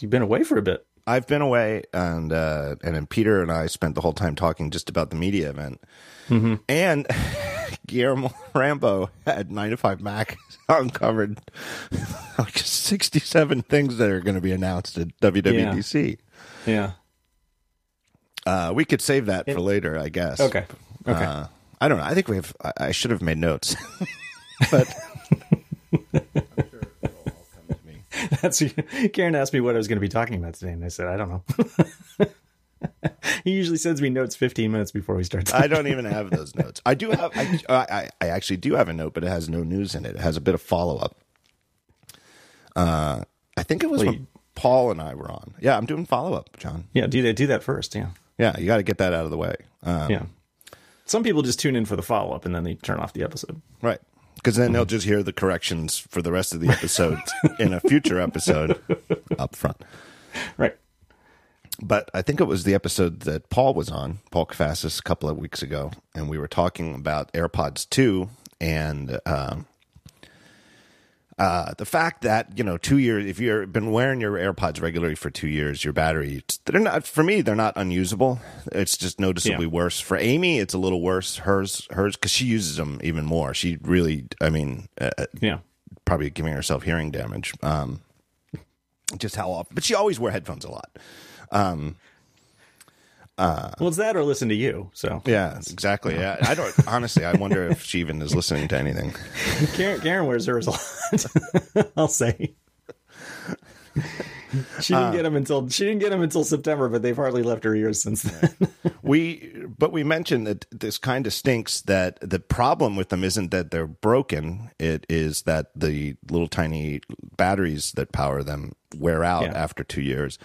You've been away for a bit. I've been away, and uh, and then Peter and I spent the whole time talking just about the media event. And Guilherme Rambo had 9 to 5 Mac uncovered like 67 things that are going to be announced at WWDC. Yeah. Uh, we could save that for later, I guess. Okay. Okay. Uh, I don't know. I think we have. I, I should have made notes, but That's Karen asked me what I was going to be talking about today, and I said I don't know. he usually sends me notes 15 minutes before we start. I don't even have those notes. I do have. I, I, I actually do have a note, but it has no news in it. It has a bit of follow up. Uh, I think it was Well, when you- Paul and I were on. Yeah, I'm doing follow up, John. Yeah, do that. Do that first. Yeah. Yeah, you got to get that out of the way. Um, Yeah. Some people just tune in for the follow up and then they turn off the episode. Right. Because then they'll just hear the corrections for the rest of the episode in a future episode up front. Right. But I think it was the episode that Paul was on, Paul Kafasis, a couple of weeks ago, and we were talking about AirPods 2 and um, uh, the fact that, you know, two years, if you've been wearing your AirPods regularly for two years, your battery, they're not, for me, they're not unusable. It's just noticeably Yeah. worse. For Amy, it's a little worse. Hers, hers, because she uses them even more. She really, I mean, uh, Yeah. probably giving herself hearing damage. Um, just how often, but she always wore headphones a lot. Uh, well, it's that or listen to you. So Yeah, exactly. Yeah, I don't honestly. I wonder if she even is listening to anything. Karen, Karen wears hers a lot. I'll say. She didn't uh, get them until she didn't get them until September, but they've hardly left her ears since then. We, but we mentioned that this kind of stinks. That the problem with them isn't that they're broken; it is that the little tiny batteries that power them wear out Yeah. after two years.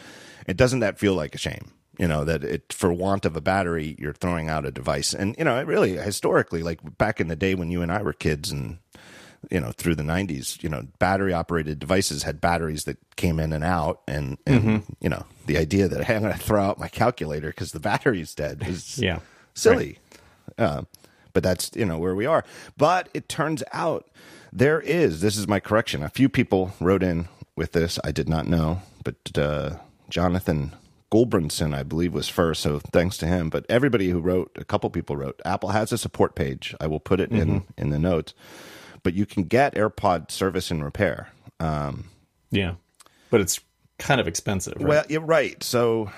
It doesn't that feel like a shame? You know that it for want of a battery, you're throwing out a device, and you know it really historically, like back in the day when you and I were kids, and you know through the 90s you know battery operated devices had batteries that came in and out and and you know the idea that hey, i'm going to throw out my calculator because the battery's dead is Yeah. silly. Uh, but that's you know where we are. But it turns out there is this is my correction. A few people wrote in with this. I did not know. But uh, jonathan Goldbranson, I believe, was first, so thanks to him. But everybody who wrote, a couple people wrote, Apple has a support page. I will put it in in the notes. But you can get AirPod service and repair. Um, yeah, but it's kind of expensive. Right? well, you're right. So,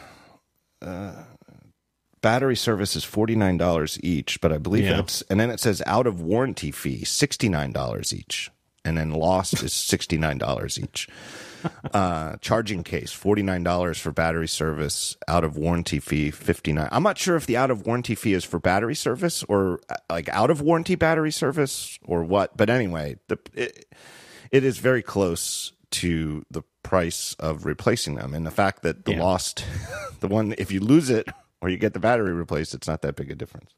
uh, battery service is forty nine dollars each, but I believe Yeah. that's and then it says out of warranty fee sixty nine dollars each, and then lost is sixty nine dollars each. Uh, charging case forty nine dollars for battery service, out of warranty fee fifty nine. I'm not sure if the out of warranty fee is for battery service or uh, like out of warranty battery service or what. But anyway, the it, it is very close to the price of replacing them, and the fact that the Yeah. lost, the one if you lose it or you get the battery replaced, it's not that big a difference.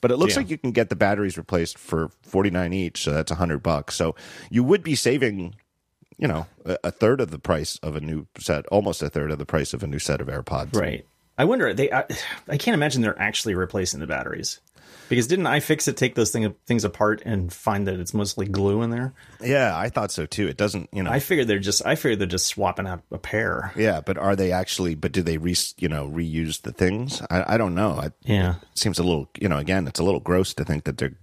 But it looks Yeah. like you can get the batteries replaced for forty nine each, so that's hundred bucks. So you would be saving, you know, a, a third of the price of a new set, almost a third of the price of a new set of AirPods. Right. I wonder they. I, I can't imagine they're actually replacing the batteries, because didn't iFixit? Take those thing, things apart and find that it's mostly glue in there. Yeah, I thought so too. It doesn't, you know. I figured they're just. I figured they're just swapping out a pair. yeah, but are they actually? But do they re, you know, reuse the things? I, I don't know. I, Yeah. it seems a little, you know, again, it's a little gross to think that they're,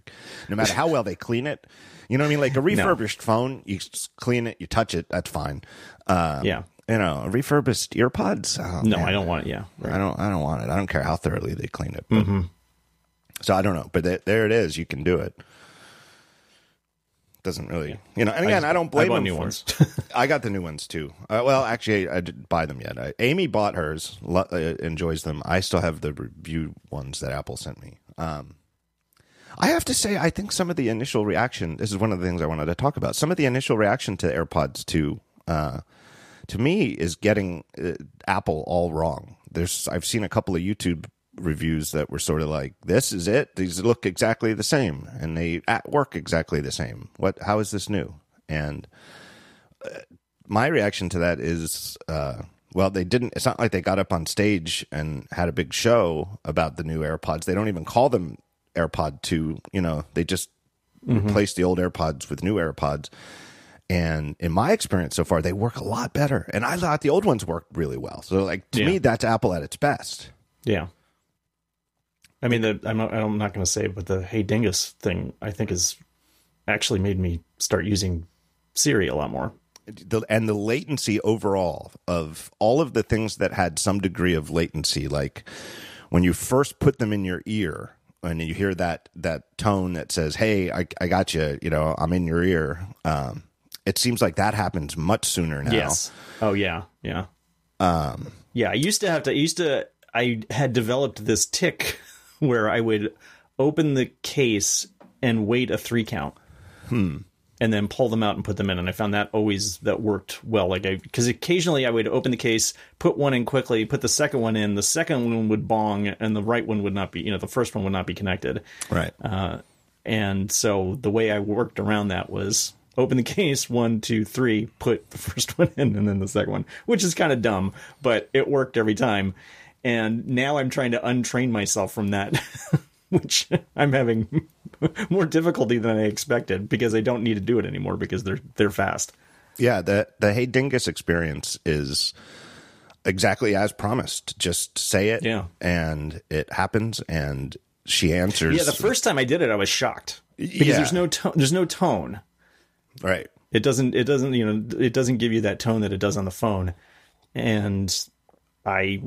no matter how well they clean it, you know what I mean? Like a refurbished phone, you just clean it, you touch it, that's fine. Uh, Yeah. You know, refurbished earpods. Oh, No, man. I don't want it. Yeah. I don't. I don't want it. I don't care how thoroughly they clean it. But, So I don't know, but th- there it is. You can do it. Doesn't really, you know. And again, I, don't blame them new for ones. I got the new ones too. Uh, well, actually, I didn't buy them yet. I, Amy bought hers. Lo- uh, enjoys them. I still have the review ones that Apple sent me. Um, I have to say, I think some of the initial reaction. This is one of the things I wanted to talk about. Some of the initial reaction to AirPods two, uh, to me, is getting uh, Apple all wrong. There's, I've seen a couple of YouTube reviews that were sort of like, "This is it. These look exactly the same, and they at work exactly the same. What? How is this new?" And uh, my reaction to that is, uh, well, they didn't. It's not like they got up on stage and had a big show about the new AirPods. They don't even call them AirPod two. You know, they just mm-hmm. replaced the old AirPods with new AirPods. And in my experience so far, they work a lot better. And I thought the old ones worked really well. So, like to Yeah. me, that's Apple at its best. Yeah. I mean, the, I'm not, I'm not going to say, it, but the Hey Dingus thing, I think, has actually made me start using Siri a lot more. the, and the latency overall of all of the things that had some degree of latency, like when you first put them in your ear and you hear that that tone that says, "Hey, I, I got you," you know, I'm in your ear. Um, it seems like that happens much sooner now. Yes. Oh yeah. Yeah. Um. Yeah. I used to have to. I used to. I had developed this tick where I would open the case and wait a three count. Hmm. And then pull them out and put them in, and I found that always that worked well. Like I, because occasionally I would open the case, put one in quickly, put the second one in. The second one would bong, and the right one would not be. You know, the first one would not be connected. Right. Uh, and so the way I worked around that was open the case, one, two, three, put the first one in and then the second one, which is kind of dumb, but it worked every time. And now I'm trying to untrain myself from that, which I'm having more difficulty than I expected because I don't need to do it anymore because they're they're fast. Yeah, the the Hey Dingus experience is exactly as promised. Just say it, Yeah. and it happens, and she answers. Yeah, the first time I did it, I was shocked because Yeah. there's no tone. There's no tone. right. it doesn't it doesn't you know it doesn't give you that tone that it does on the phone and i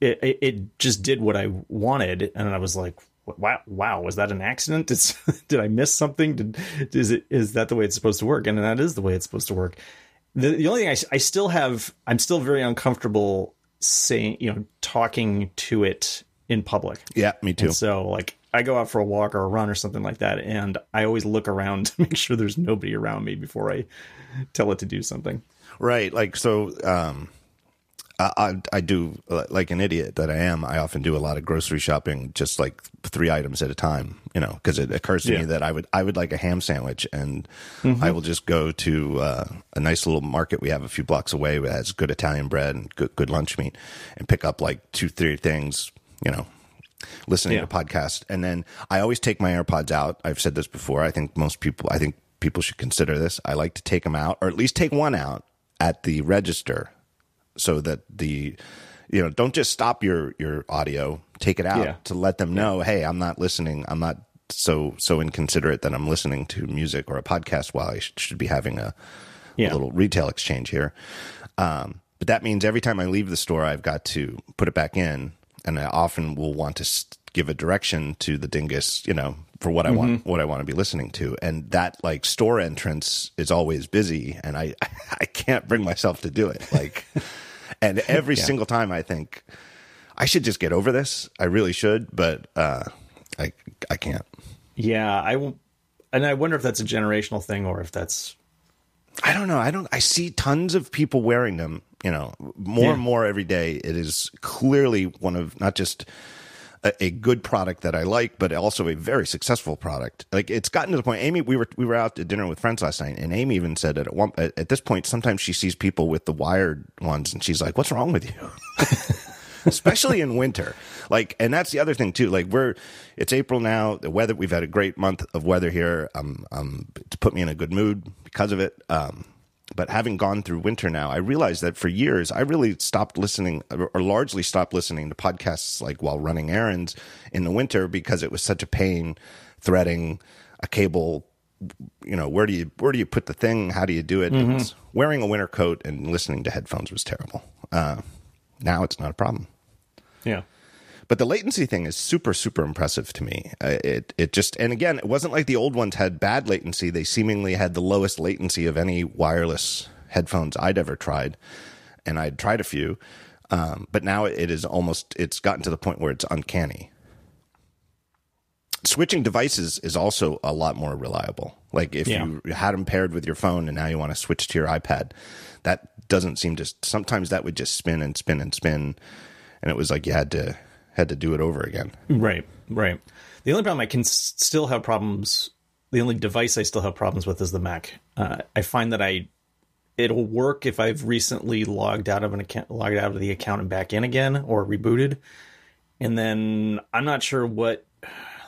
it it, it just did what i wanted and i was like wow wow was that an accident did, did i miss something did is it is that the way it's supposed to work and that is the way it's supposed to work the, the only thing I, I still have i'm still very uncomfortable saying you know talking to it in public Yeah, me too. so like I go out for a walk or a run or something like that, and I always look around to make sure there's nobody around me before I tell it to do something. Right. Like, so, um, I, I, do, like an idiot that I am, I often do a lot of grocery shopping, just like three items at a time, you know, because it occurs to Yeah. me that I would, I would like a ham sandwich and I will just go to uh, a nice little market we have a few blocks away that has good Italian bread and good, good lunch meat and pick up like two, three things, you know, listening Yeah. to podcasts. And then I always take my AirPods out. I've said this before. I think most people, I think people should consider this. I like to take them out, or at least take one out at the register, so that the, you know, don't just stop your your audio. Take it out Yeah. to let them know, hey, I'm not listening. I'm not so so inconsiderate that I'm listening to music or a podcast while I sh- should be having a, Yeah. a little retail exchange here. Um, but that means every time I leave the store, I've got to put it back in, and I often will want to give a direction to the dingus, you know, for what I want, what I want to be listening to, and that like store entrance is always busy, and I I can't bring myself to do it. Like, and every single time I think I should just get over this. I really should, but uh, I I can't. Yeah, I will, and I wonder if that's a generational thing or if that's I don't know. I don't. I see tons of people wearing them. You know, more Yeah. and more every day. It is clearly one of not just a, a good product that I like, but also a very successful product. Like it's gotten to the point. Amy, we were we were out to dinner with friends last night, and Amy even said that at one at, this point, sometimes she sees people with the wired ones, and she's like, "What's wrong with you?" especially in winter. Like, and that's the other thing too. Like, we're it's April now. The weather we've had a great month of weather here. Um, um, to put me in a good mood because of it. Um, but having gone through winter now, I realized that for years I really stopped listening, or largely stopped listening to podcasts like while running errands in the winter because it was such a pain threading a cable you know where do you where do you put the thing? How do you do it, it was, wearing a winter coat and listening to headphones was terrible. Uh, now it's not a problem. Yeah. But the latency thing is super super impressive to me uh, it it just and again it wasn't like the old ones had bad latency they seemingly had the lowest latency of any wireless headphones i'd ever tried and i'd tried a few um, but now it is almost it's gotten to the point where it's uncanny switching devices is also a lot more reliable. Like if Yeah. you had them paired with your phone and now you want to switch to your iPad, that doesn't seem to. Sometimes that would just spin and spin and spin, and it was like you had to had to do it over again. Right, right. The only problem I can still have problems. The only device I still have problems with is the Mac. Uh, I find that I it'll work if I've recently logged out of an account, logged out of the account and back in again, or rebooted. And then I'm not sure what.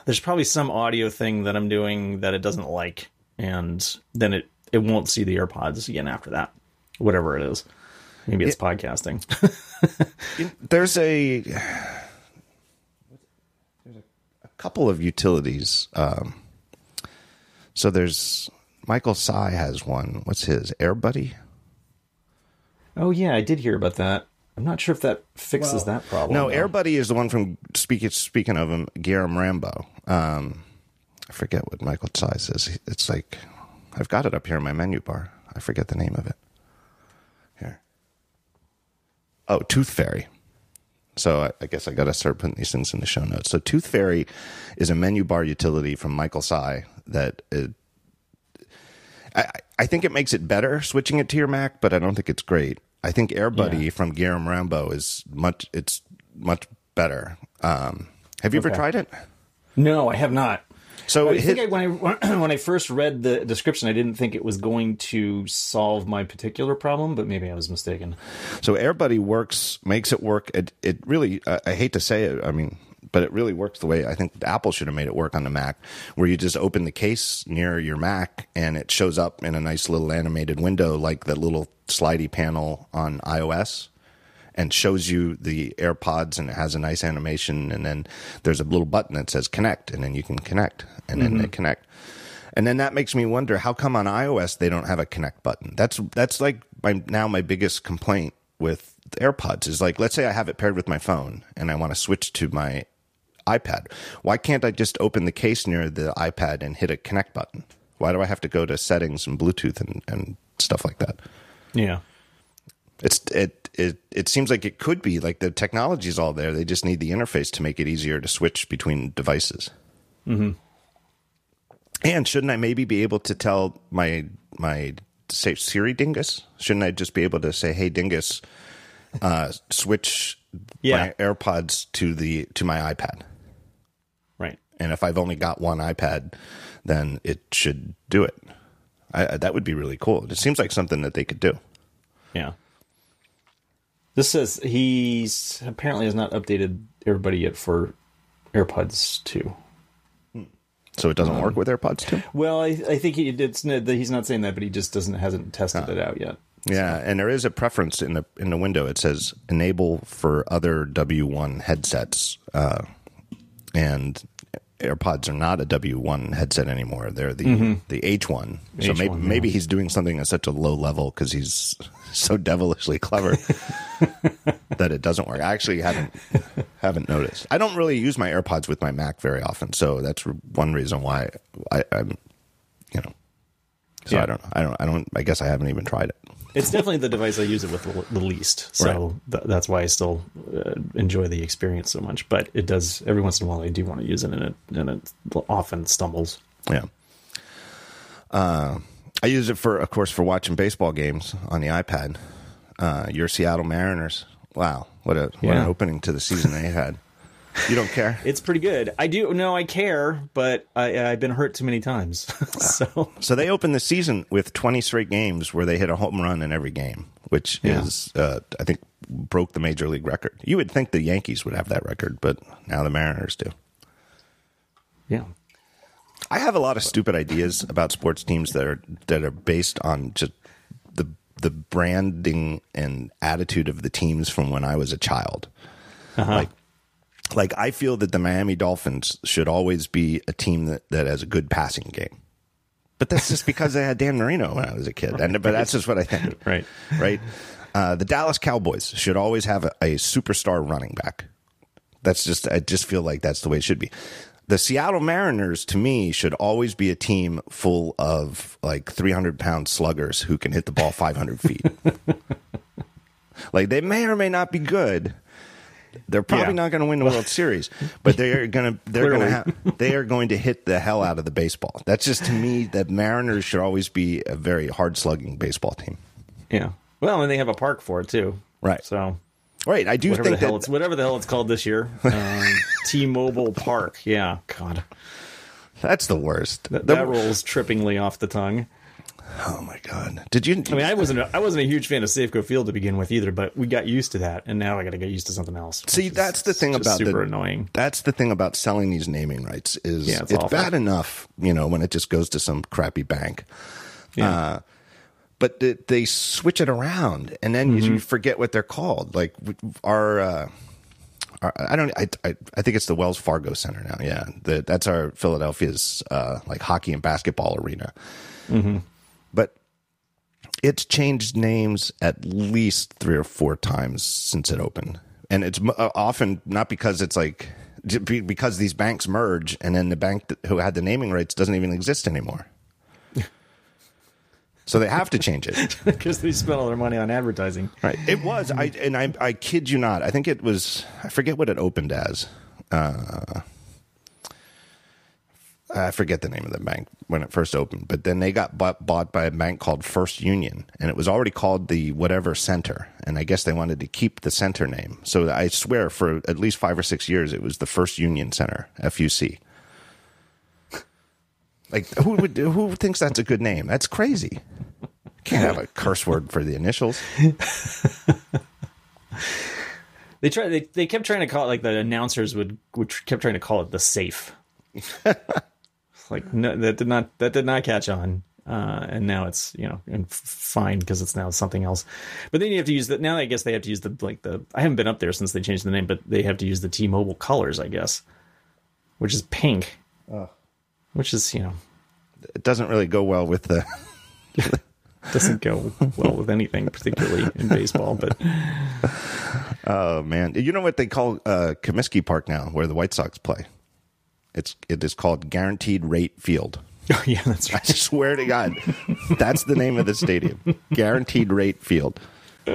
There's probably some audio thing that I'm doing that it doesn't like, and then it it won't see the AirPods again after that, whatever it is. Maybe it's podcasting. There's a couple of utilities. Um, so there's Michael Tsai has one. What's his AirBuddy? oh yeah, I did hear about that. I'm not sure if that fixes that problem. No, though. AirBuddy is the one from speaking speaking of him, Guilherme Rambo. Um, I forget what Michael Tsai says. It's like I've got it up here in my menu bar. I forget the name of it. Here. Oh, ToothFairy. So I, I guess I got to start putting these things in the show notes. So ToothFairy is a menu bar utility from Michael Tsai that it, I, I think it makes it better switching it to your Mac, but I don't think it's great. I think AirBuddy Yeah. from Guilherme Rambo is much. It's much better. Um, have you ever tried it? No, I have not. So I think I, when I when I first read the description, I didn't think it was going to solve my particular problem, but maybe I was mistaken. So AirBuddy works, makes it work. It it really, I I hate to say it, I mean, but it really works the way I think Apple should have made it work on the Mac, where you just open the case near your Mac and it shows up in a nice little animated window, like the little slidey panel on iOS. And shows you the AirPods, and it has a nice animation. And then there's a little button that says connect, and then you can connect, and then they mm-hmm. connect. And then that makes me wonder how come on iOS they don't have a connect button? That's that's like my now my biggest complaint with AirPods is like let's say I have it paired with my phone and I want to switch to my iPad. Why can't I just open the case near the iPad and hit a connect button? Why do I have to go to settings and Bluetooth and, and stuff like that? Yeah, It's it it it seems like it could be like the technology is all there. They just need the interface to make it easier to switch between devices. Mm-hmm. And shouldn't I maybe be able to tell my my say Siri Dingus? Shouldn't I just be able to say, "Hey Dingus, uh, switch Yeah. my AirPods to the to my iPad"? right. And if I've only got one iPad, then it should do it. I, I- that would be really cool. It seems like something that they could do. Yeah. This says he's apparently has not updated everybody yet for AirPods 2. So it doesn't work with AirPods 2. Well, I, I think he, it's he's not saying that, but he just doesn't hasn't tested it out yet. Yeah, and there is a preference in the in the window. It says enable for other W1 headsets, uh, and AirPods are not a W1 headset anymore. They're the mm-hmm. the H1. So H1, maybe yeah. maybe he's doing something at such a low level because he's so devilishly clever that it doesn't work. I actually haven't haven't noticed. I don't really use my AirPods with my Mac very often, so that's one reason why I, I'm, you know. So Yeah. I don't, I don't, I don't. I guess I haven't even tried it. It's definitely the device I use it with the, least, so th- that's why I still uh, enjoy the experience so much. But it does every once in a while I do want to use it, and it and it often stumbles. Yeah. Uh, I use it for, of course, for watching baseball games on the iPad. Uh, your Seattle Mariners. Wow, what a what an opening to the season they had. You don't care? It's pretty good. I do no, I care, but I, I've been hurt too many times. so So they opened the season with 20 straight games where they hit a home run in every game, which Yeah. is, uh, I think, broke the major league record. You would think the Yankees would have that record, but now the Mariners do. yeah, I have a lot of stupid ideas about sports teams that are that are based on just the the branding and attitude of the teams from when I was a child. Like like I feel that the Miami Dolphins should always be a team that, that has a good passing game. But that's just because they had Dan Marino when I was a kid. And but that's just what I think. Right. Right. Uh, the Dallas Cowboys should always have a, a superstar running back. That's just I just feel like that's the way it should be. The Seattle Mariners, to me, should always be a team full of like 300 pound sluggers who can hit the ball 500 feet. like they may or may not be good. They're probably Yeah. not going to win the World Series, but they are going to they're going to they are going to hit the hell out of the baseball. That's just to me that Mariners should always be a very hard slugging baseball team. yeah. Well, and they have a park for it too. Right. So Right. I do whatever the think hell that it's whatever the hell it's called this year, um, T-Mobile Park. Yeah. God, that's the worst. that, The- that rolls trippingly off the tongue. Oh my god! Did you? I mean, I wasn't a, I wasn't a huge fan of Safeco Field to begin with either, but we got used to that, and now I got to get used to something else. See, that's the thing about super the, annoying. That's the thing about selling these naming rights is Yeah, it's it's, bad enough, you know, when it just goes to some crappy bank. Yeah. Uh, but th- they switch it around, and then you forget what they're called. Like our, uh, I don't, I, I, I think it's the Wells Fargo Center now. Yeah, the, that's our Philadelphia's uh, like hockey and basketball arena. But it's changed names at least three or four times since it opened, and it's uh, often not because it's like because these banks merge, and then the bank who had the naming rights doesn't even exist anymore. so they have to change it. because they spent all their money on advertising. Right. It was. I and I. I kid you not. I think it was. I forget what it opened as. Uh, I forget the name of the bank when it first opened, but then they got bought, bought by a bank called First Union, and it was already called the whatever Center, and I guess they wanted to keep the Center name. So I swear, for at least five or six years, it was the First Union Center, FUC. Like who would who thinks that's a good name? That's crazy. Can't have a curse word for the initials. They try. They, they kept trying to call it like the announcers would would kept trying to call it the safe. like no, that did not that did not catch on. Uh, and now it's you know and fine because it's now something else. But then you have to use that. Now I guess they have to use the like the. I haven't been up there since they changed the name, but they have to use the T-Mobile colors, I guess, which is pink, which is you know It doesn't really go well with the. doesn't go well with anything, particularly in baseball. But Oh man, you know what they call uh, Comiskey Park now, where the White Sox play. It's it is called Guaranteed Rate Field. oh, yeah, that's right. I swear to God, that's the name of the stadium. Guaranteed Rate Field. Uh,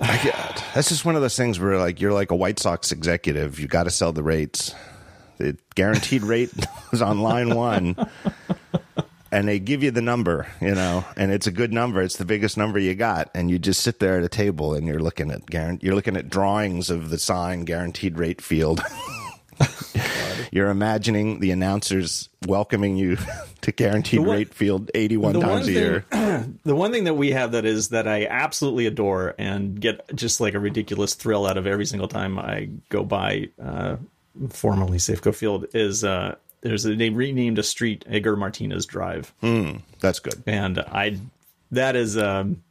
I get- that's just one of those things where like you're like a White Sox executive, you got to sell the rates. The guaranteed rate is on line one, and they give you the number, you know, and it's a good number. It's the biggest number you got, and you just sit there at a table and you're looking at you're looking at drawings of the sign guaranteed rate field. You're imagining the announcers welcoming you to guaranteed one- rate field 81 the one times a year. thing, the one thing that we have that is that I absolutely adore and get just like a ridiculous thrill out of every single time I go by, uh, formerly Safeco Field, is uh, there's a, they renamed a street Edgar Martinez Drive, That's good. and I that is um,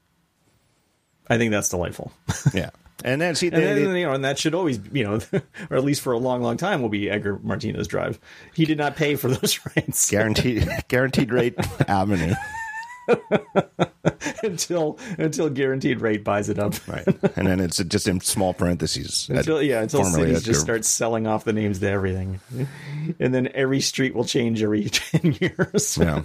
I think that's delightful. Yeah. And then see, And then, they- you know, and that should always, you know, or at least for a long, long time, will be Edgar Martinez Drive. He did not pay for those rights guaranteed guaranteed rate avenue. until until Guaranteed Rate buys it up. Right. And then it's just in small parentheses. Until yeah, until cities Edgar- just start selling off the names to everything, and then every street will change every ten years. Yeah.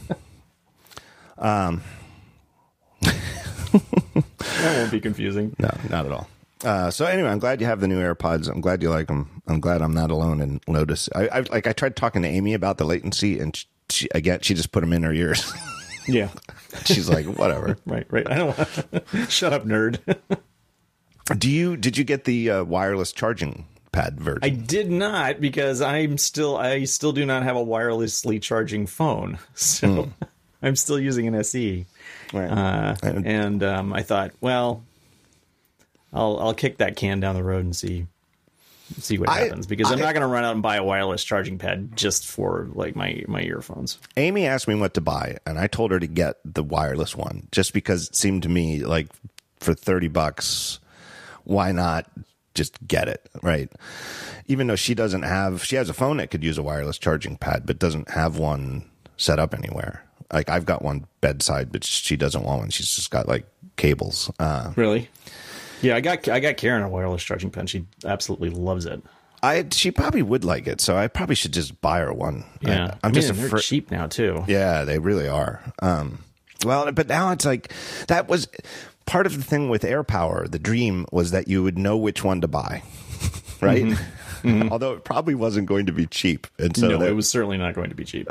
That won't be confusing. No, not at all. Uh, so anyway, I'm glad you have the new AirPods. I'm glad you like them. I'm glad I'm not alone in Lotus. I, I like I tried talking to Amy about the latency, and she again she just put them in her ears. Yeah, She's like, whatever. right, right. I don't want. Shut up, nerd. Do you did you get the uh, wireless charging pad version? I did not because I'm still I still do not have a wirelessly charging phone, so I'm still using an SE. Right. Uh, And- and um, I thought, well, I'll I'll kick that can down the road and see see what I- happens because I, am not going to run out and buy a wireless charging pad just for like my my earphones. Amy asked me what to buy, and I told her to get the wireless one just because it seemed to me like for 30 bucks, why not just get it, right? Even though she doesn't have, she has a phone that could use a wireless charging pad, but doesn't have one set up anywhere. Like I've got one bedside, but she doesn't want one. She's just got like cables. Uh, Really? Yeah, I got I got Karen a wireless charging pen. She absolutely loves it. I she probably would like it, so I probably should just buy her one. Yeah, I, am just they're cheap now too. Yeah, they really are. Um, well, but now it's like that was part of the thing with AirPower. The dream was that you would know which one to buy, right? Mm-hmm. Mm-hmm. Although it probably wasn't going to be cheap, and so no, that- it was certainly not going to be cheap,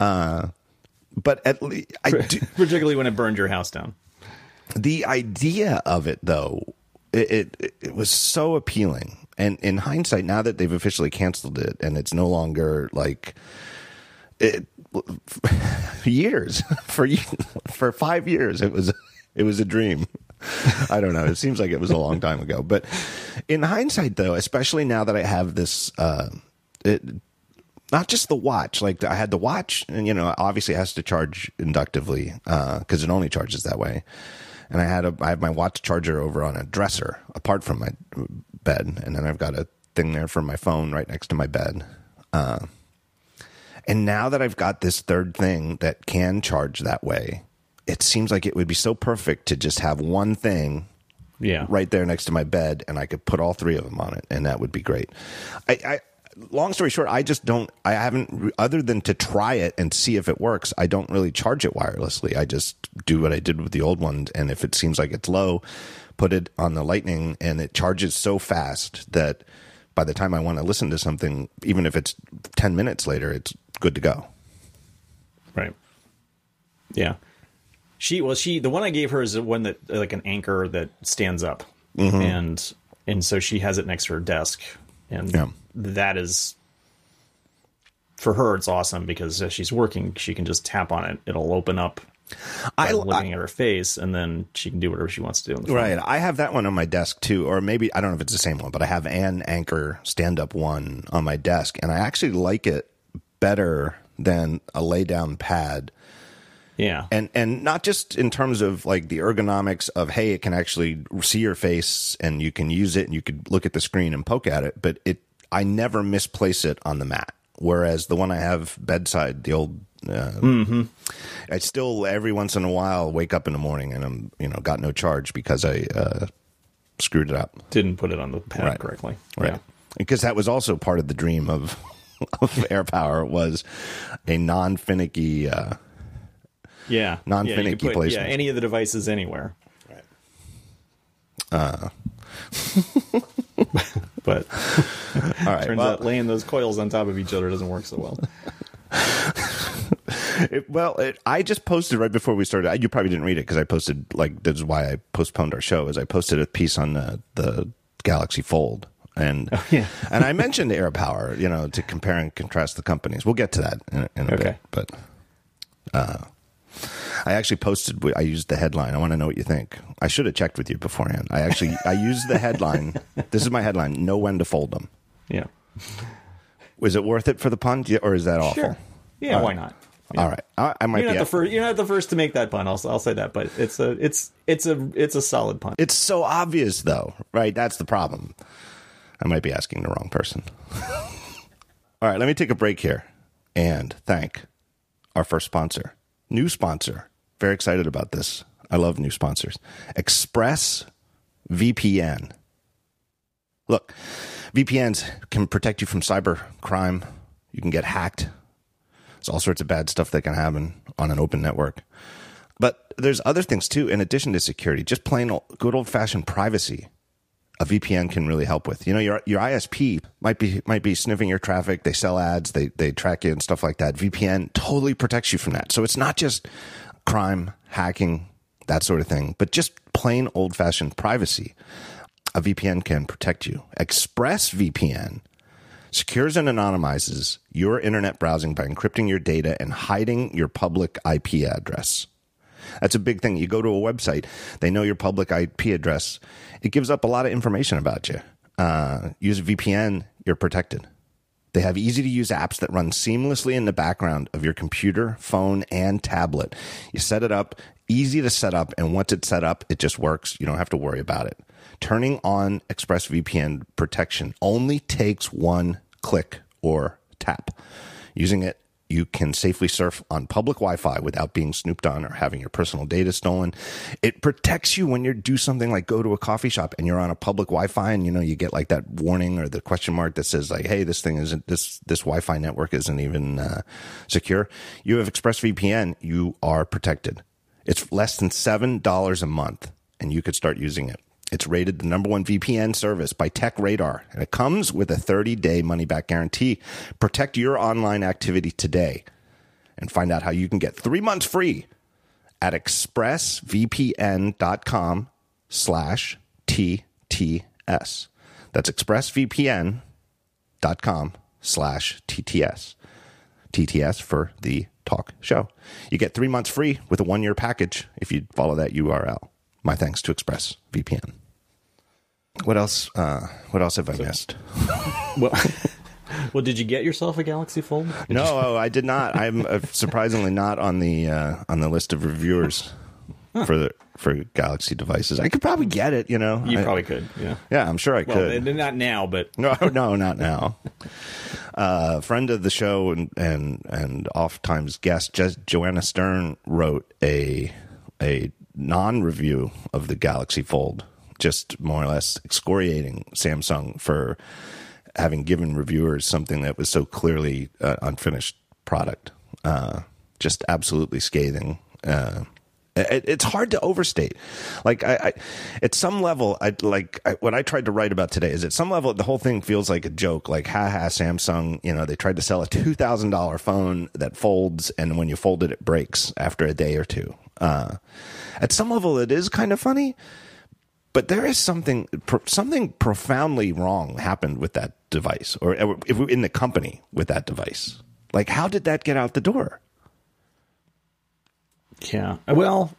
uh, But at least I do, particularly when it burned your house down. The idea of it, though, it, it it was so appealing. And in hindsight, now that they've officially canceled it, and it's no longer like it years for for five years, it was it was a dream. I don't know. It seems like it was a long time ago, but in hindsight, though, especially now that I have this, uh, it, not just the watch. Like I had the watch, and you know, obviously it has to charge inductively because it only charges that way. And I had a I have my watch charger over on a dresser apart from my bed, and then I've got a thing there for my phone right next to my bed. Uh, and now that I've got this third thing that can charge that way, it seems like it would be so perfect to just have one thing Yeah. right there next to my bed, and I could put all three of them on it, and that would be great. I, I long story short, I just don't. I haven't, other than to try it and see if it works. I don't really charge it wirelessly. I just do what I did with the old one, and if it seems like it's low, put it on the lightning, and it charges so fast that by the time I want to listen to something, even if it's ten minutes later, it's good to go. Right. Yeah. She well, she the one I gave her is the one that like an Anker that stands up, Mm-hmm. and and so she has it next to her desk, and Yeah. that is for her. It's awesome because as she's working, she can just tap on it. It'll open up. I, looking at her face, and then she can do whatever she wants to do. On the phone. Right. I have that one on my desk too, or maybe I don't know if it's the same one, but I have an Anker stand up one on my desk, and I actually like it better than a lay down pad. Yeah. And and not just in terms of like the ergonomics of hey, it can actually see your face and you can use it and you could look at the screen and poke at it, but it I never misplace it on the mat. Whereas the one I have bedside, the old, uh, I still every once in a while wake up in the morning and I'm you know got no charge because I uh, screwed it up. Didn't put it on the pad Right. correctly. Right. Yeah. Because that was also part of the dream of of AirPower was a non finicky. Uh, Yeah. Non-finicky yeah, you could put- placement. Yeah, any of the devices anywhere. Right. Uh. but all right. turns well, out laying those coils on top of each other doesn't work so well. it- well it, I just posted right before we started. I- You probably didn't read it because I posted like this is why I postponed our show. Is I posted a piece on the, the Galaxy Fold. And yeah. and I mentioned AirPower, you know, to compare and contrast the companies. We'll get to that in, in a Okay. bit. But uh, I actually posted. I used the headline. I want to know what you think. I should have checked with you beforehand. I actually I used the headline. This is my headline. Know when to fold them. Yeah. Was it worth it for the pun, or is that awful? Sure. Yeah, why not? Yeah. All right, I, I might You're be. not the first. You're not the first to make that pun. I'll, I'll say that, but it's a it's it's a it's a solid pun. It's so obvious, though, right? That's the problem. I might be asking the wrong person. All right, let me take a break here and thank our first sponsor, new sponsor. Very excited about this. I love new sponsors. Express VPN. Look, VPNs can protect you from cyber crime. You can get hacked. There's all sorts of bad stuff that can happen on an open network. But there's other things too, in addition to security, just plain old, good old fashioned privacy. A VPN can really help with. You know, your your ISP might be might be sniffing your traffic. They sell ads, they they track you and stuff like that. VPN totally protects you from that. So it's not just crime, hacking, that sort of thing, but just plain old fashioned privacy. A VPN can protect you. ExpressVPN secures and anonymizes your internet browsing by encrypting your data and hiding your public IP address. That's a big thing. You go to a website, they know your public IP address. It gives up a lot of information about you. Uh, use a VPN, you're protected. They have easy to use apps that run seamlessly in the background of your computer, phone, and tablet. You set it up, easy to set up, and once it's set up, it just works. You don't have to worry about it. Turning on ExpressVPN protection only takes one click or tap. Using it, you can safely surf on public Wi-Fi without being snooped on or having your personal data stolen. It protects you when you do something like go to a coffee shop and you're on a public Wi-Fi and you know you get like that warning or the question mark that says like, "Hey, this thing isn't this this Wi-Fi network isn't even uh, secure." You have ExpressVPN, you are protected. It's less than seven dollars a month, and you could start using it. It's rated the number one VPN service by TechRadar, and it comes with a 30 day money back guarantee. Protect your online activity today and find out how you can get three months free at expressvpn.com slash TTS. That's expressvpn.com slash TTS. TTS for the talk show. You get three months free with a one year package if you follow that URL. My thanks to ExpressVPN. What else? Uh, what else have I missed? Well, Well, did you get yourself a Galaxy Fold? No, oh, I did not. I'm uh, surprisingly not on the uh, on the list of reviewers for the for Galaxy devices. I could probably get it. You know, You I- probably could. Yeah. Yeah, I'm sure I Well, could. not now, but No, no, not now. Uh, friend of the show and and and oftentimes guest, just Joanna Stern wrote a a non review of the Galaxy Fold, just more or less excoriating Samsung for having given reviewers something that was so clearly uh, unfinished product. Uh, just absolutely scathing. Uh, it, it's hard to overstate. Like I, I at some level, I like I, what I tried to write about today is at some level the whole thing feels like a joke. Like, haha, Samsung. You know, they tried to sell a two thousand dollar phone that folds, and when you fold it, it breaks after a day or two. Uh, at some level, it is kind of funny, but there is something something profoundly wrong happened with that device, or uh, in the company with that device. Like, how did that get out the door? yeah. Well,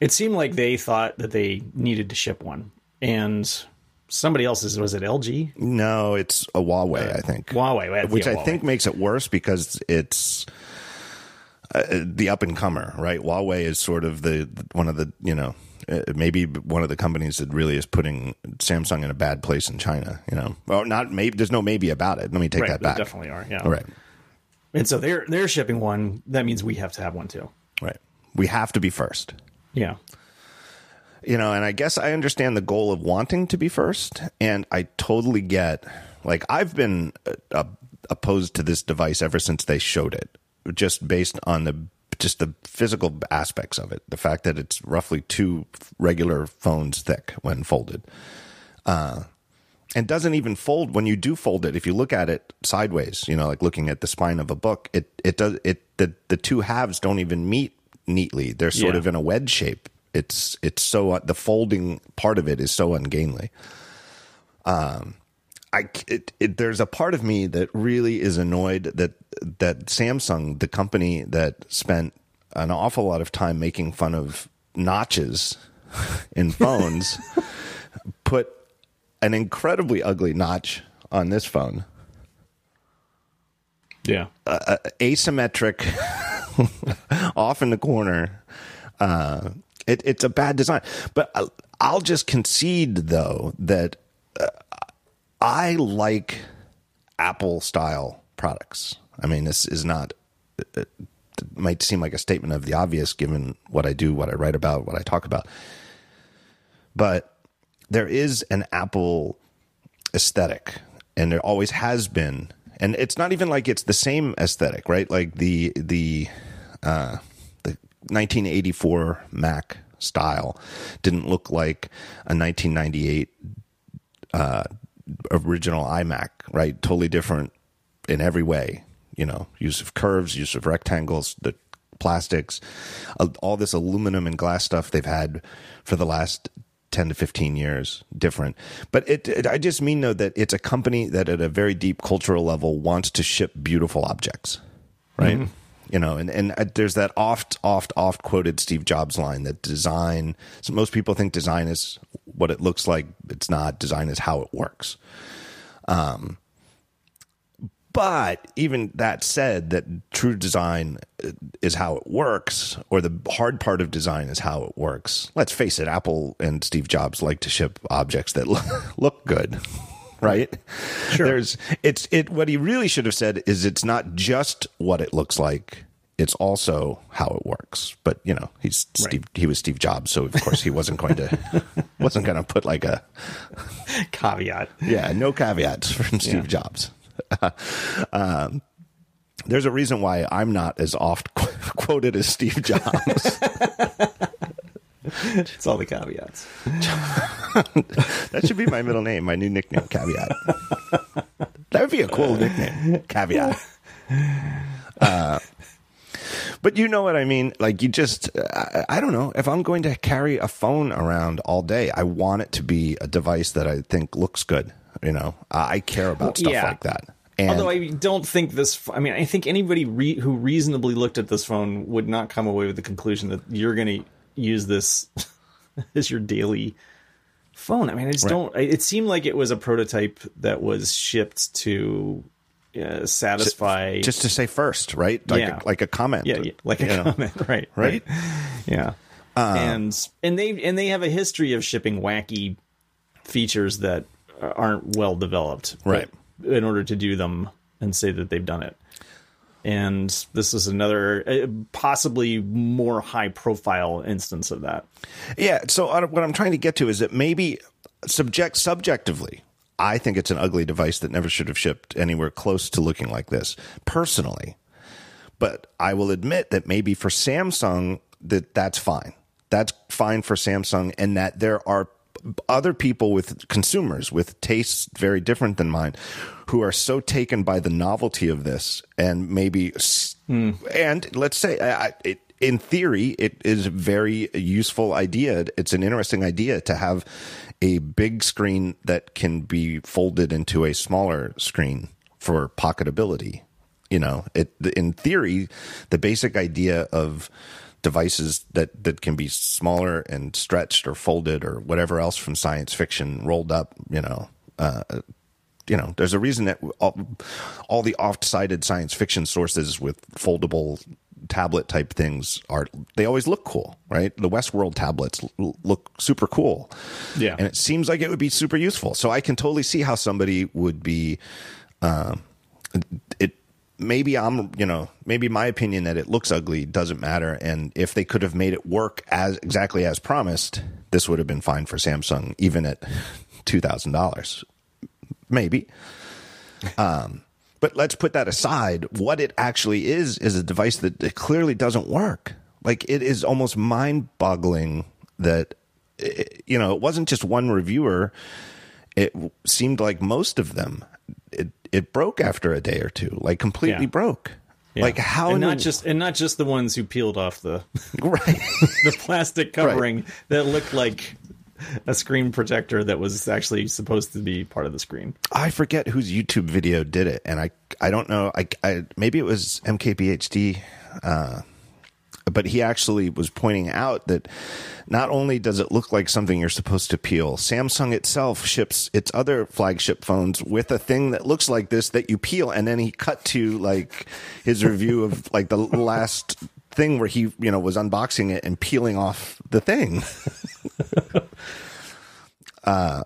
it seemed like they thought that they needed to ship one, and somebody else's was it LG? No, it's a Huawei, I think. Huawei, which I Huawei. think makes it worse because it's uh, the up and comer, right? Huawei is sort of the one of the you know uh, maybe one of the companies that really is putting Samsung in a bad place in China. You know, well, not maybe. There's no maybe about it. Let me take Right, that they back. definitely are. Yeah. All right, And so they're they're shipping one. That means we have to have one too. right. We have to be first. Yeah. you know, and I guess I understand the goal of wanting to be first, and I totally get. Like I've been uh, uh, opposed to this device ever since they showed it, just based on the just the physical aspects of it. The fact that it's roughly two regular phones thick when folded, uh, and doesn't even fold when you do fold it. If you look at it sideways, you know, like looking at the spine of a book, it it does it the the two halves don't even meet neatly. They're sort Yeah. of in a wedge shape. It's it's so the folding part of it is so ungainly. Um, I it, it, there's a part of me that really is annoyed that that Samsung, the company that spent an awful lot of time making fun of notches in phones, put an incredibly ugly notch on this phone. Yeah. asymmetric, off in the corner. Uh, it, it's a bad design, but I- I'll just concede though that uh, I like Apple style products. I mean, this is not. It might seem like a statement of the obvious given what I do, what I write about, what I talk about, but there is an Apple aesthetic and there always has been and it's not even like it's the same aesthetic right like the the uh the 1984 mac style didn't look like a 1998 uh original imac right? Totally different in every way you know use of curves use of rectangles the plastics uh, all this aluminum and glass stuff they've had for the last 10 to 15 years different. But it, it i just mean though that it's a company that at a very deep cultural level wants to ship beautiful objects right you know and and uh, there's that oft oft oft quoted steve jobs line that design so most people think design is what it looks like. It's not. Design is how it works. Um but even that said, that true design is how it works, or the hard part of design is how it works. Let's face it, Apple and Steve Jobs like to ship objects that look good, right? Sure. There's it's it. What he really should have said is it's not just what it looks like; it's also how it works. But you know, he's Steve. He was Steve Jobs, so of course he wasn't going to wasn't going to put like a Caveat. yeah, no caveats from Steve Yeah. Jobs. um, there's a reason why I'm not as oft qu- quoted as Steve Jobs. It's all the caveats. that should be my middle name, my new nickname, Caveat. that would be a cool nickname, Caveat. Uh, but you know what I mean? Like, you just, I, I don't know. If I'm going to carry a phone around all day, I want it to be a device that I think looks good. You know, I I care about stuff yeah. like that. And Although I don't think this. I mean, I think anybody re- who reasonably looked at this phone would not come away with the conclusion that you're going to use this as your daily phone. I mean, I just Right. don't. It seemed like it was a prototype that was shipped to uh, satisfy. Just to say first, right? Like Yeah. a, like a comment. yeah, yeah, like a know. comment, right? Right. Yeah, and and they and they have a history of shipping wacky features that aren't well developed, Right. In order to do them and say that they've done it, and this is another uh, possibly more high profile instance of that. Yeah. So what I'm trying to get to is that maybe subject subjectively, I think it's an ugly device that never should have shipped anywhere close to looking like this. Personally, but I will admit that maybe for Samsung that that's fine. That's fine for Samsung, and that there are other people with consumers with tastes very different than mine who are so taken by the novelty of this and maybe s hmm. and let's say I, I- it, in theory it is a very useful idea. It's an interesting idea to have a big screen that can be folded into a smaller screen for pocketability you know? It in theory the basic idea of devices that that can be smaller and stretched or folded or whatever else from science fiction rolled up you know uh, you know there's a reason that all, all the oft-cited science fiction sources with foldable tablet type things are they always look cool right? The westworld tablets l- look super cool. Yeah. and it seems like it would be super useful. So i can totally see how somebody would be it maybe I'm you know maybe my opinion that it looks ugly doesn't matter. And if they could have made it work as exactly as promised this would have been fine for Samsung even at $2000 maybe. Um but let's put that aside. What it actually is is a device that clearly doesn't work. Like it is almost mind-boggling that it, you know it wasn't just one reviewer. It seemed like most of them. It it broke after a day or two like completely Yeah. broke Yeah. like how and not the- just and not just the ones who peeled off the right the plastic covering that looked like a screen protector that was actually supposed to be part of the screen. i forget whose youtube video did it and i i don't know i, I maybe it was mkbhd uh but he actually was pointing out that not only does it look like something you're supposed to peel, Samsung itself ships its other flagship phones with a thing that looks like this that you peel. And then he cut to like his review of like the last thing where he, you know, was unboxing it and peeling off the thing. Uh,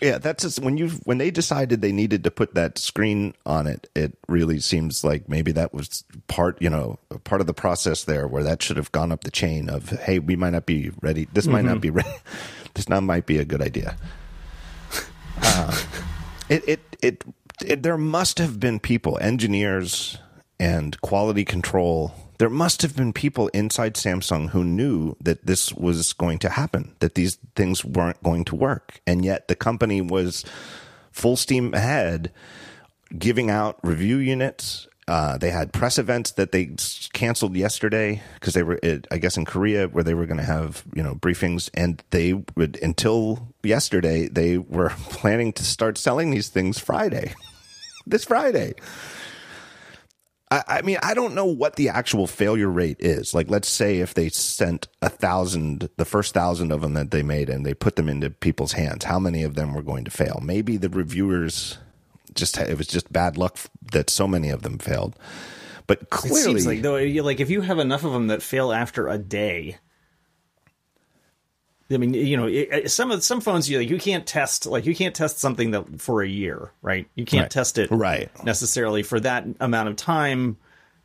Yeah, that's just when you when they decided they needed to put that screen on it. It really seems like maybe that was part, you know, part of the process there, where that should have gone up the chain of, hey, we might not be ready. This might not be ready. This not might be a good idea. Uh, it, it it it there must have been people, engineers and quality control. There must have been people inside Samsung who knew that this was going to happen, that these things weren't going to work. And yet the company was full steam ahead giving out review units. Uh, they had press events that they canceled yesterday because they were, I guess, in Korea where they were going to have you know briefings, and they would until yesterday they were planning to start selling these things Friday, this Friday. I, I mean, I don't know what the actual failure rate is. Like, let's say if they sent a thousand, the first thousand of them that they made, and they put them into people's hands, how many of them were going to fail? Maybe the reviewers just it was just bad luck that so many of them failed. But It clearly, seems like though, like if you have enough of them that fail after a day. I mean, you know, it, some of some phones you like you can't test like you can't test something that for a year, right? You can't Right. test it Right. necessarily for that amount of time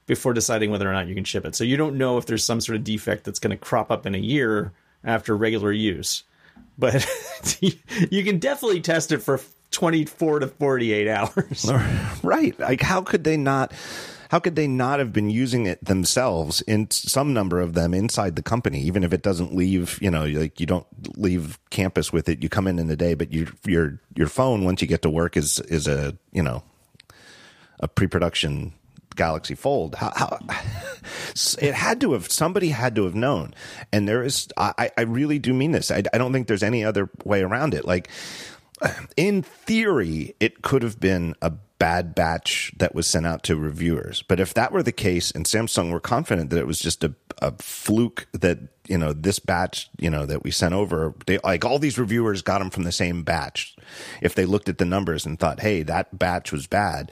before deciding whether or not you can ship it. So you don't know if there's some sort of defect that's going to crop up in a year after regular use. But you can definitely test it for 24 to 48 hours. right? Like, how could they not? How could they not have been using it themselves in some number of them inside the company, even if it doesn't leave, you know, like you don't leave campus with it. You come in in the day, but your your your phone once you get to work is is a you know a pre-production Galaxy Fold. How, how it had to have somebody had to have known, and there is. I I really do mean this. I, I don't think there's any other way around it. Like in theory, it could have been a bad batch that was sent out to reviewers. But if that were the case, and Samsung were confident that it was just a, a fluke that you know this batch you know that we sent over they like all these reviewers got them from the same batch if they looked at the numbers and thought hey that batch was bad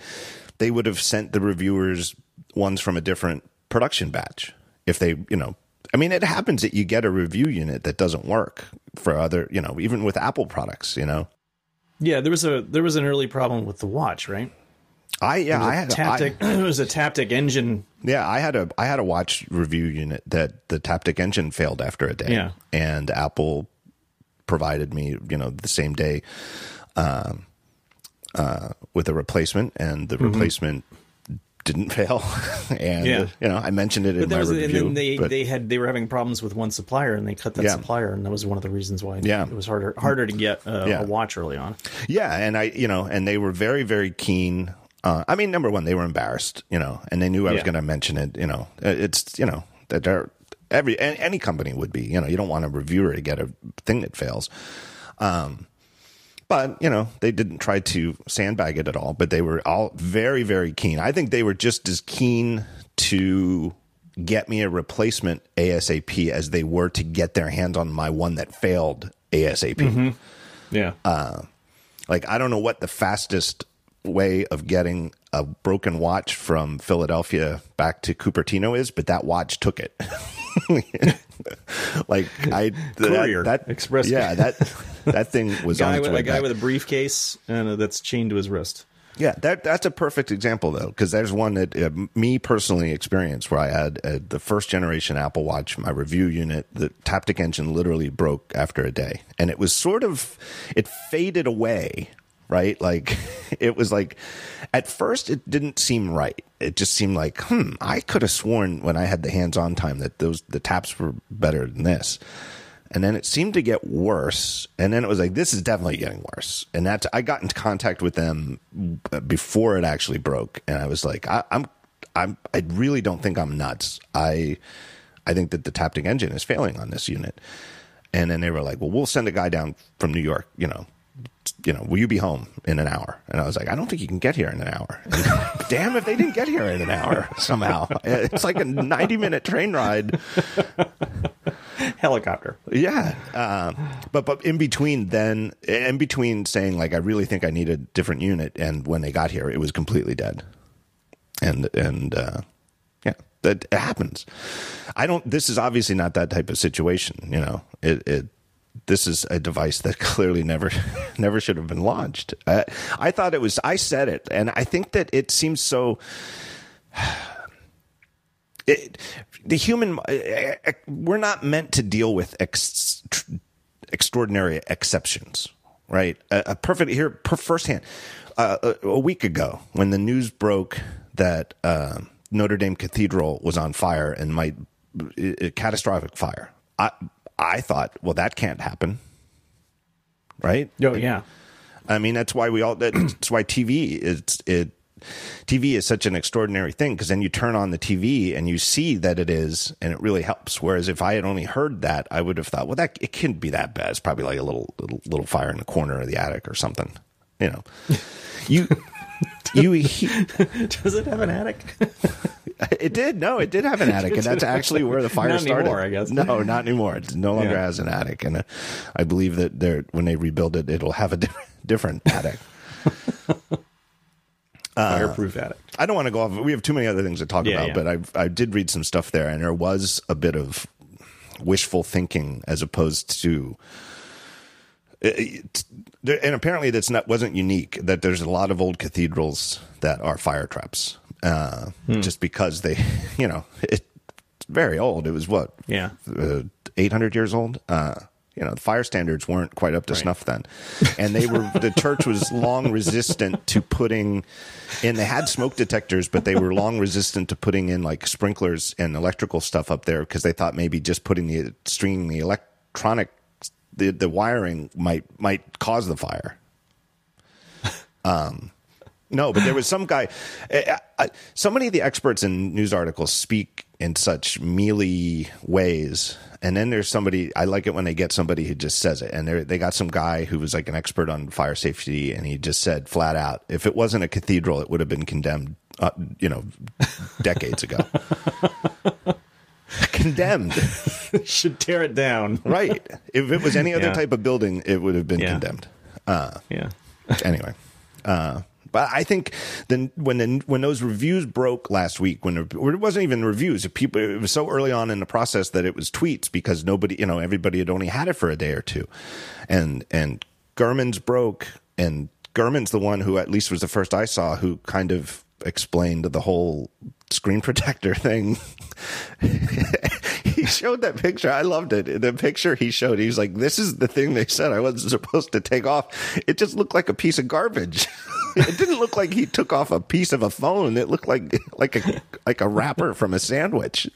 they would have sent the reviewers ones from a different production batch if they you know i mean it happens that you get a review unit that doesn't work for other you know even with apple products you know Yeah, there was a there was an early problem with the watch, right? I yeah i had a I- Taptic, it was a Taptic engine. Yeah, I had a I had a watch review unit that the Taptic engine failed after a day. Yeah. and Apple provided me, you know, the same day, um, uh, with a replacement, and the replacement didn't fail. and Mm-hmm. Yeah. you know, I mentioned it in But there my was, and review. then they, but- they had they were having problems with one supplier, and they cut that Yeah. supplier, and that was one of the reasons why Yeah. it was harder harder to get uh, Yeah. a watch early on. Yeah, and I, you know, and they were very, very keen. Uh, I mean, number one, they were embarrassed, you know, and they knew I was Yeah. going to mention it. You know, it's you know that they're every any, any company would be. You know, you don't want a reviewer to get a thing that fails. Um, but you know, they didn't try to sandbag it at all. But they were all very, very keen. I think they were just as keen to get me a replacement ASAP as they were to get their hands on my one that failed ASAP Yeah, Uh, like I don't know what the fastest way of getting a broken watch from Philadelphia back to Cupertino is, but that watch took it. like I Courier, that, that express. Yeah, that that thing was on guy its with, way a guy back. with a briefcase and uh, that's chained to his wrist. Yeah, that that's a perfect example though, because there's one that uh, me personally experienced where I had uh, the first generation Apple Watch, my review unit, the Taptic engine literally broke after a day, and it was sort of it faded away, right? Like it was like at first it didn't seem right. It just seemed like, hmm, I could have sworn when I had the hands-on time that those the taps were better than this and then it seemed to get worse and then it was like this is definitely getting worse and that's i got into contact with them before it actually broke and i was like I, i'm i'm i really don't think i'm nuts i i think that the Taptic engine is failing on this unit and then they were like well we'll send a guy down from new york you know you know, will you be home in an hour? And I was like, I don't think you can get here in an hour. Damn if they didn't get here in an hour somehow. It's like a 90 minute train ride Helicopter. yeah, um, but but in between then, in between saying like I really think I need a different unit, and when they got here, it was completely dead, and and uh, yeah, that it happens. I don't. This is obviously not that type of situation. You know, it. it this is a device that clearly never, never should have been launched. I, I thought it was. I said it, and I think that it seems so it, the human uh, uh, we're not meant to deal with ex, extraordinary exceptions right a, a perfect here per firsthand uh, a, a week ago when the news broke that uh, notre dame cathedral was on fire and might catastrophic fire i i thought well that can't happen right Oh yeah, I mean, that's why we all. That's why TV is it. TV is such an extraordinary thing because then you turn on the TV and you see that it is, and it really helps. Whereas if I had only heard that, I would have thought, well, that it couldn't be that bad. It's probably like a little little, little fire in the corner of the attic or something. You know, you you he, does it have an attic? it did no, it did have an attic, and that's actually where the fire Not started. anymore, I guess. no, not anymore. It no longer Yeah. has an attic, and uh, I believe that they're when they rebuild it, it'll have a different different attic. Fireproof attic. I don't want to go off. We have too many other things to talk Yeah, about, yeah. but I I did read some stuff there, and there was a bit of wishful thinking as opposed to. There- and apparently, that's not wasn't unique. That there's a lot of old cathedrals that are fire traps, uh, Hmm. just because they, you know, it's very old. It was what, Yeah. uh, 800 years old. Uh, you know, the fire standards weren't quite up to snuff then, and they were the church was long resistant to putting in. They had smoke detectors, but they were long resistant to putting in like sprinklers and electrical stuff up there because they thought maybe just putting the stringing the electronic the the wiring might might cause the fire. Um, no, but there was some guy. I, I, so many of the experts in news articles speak in such mealy ways, and then there's somebody. I like it when they get somebody who just says it. And they they got some guy who was like an expert on fire safety, and he just said flat out, if it wasn't a cathedral, it would have been condemned. Uh, you know, decades ago. condemned. Should tear it down. right. If it was any other Yeah. type of building, it would have been Yeah. condemned. Uh, Yeah. anyway, uh, but I think then when the, when those reviews broke last week, when it wasn't even reviews, it people it was so early on in the process that it was tweets because nobody, you know, everybody had only had it for a day or two, and and Gurman's broke, and Gurman's the one who at least was the first I saw who kind of explained the whole screen protector thing. he showed that picture. I loved it. The picture he showed, he was like, "This is the thing they said I wasn't supposed to take off." It just looked like a piece of garbage. it didn't look like he took off a piece of a phone. It looked like like a like a wrapper from a sandwich.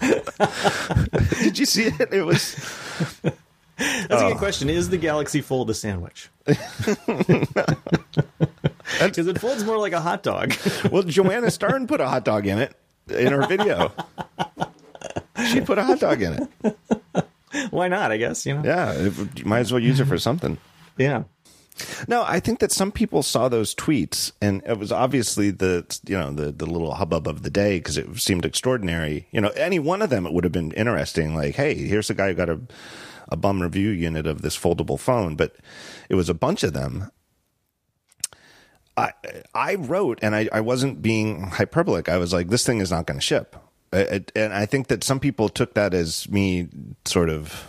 Did you see it? It was That's Oh. a good oh. question. Is the Galaxy Fold a sandwich? Because it folds more like a hot dog. well. Joanna Stern put a hot dog in it in her video. She put a hot dog in it. Why not? I guess you know. Yeah, it, you might as well use it for something. Yeah. No, I think that some people saw those tweets, and it was obviously the you know the the little hubbub of the day because it seemed extraordinary. You know, any one of them it would have been interesting. Like, hey, here's a guy who got a a bum review unit of this foldable phone, but it was a bunch of them. I I wrote, and I, I wasn't being hyperbolic. I was like, this thing is not going to ship, It- and I think that some people took that as me sort of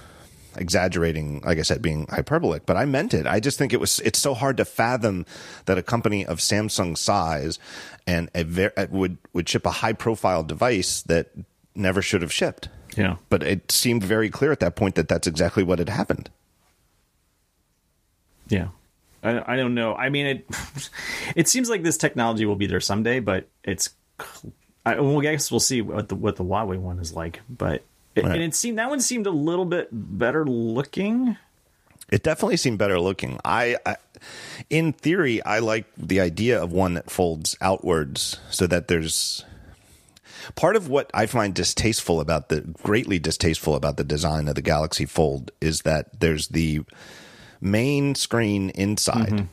exaggerating, like I said, being hyperbolic, but I meant it. I just think it was, it's so hard to fathom that a company of Samsung size and a ver- uh, would, would ship a high profile device that never should have shipped. Yeah. But it seemed very clear at that point that that's exactly what had happened. Yeah. I, I don't know. I mean, it it seems like this technology will be there someday, but it's. I, well, I guess we'll see what the what the Huawei one is like. But it, Right. and it seemed that one seemed a little bit better looking. It definitely seemed better looking. I, I, in theory, I like the idea of one that folds outwards so that there's part of what I find distasteful about the greatly distasteful about the design of the Galaxy Fold is that there's the main screen inside mm-hmm.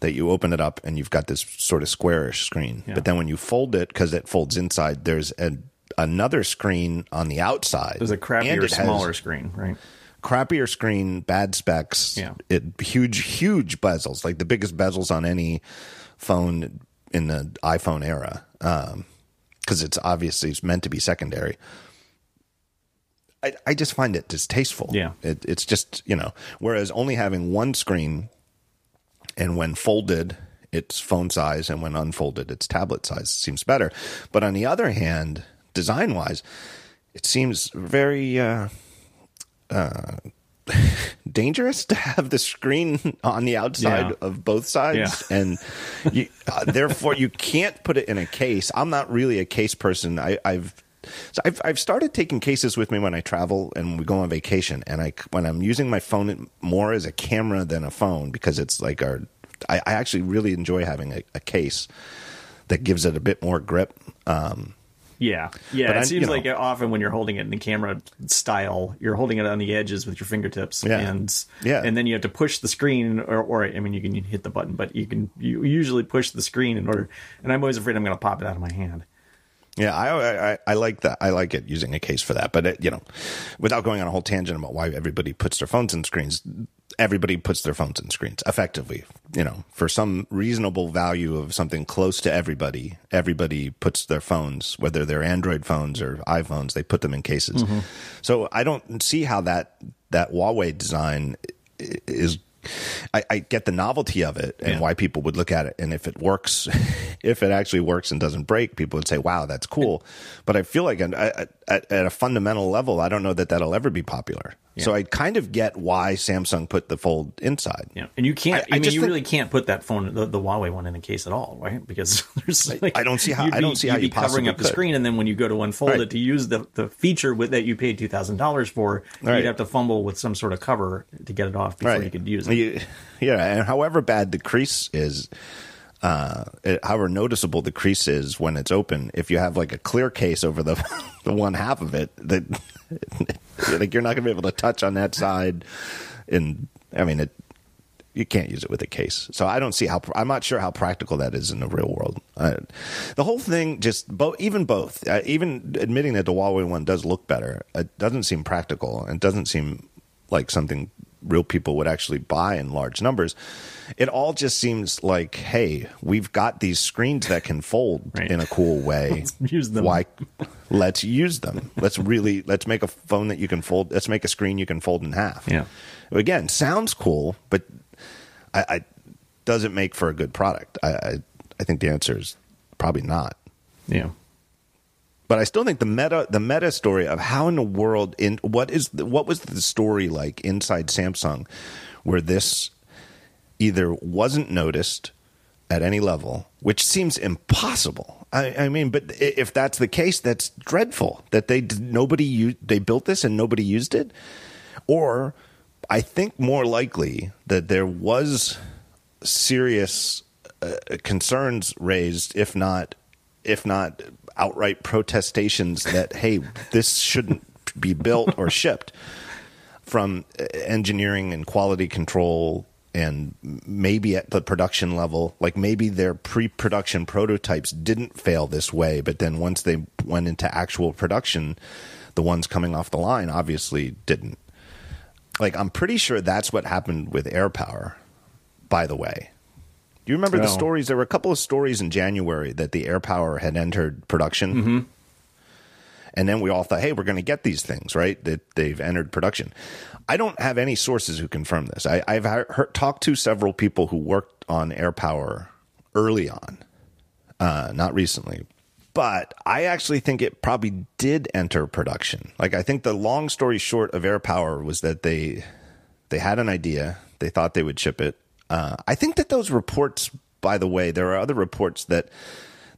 that you open it up and you've got this sort of squarish screen. Yeah. But then when you fold it because it folds inside, there's a, another screen on the outside. There's a crappier, smaller screen, right? crappier screen, bad specs, Yeah. it huge, huge bezels, like the biggest bezels on any phone in the iPhone era, um, because it's obviously it's meant to be secondary. I, I just find it distasteful. Yeah. it, it's just you know, whereas only having one screen, and when folded, it's phone size, and when unfolded, it's tablet size. Seems better, but on the other hand, design wise, it seems very. Uh, dangerous to have the screen on the outside Yeah. of both sides and you, uh, therefore you can't put it in a case i'm not really a case person I, i've so I've, I've started taking cases with me when I travel and we go on vacation, and I when I'm using my phone more as a camera than a phone because it's like our. I, I actually really enjoy having a, a case that gives it a bit more grip. Um, Yeah, yeah. But it I- seems you know. like often when you're holding it in the camera style, you're holding it on the edges with your fingertips, Yeah. and Yeah. and then you have to push the screen, or, or I mean, you can hit the button, but you can you usually push the screen in order. And I'm always afraid I'm going to pop it out of my hand. Yeah, I, I I like that. I like it using a case for that. But it, you know, without going on a whole tangent about why everybody puts their phones in screens, everybody puts their phones in screens effectively. You know, for some reasonable value of something close to everybody, everybody puts their phones, whether they're Android phones or iPhones, they put them in cases. Mm-hmm. So I don't see how that that Huawei design is. I, I get the novelty of it and Yeah. why people would look at it, and if it works, if it actually works and doesn't break, people would say, "Wow, that's cool." But I feel like at, at, at a fundamental level, I don't know that that'll ever be popular. So I kind of get why Samsung put the fold inside. Yeah, and you can't. I- I, mean, you think- really can't put that phone, the, the Huawei one, in a case at all, right? Because there's. Like, I don't see how- you'd I don't see how you'd you be covering up the screen, and then when you go to unfold Right. it to use the the feature with that you paid two thousand dollars for, Right. you'd have to fumble with some sort of cover to get it off before you could use it. You- yeah, and however bad the crease is, uh, it, however noticeable the crease is when it's open, if you have like a clear case over the the one half of it, that like you're not going to be able to touch on that side. And I mean, it you can't use it with a case. So I don't see how I'm not sure how practical that is in the real world. The whole thing just both even both uh, even admitting that the Huawei one does look better, it doesn't seem practical and doesn't seem like something real people would actually buy in large numbers. It all just seems like, hey, we've got these screens that can fold Right. in a cool way. Let's use them. Why? Let's use them. Let's really let's make a phone that you can fold. Let's make a screen you can fold in half. Yeah. Again, sounds cool, but I, I doesn't make for a good product. I, I I think the answer is probably not. Yeah. But I still think the meta the meta story of how in the world in what is the, what was the story like inside Samsung where this either wasn't noticed at any level, which seems impossible. I, I mean, but if that's the case, that's dreadful that they nobody used, they built this and nobody used it, or I think more likely that there was serious uh, concerns raised, if not if not outright protestations that hey, this shouldn't be built or shipped from uh, engineering and quality control and maybe at the production level like maybe their pre-production prototypes didn't fail this way but then once they went into actual production the ones coming off the line obviously didn't. Like i'm pretty sure that's what happened with AirPower by the way. Do you remember the stories? There were a couple of stories in january that the AirPower had entered production mm-hmm. And then we all thought, hey, we're going to get these things, right? That they've entered production. I don't have any sources who confirm this. I, I've heard, heard, talked to several people who worked on AirPower early on, uh, not recently. But I actually think it probably did enter production. Like I think the long story short of AirPower was that they they had an idea, they thought they would ship it. Uh, I think that those reports, by the way, there are other reports that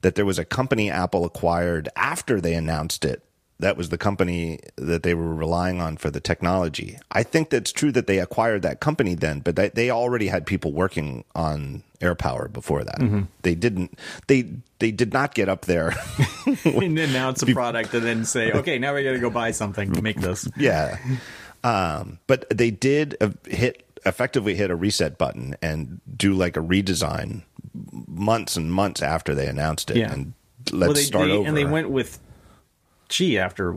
that there was a company Apple acquired after they announced it. That was the company that they were relying on for the technology. I think that's true that they acquired that company then, but they, they already had people working on AirPower before that. They didn't. They they did not get up there. and announce a product and then say, okay, now we got to go buy something to make this. yeah, um, but they did hit effectively hit a reset button and do like a redesign months and months after they announced it Yeah. and let's they, start they- over. And they went with Qi after,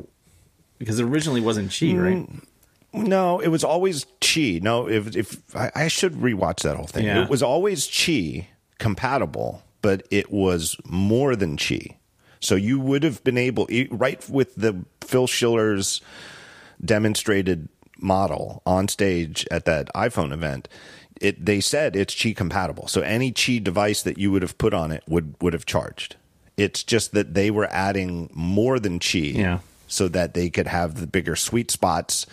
because it originally wasn't Qi, Mm, right? No, it was always Qi. No, if if I, I should rewatch that whole thing. Yeah. It was always Qi compatible, but it was more than Qi. So you would have been able, right with the Phil Schiller's demonstrated model on stage at that iPhone event. It they said it's Qi compatible. So any Qi device that you would have put on it would would have charged. It's just that they were adding more than Qi Yeah. so that they could have the bigger sweet spots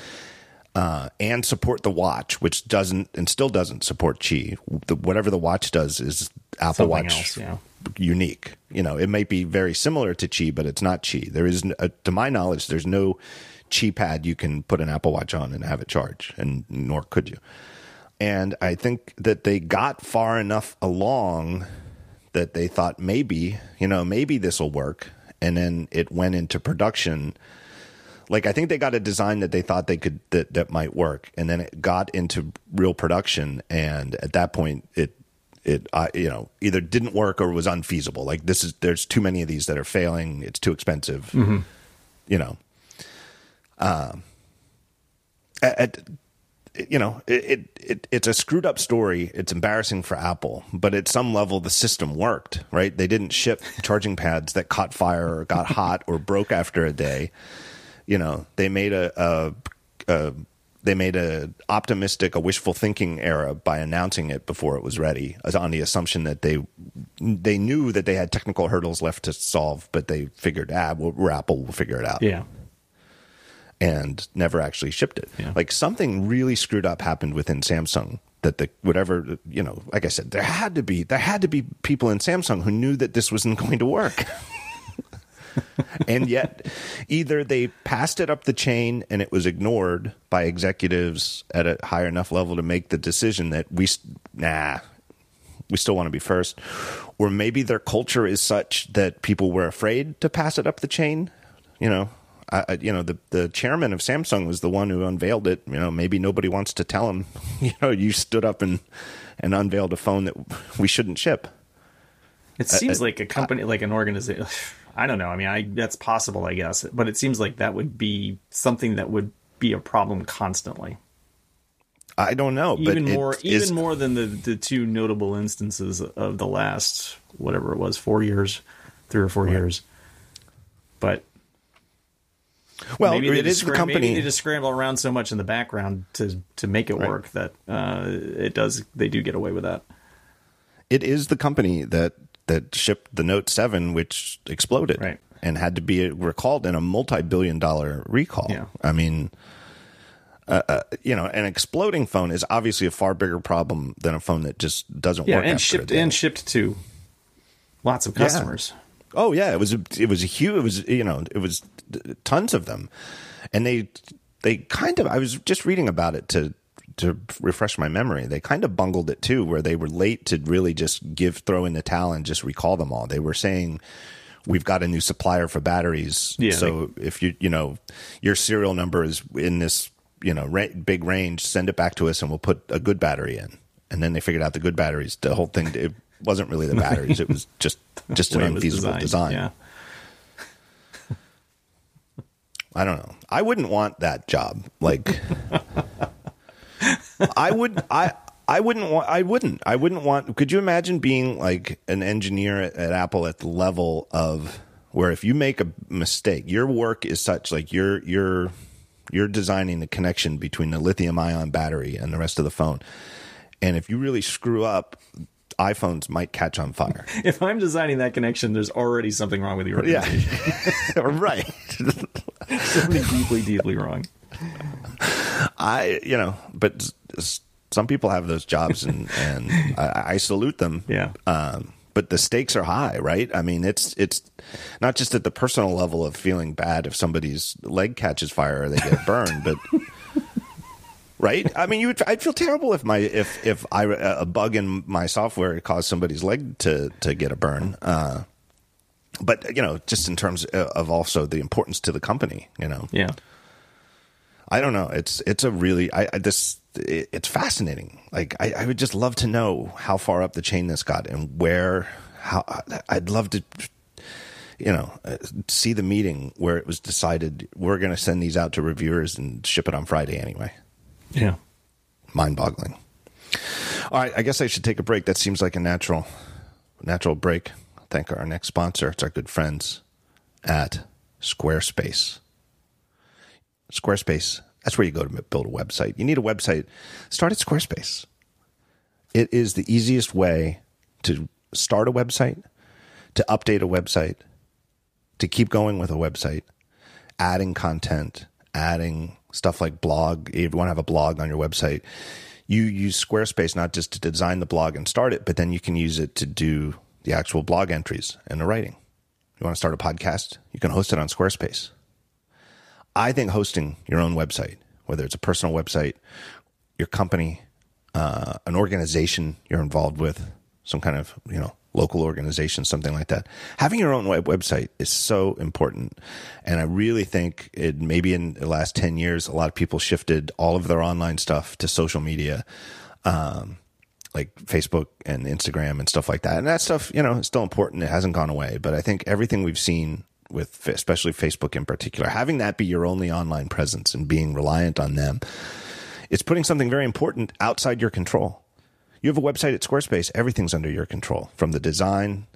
uh, and support the watch, which doesn't and still doesn't support Qi. The, whatever the watch does is Apple Something Watch else, yeah. unique. You know, it might be very similar to Qi, but it's not Qi. There is, uh, to my knowledge, there's no Qi pad you can put an Apple Watch on and have it charge, and nor could you. And I think that they got far enough along that they thought maybe, you know, maybe this will work. And then it went into production. Like I think they got a design that they thought they could that that might work, and then it got into real production. And at that point, it it uh, you know either didn't work or was unfeasible. Like this is there's too many of these that are failing. It's too expensive. You know, um, at, at you know, it, it, it it's a screwed up story. It's embarrassing for Apple, but at some level, the system worked, right? They didn't ship charging pads that caught fire or got hot or broke after a day. You know, they made a, a, a they made a optimistic, a wishful thinking era by announcing it before it was ready, as on the assumption that they they knew that they had technical hurdles left to solve, but they figured, ah, well, we're Apple, we'll figure it out Yeah. And never actually shipped it. Yeah. Like something really screwed up happened within Samsung that the whatever you know, like I said, there had to be there had to be people in Samsung who knew that this wasn't going to work. and yet either they passed it up the chain and it was ignored by executives at a higher enough level to make the decision that we nah we still want to be first or maybe their culture is such that people were afraid to pass it up the chain you know I, you know, the the chairman of Samsung was the one who unveiled it. You know, maybe nobody wants to tell him. You know, you stood up and and unveiled a phone that we shouldn't ship. It seems uh, like a company, uh, like an organization. I don't know. I mean, I that's possible, I guess, but it seems like that would be something that would be a problem constantly. I don't know, even more, even is... more than the the two notable instances of the last whatever it was, four years, three or four right. years. But well, maybe it is the company. Maybe they just scramble around so much in the background to to make it right. work that uh, it does. They do get away with that. It is the company that that shipped the Note Seven, which exploded, right. and had to be recalled in a multi-billion dollar recall. Yeah. I mean, uh, uh, you know, an exploding phone is obviously a far bigger problem than a phone that just doesn't yeah, work. and shipped and shipped to lots of customers. Yeah. Oh yeah, it was a, it was a huge. It was you know it was tons of them, and they they kind of. I was just reading about it to to refresh my memory. They kind of bungled it too, where they were late to really just give throw in the towel and just recall them all. They were saying we've got a new supplier for batteries. Yeah, so if you you know your serial number is in this you know ra- big range, send it back to us and we'll put a good battery in. And then they figured out the good batteries. The whole thing it wasn't really the batteries; it was just just an unfeasible design. Yeah. I don't know. I wouldn't want that job. Like, I would. I. I wouldn't want. I wouldn't. I wouldn't want. Could you imagine being like an engineer at, at Apple at the level of where if you make a mistake, your work is such like you're you're you're designing the connection between the lithium ion battery and the rest of the phone. And if you really screw up, iPhones might catch on fire. If I'm designing that connection, there's already something wrong with the organization. Yeah. right. something deeply, deeply wrong. I, you know, but some people have those jobs and, and I, I salute them. Yeah. Um, but the stakes are high, right? I mean, it's it's not just at the personal level of feeling bad if somebody's leg catches fire or they get burned, but right? I mean, you would, I'd feel terrible if my if if I a bug in my software caused somebody's leg to to get a burn. Uh, but you know, just in terms of also the importance to the company, you know, yeah. I don't know. It's it's a really I, I this it, it's fascinating. Like I, I would just love to know how far up the chain this got and where. How I'd love to you know, uh, see the meeting where it was decided we're going to send these out to reviewers and ship it on Friday anyway. Yeah. Mind boggling. All right. I guess I should take a break. That seems like a natural, natural break. Thank our next sponsor. It's our good friends at Squarespace. Squarespace, that's where you go to build a website. You need a website, start at Squarespace. It is the easiest way to start a website, to update a website, to keep going with a website, adding content, adding stuff like blog. If you want to have a blog on your website, you use Squarespace not just to design the blog and start it, but then you can use it to do the actual blog entries and the writing. You want to start a podcast? You can host it on Squarespace. I think hosting your own website, whether it's a personal website, your company, uh, an organization you're involved with, some kind of you know local organization, something like that. Having your own web website is so important, and I really think it. Maybe in the last ten years, a lot of people shifted all of their online stuff to social media. Um, like Facebook and Instagram and stuff like that. And that stuff, you know, is still important. It hasn't gone away. But I think everything we've seen with especially Facebook in particular, having that be your only online presence and being reliant on them, it's putting something very important outside your control. You have a website at Squarespace, everything's under your control from the design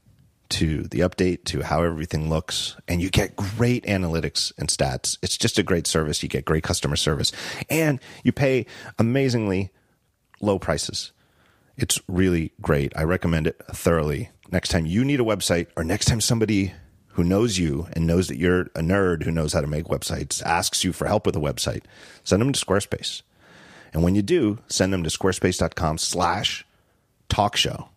to the update to how everything looks and you get great analytics and stats. It's just a great service. You get great customer service and you pay amazingly low prices. It's really great. I recommend it thoroughly. Next time you need a website or next time somebody who knows you and knows that you're a nerd who knows how to make websites asks you for help with a website, send them to Squarespace. And when you do, send them to squarespace.com slash talk show.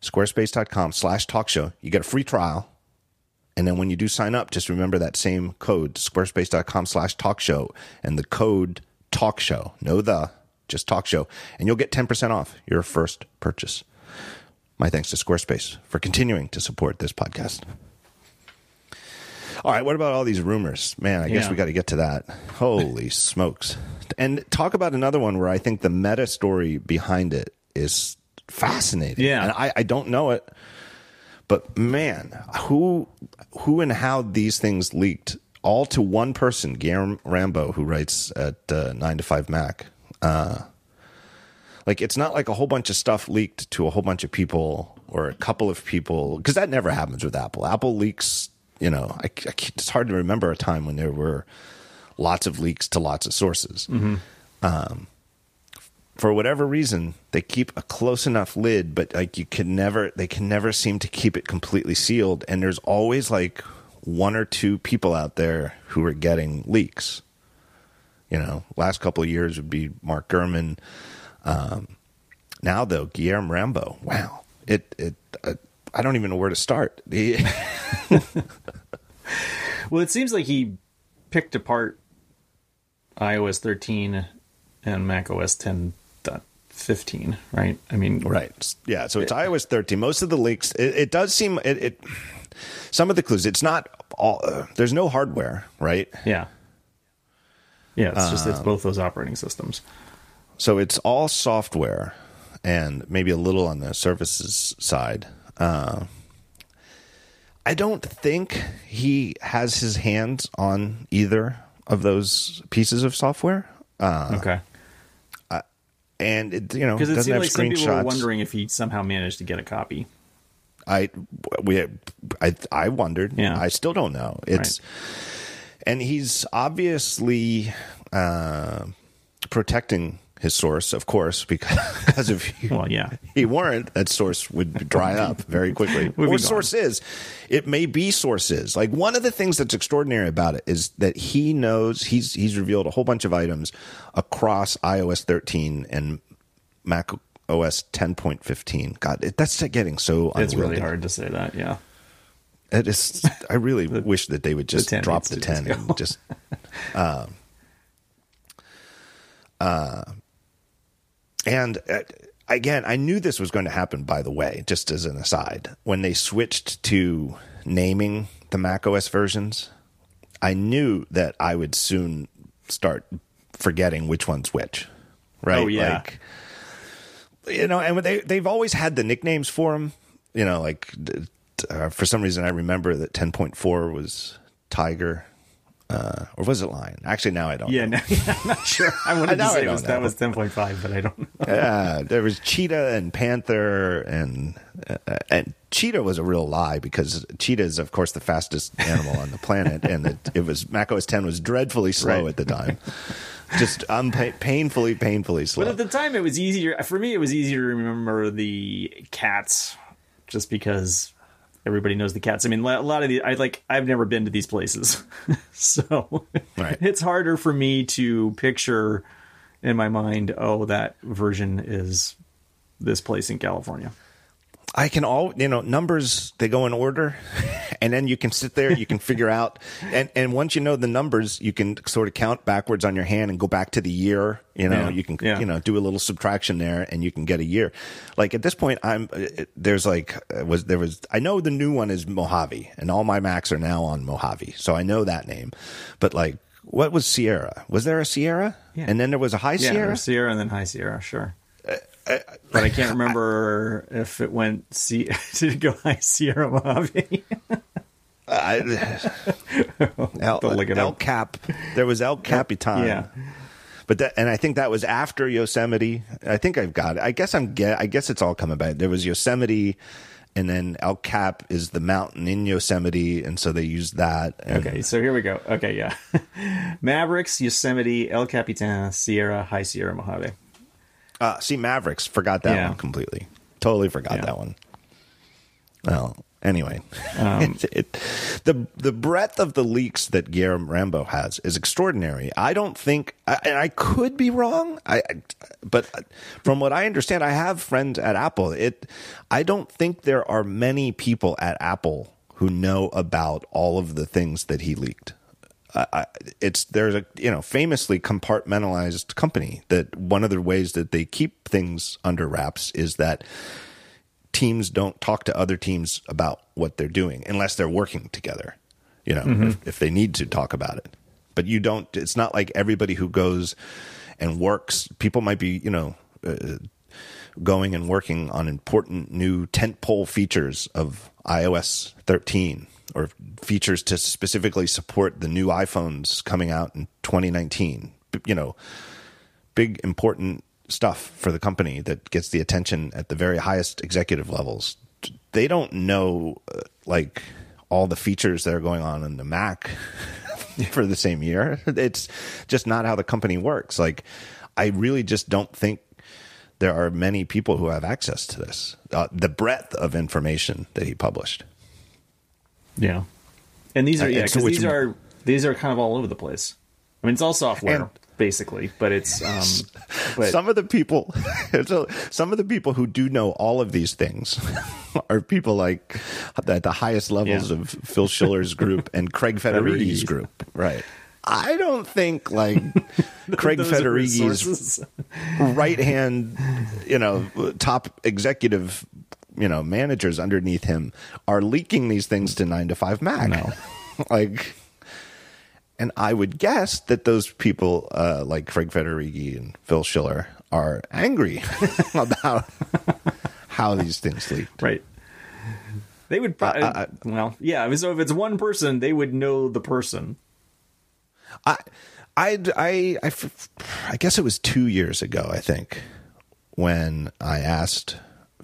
Squarespace.com slash talk show. You get a free trial. And then when you do sign up, just remember that same code, squarespace.com slash talk show, and the code talk show. No the, just talk show. And you'll get 10% off your first purchase. My thanks to Squarespace for continuing to support this podcast. All right, what about all these rumors? Man, I guess Yeah. we got to get to that. Holy smokes. And talk about another one where I think the meta story behind it is fascinating. Yeah. And I, I don't know it, but man, who who and how these things leaked all to one person, Guilherme Rambo, who writes at uh, 9 to 5 Mac. Uh, like it's not like a whole bunch of stuff leaked to a whole bunch of people or a couple of people because that never happens with Apple. Apple leaks, you know, I, I can't- it's hard to remember a time when there were lots of leaks to lots of sources. Um, for whatever reason, they keep a close enough lid, but like you can never, they can never seem to keep it completely sealed. And there's always like one or two people out there who are getting leaks. You know, last couple of years would be Mark Gurman. Um, now though, Guilherme Rambo. Wow, it it. Uh, I don't even know where to start. Well, it seems like he picked apart iOS 13 and Mac OS 10.15, right? I mean, Right. Yeah. So it's iOS 13. Most of the leaks, it, it does seem it, it. Some of the clues. It's not all. Uh, there's no hardware, right? Yeah. Yeah, it's just Um, it's both those operating systems. So it's all software, and maybe a little on the services side. Uh, I don't think he has his hands on either of those pieces of software, okay. and it, you know Because it seemed have like some people were screenshots. wondering if he somehow managed to get a copy. I we I I wondered. Yeah. I still don't know. It's and he's obviously uh, protecting his source, of course, because, if he, Well, yeah. he weren't, that source would dry up very quickly. Would be or gone. source is, it may be sources. Like one of the things that's extraordinary about it is that he knows he's he's revealed a whole bunch of items across iOS 13 and Mac OS 10.15. God, it, that's getting so It's really hard to say that. Yeah. It is. I really wish that they would just 10 drop the to just ten and just. Um, uh, and uh, again, I knew this was going to happen. By the way, just as an aside, when they switched to naming the Mac OS versions, I knew that I would soon start forgetting which one's which. Right? Oh, yeah. Like, you know, and they they've always had the nicknames for them. You know, like uh, for some reason I remember that ten point four was Tiger, uh, or was it Lion? Actually, now I don't. Yeah, know. no, I'm not sure. I wanted to say it was, know. that was 10.5, but I don't know. Yeah, there was Cheetah and Panther, and uh, and Cheetah was a real lie because Cheetah is, of course, the fastest animal on the planet, and it, it was Mac OS ten was dreadfully slow Right. at the time, just unpa- painfully, painfully slow. But at the time, it was easier. For me, it was easier to remember the cats just because everybody knows the cats. I mean, a lot of the, I like, I've never been to these places. so Right. it's harder for me to picture in my mind, oh, that version is this place in California. I can all you know numbers they go in order, and then you can sit there you can figure out and and once you know the numbers you can sort of count backwards on your hand and go back to the year. You know Yeah. you can Yeah. you know do a little subtraction there and you can get a year. Like at this point I'm uh, there's like uh, was there was I know the new one is Mojave and all my Macs are now on Mojave so I know that name, but like what was Sierra? Was there a Sierra? Yeah. And then there was a High Sierra. Sierra and then High Sierra, sure. But I can't remember if it went C did it go High Sierra Mojave. I, El, Don't look it El. Cap. There was El Capitan. Yeah. But that, and I think that was after Yosemite. I think I've got it. I guess I'm get. I guess it's all coming back. There was Yosemite, and then El Cap is the mountain in Yosemite, and so they used that. And, Okay, so here we go. Okay, yeah. Mavericks, Yosemite, El Capitan, Sierra, High Sierra, Mojave. Uh, see, Mavericks. Forgot that Yeah. one completely. Totally forgot Yeah. that one. Well, anyway, Um, it, it, the the breadth of the leaks that Guilherme Rambo has is extraordinary. I don't think, I, and I could be wrong. I, I, but from what I understand, I have friends at Apple. It, I don't think there are many people at Apple who know about all of the things that he leaked. I, it's there's a you know famously compartmentalized company that one of the ways that they keep things under wraps is that teams don't talk to other teams about what they're doing unless they're working together. you know, if, if they need to talk about it. But you don't. It's not like everybody who goes and works. People might be, you know. Uh, going and working on important new tentpole features of iOS 13 or features to specifically support the new iPhones coming out in 2019. You know, big important stuff for the company that gets the attention at the very highest executive levels. They don't know uh, like all the features that are going on in the Mac for the same year. It's just not how the company works. Like I really just don't think there are many people who have access to this. Uh, the breadth of information that he published. Yeah, and these are Uh, yeah so because which- these are these are kind of all over the place. I mean, it's all software And- basically, but it's um, but some of the people, so some of the people who do know all of these things are people like at the highest levels Yeah. of Phil Schiller's group and Craig Federighi's Federighi's. group. Right. I don't think like Craig those Federighi's right hand, you know, top executive, you know, managers underneath him are leaking these things to nine to five Mac. No. like, and I would guess that those people, uh, like Craig Federighi and Phil Schiller, are angry about how these things leaked. right. They would probably I- well, yeah. I mean, so if it's one person, they would know the person. I, I, I, I, I guess it was two years ago, I think, when I asked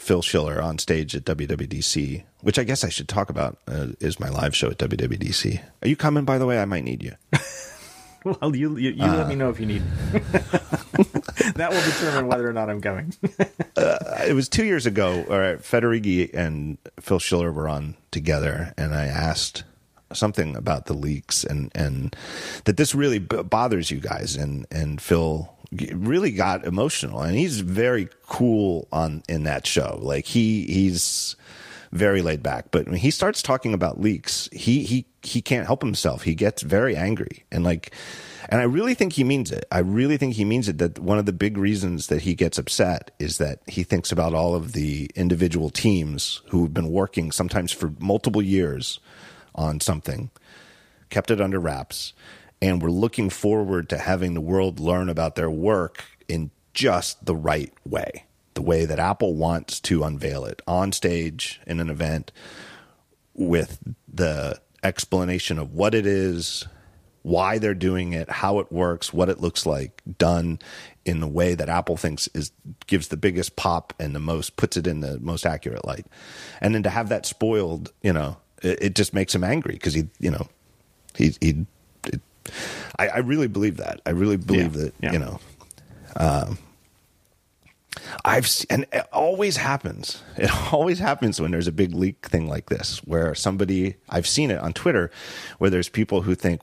Phil Schiller on stage at WWDC, which I guess I should talk about, uh, is my live show at WWDC. Are you coming, by the way? I might need you. Well, you you, you Uh. let me know if you need. that will determine whether or not I'm going. it was two years ago where Federighi and Phil Schiller were on together, and I asked something about the leaks and and that this really b- bothers you guys, and and Phil really got emotional, and he's very cool on in that show. Like he he's very laid back, but when he starts talking about leaks, he he he can't help himself. He gets very angry and like and I really think he means it. I really think he means it that one of the big reasons that he gets upset is that he thinks about all of the individual teams who've been working sometimes for multiple years on something, kept it under wraps, and we're looking forward to having the world learn about their work in just the right way. The way that Apple wants to unveil it on stage in an event with the explanation of what it is, why they're doing it, how it works, what it looks like, done in the way that Apple thinks is gives the biggest pop and the most puts it in the most accurate light. And then to have that spoiled, you know, it, it just makes him angry because he, you know, he he. I, I really believe that. I really believe Yeah, that. yeah. You know, um, I've and it always happens. It always happens when there's a big leak thing like this, where somebody I've seen it on Twitter, where there's people who think,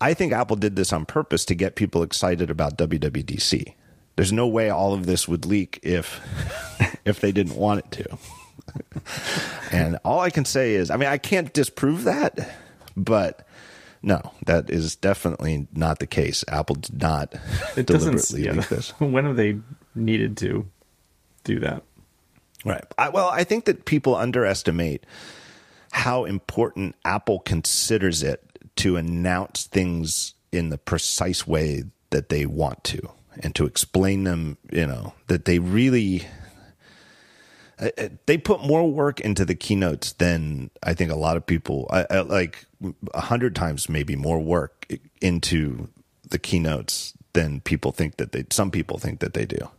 I think Apple did this on purpose to get people excited about WWDC. There's no way all of this would leak if if they didn't want it to. and all I can say is, I mean, I can't disprove that, but no, that is definitely not the case. Apple did not It doesn't. deliberately Yeah, leak this. when have they needed to do that? Right. I, well, I think that people underestimate how important Apple considers it to announce things in the precise way that they want to and to explain them, you know, that they really they put more work into the keynotes than I think a lot of people I, I, like a hundred times maybe more work into the keynotes than people think that they some people think that they do.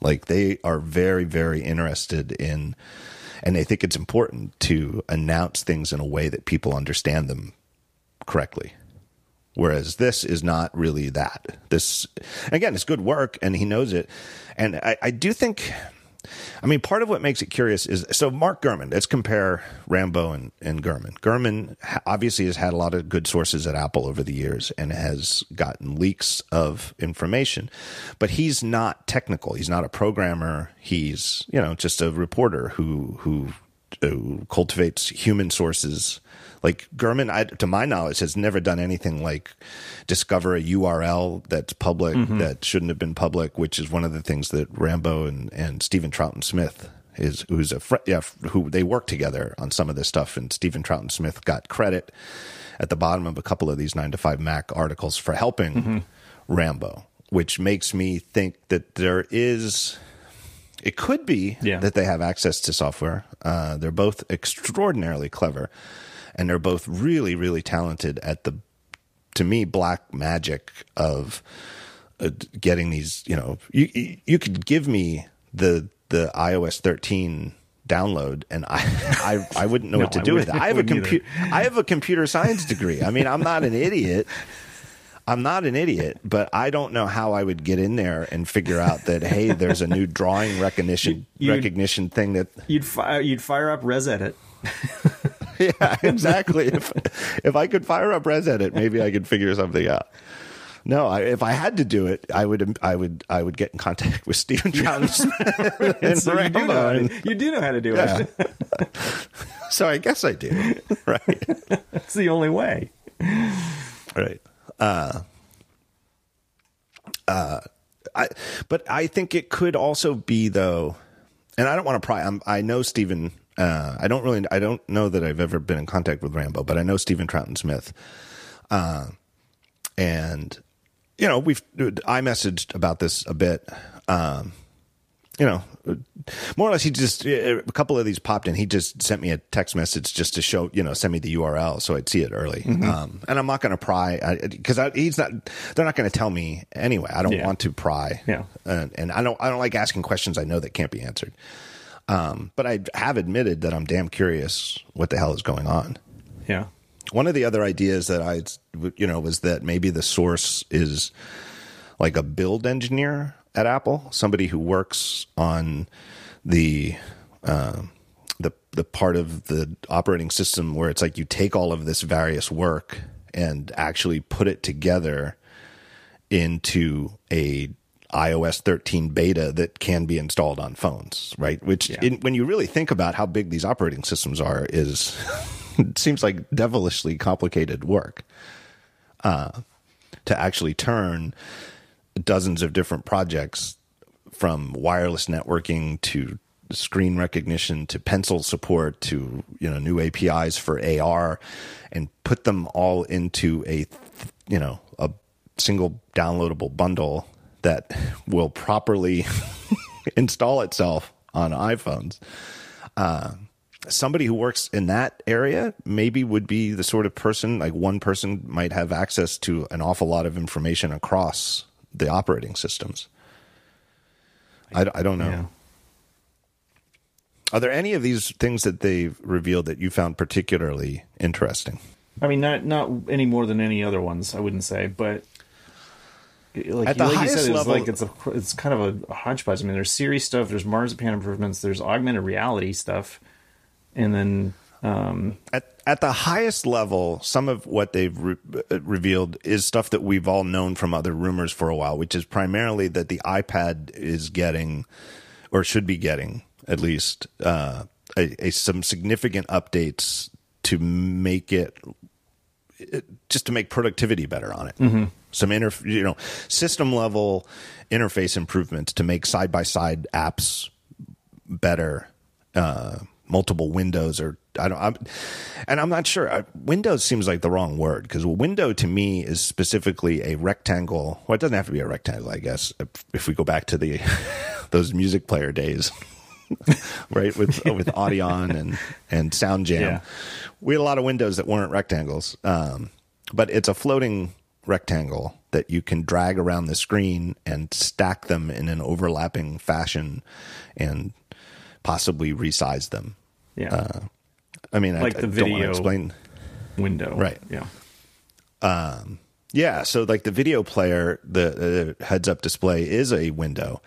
Like they are very very interested in and they think it's important to announce things in a way that people understand them correctly. Whereas this is not really that. This again, it's good work, and he knows it. And I, I do think, I mean, part of what makes it curious is so Mark Gurman. Let's compare Rambo and, and Gurman. Gurman obviously has had a lot of good sources at Apple over the years and has gotten leaks of information, but he's not technical. He's not a programmer. He's you know just a reporter who who, who cultivates human sources like Gurman, I, to my knowledge, has never done anything like discover a URL that's public that shouldn't have been public, which is one of the things that Rambo and, and Stephen Troughton Smith is who's a fr- yeah who they work together on some of this stuff, and Stephen Troughton Smith got credit at the bottom of a couple of these nine to five Mac articles for helping mm-hmm. Rambo, which makes me think that there is. It could be yeah. that they have access to software. Uh, they're both extraordinarily clever, and they're both really, really talented at the, to me, black magic of uh, getting these. You know, you you could give me the the iOS 13 download and I I, I wouldn't know no, what to do with it. I have a computer I have a computer science degree. I mean, I'm not an idiot. I'm not an idiot, but I don't know how I would get in there and figure out that hey, there's a new drawing recognition you'd, recognition thing that you'd fire you'd fire up ResEdit. yeah, exactly. if if I could fire up ResEdit, maybe I could figure something out. No, I, if I had to do it, I would, I would, I would get in contact with Stephen Troughton so you, do know to, you do know how to do yeah. it. so I guess I do. Right. That's the only way. Right. Uh, uh, I, but I think it could also be though, and I don't want to pry. I'm, I know Stephen. Uh, I don't really. I don't know that I've ever been in contact with Rambo, but I know Stephen Troughton Smith. Uh, and you know, we've I messaged about this a bit. Um, you know, more or less, he just a couple of these popped in. He just sent me a text message just to show, you know, send me the URL so I'd see it early. Mm-hmm. Um, and I'm not going to pry because he's not. They're not going to tell me anyway. I don't yeah. want to pry. Yeah, and, and, I don't. I don't like asking questions I know that can't be answered. Um, but I have admitted that I'm damn curious what the hell is going on. Yeah one of the other ideas that I, you know, was that maybe the source is like a build engineer at Apple, somebody who works on the uh, the the part of the operating system where it's like you take all of this various work and actually put it together into a iOS 13 beta that can be installed on phones, right? Which, yeah. in, when you really think about how big these operating systems are, is it seems like devilishly complicated work uh, to actually turn dozens of different projects from wireless networking to screen recognition to pencil support to you know new APIs for AR and put them all into a you know a single downloadable bundle that will properly install itself on iPhones. Uh, somebody who works in that area maybe would be the sort of person like one person might have access to an awful lot of information across the operating systems. I, I don't know. Yeah. Are there any of these things that they've revealed that you found particularly interesting? I mean, not not any more than any other ones. I wouldn't say, but like, at the like highest said, level, it's like it's a it's kind of a, hodgepodge. I mean, there's Siri stuff, there's marzipan improvements, there's augmented reality stuff, and then um, at at the highest level, some of what they've re- uh, revealed is stuff that we've all known from other rumors for a while, which is primarily that the iPad is getting, or should be getting, at least uh, a, a, some significant updates to make it, it, just to make productivity better on it. Mm-hmm. Some inter, you know, system level interface improvements to make side by side apps better. Uh, multiple windows or I don't I'm, and I'm not sure I, Windows seems like the wrong word because window to me is specifically a rectangle well it doesn't have to be a rectangle I guess if, if we go back to the those music player days right with with Audion and and SoundJam yeah. we had a lot of windows that weren't rectangles um, but it's a floating rectangle that you can drag around the screen and stack them in an overlapping fashion and possibly resize them yeah. Uh, I mean, like I, the I video explain window, right? Yeah. Um, yeah. So, like the video player, the uh, heads-up display is a window,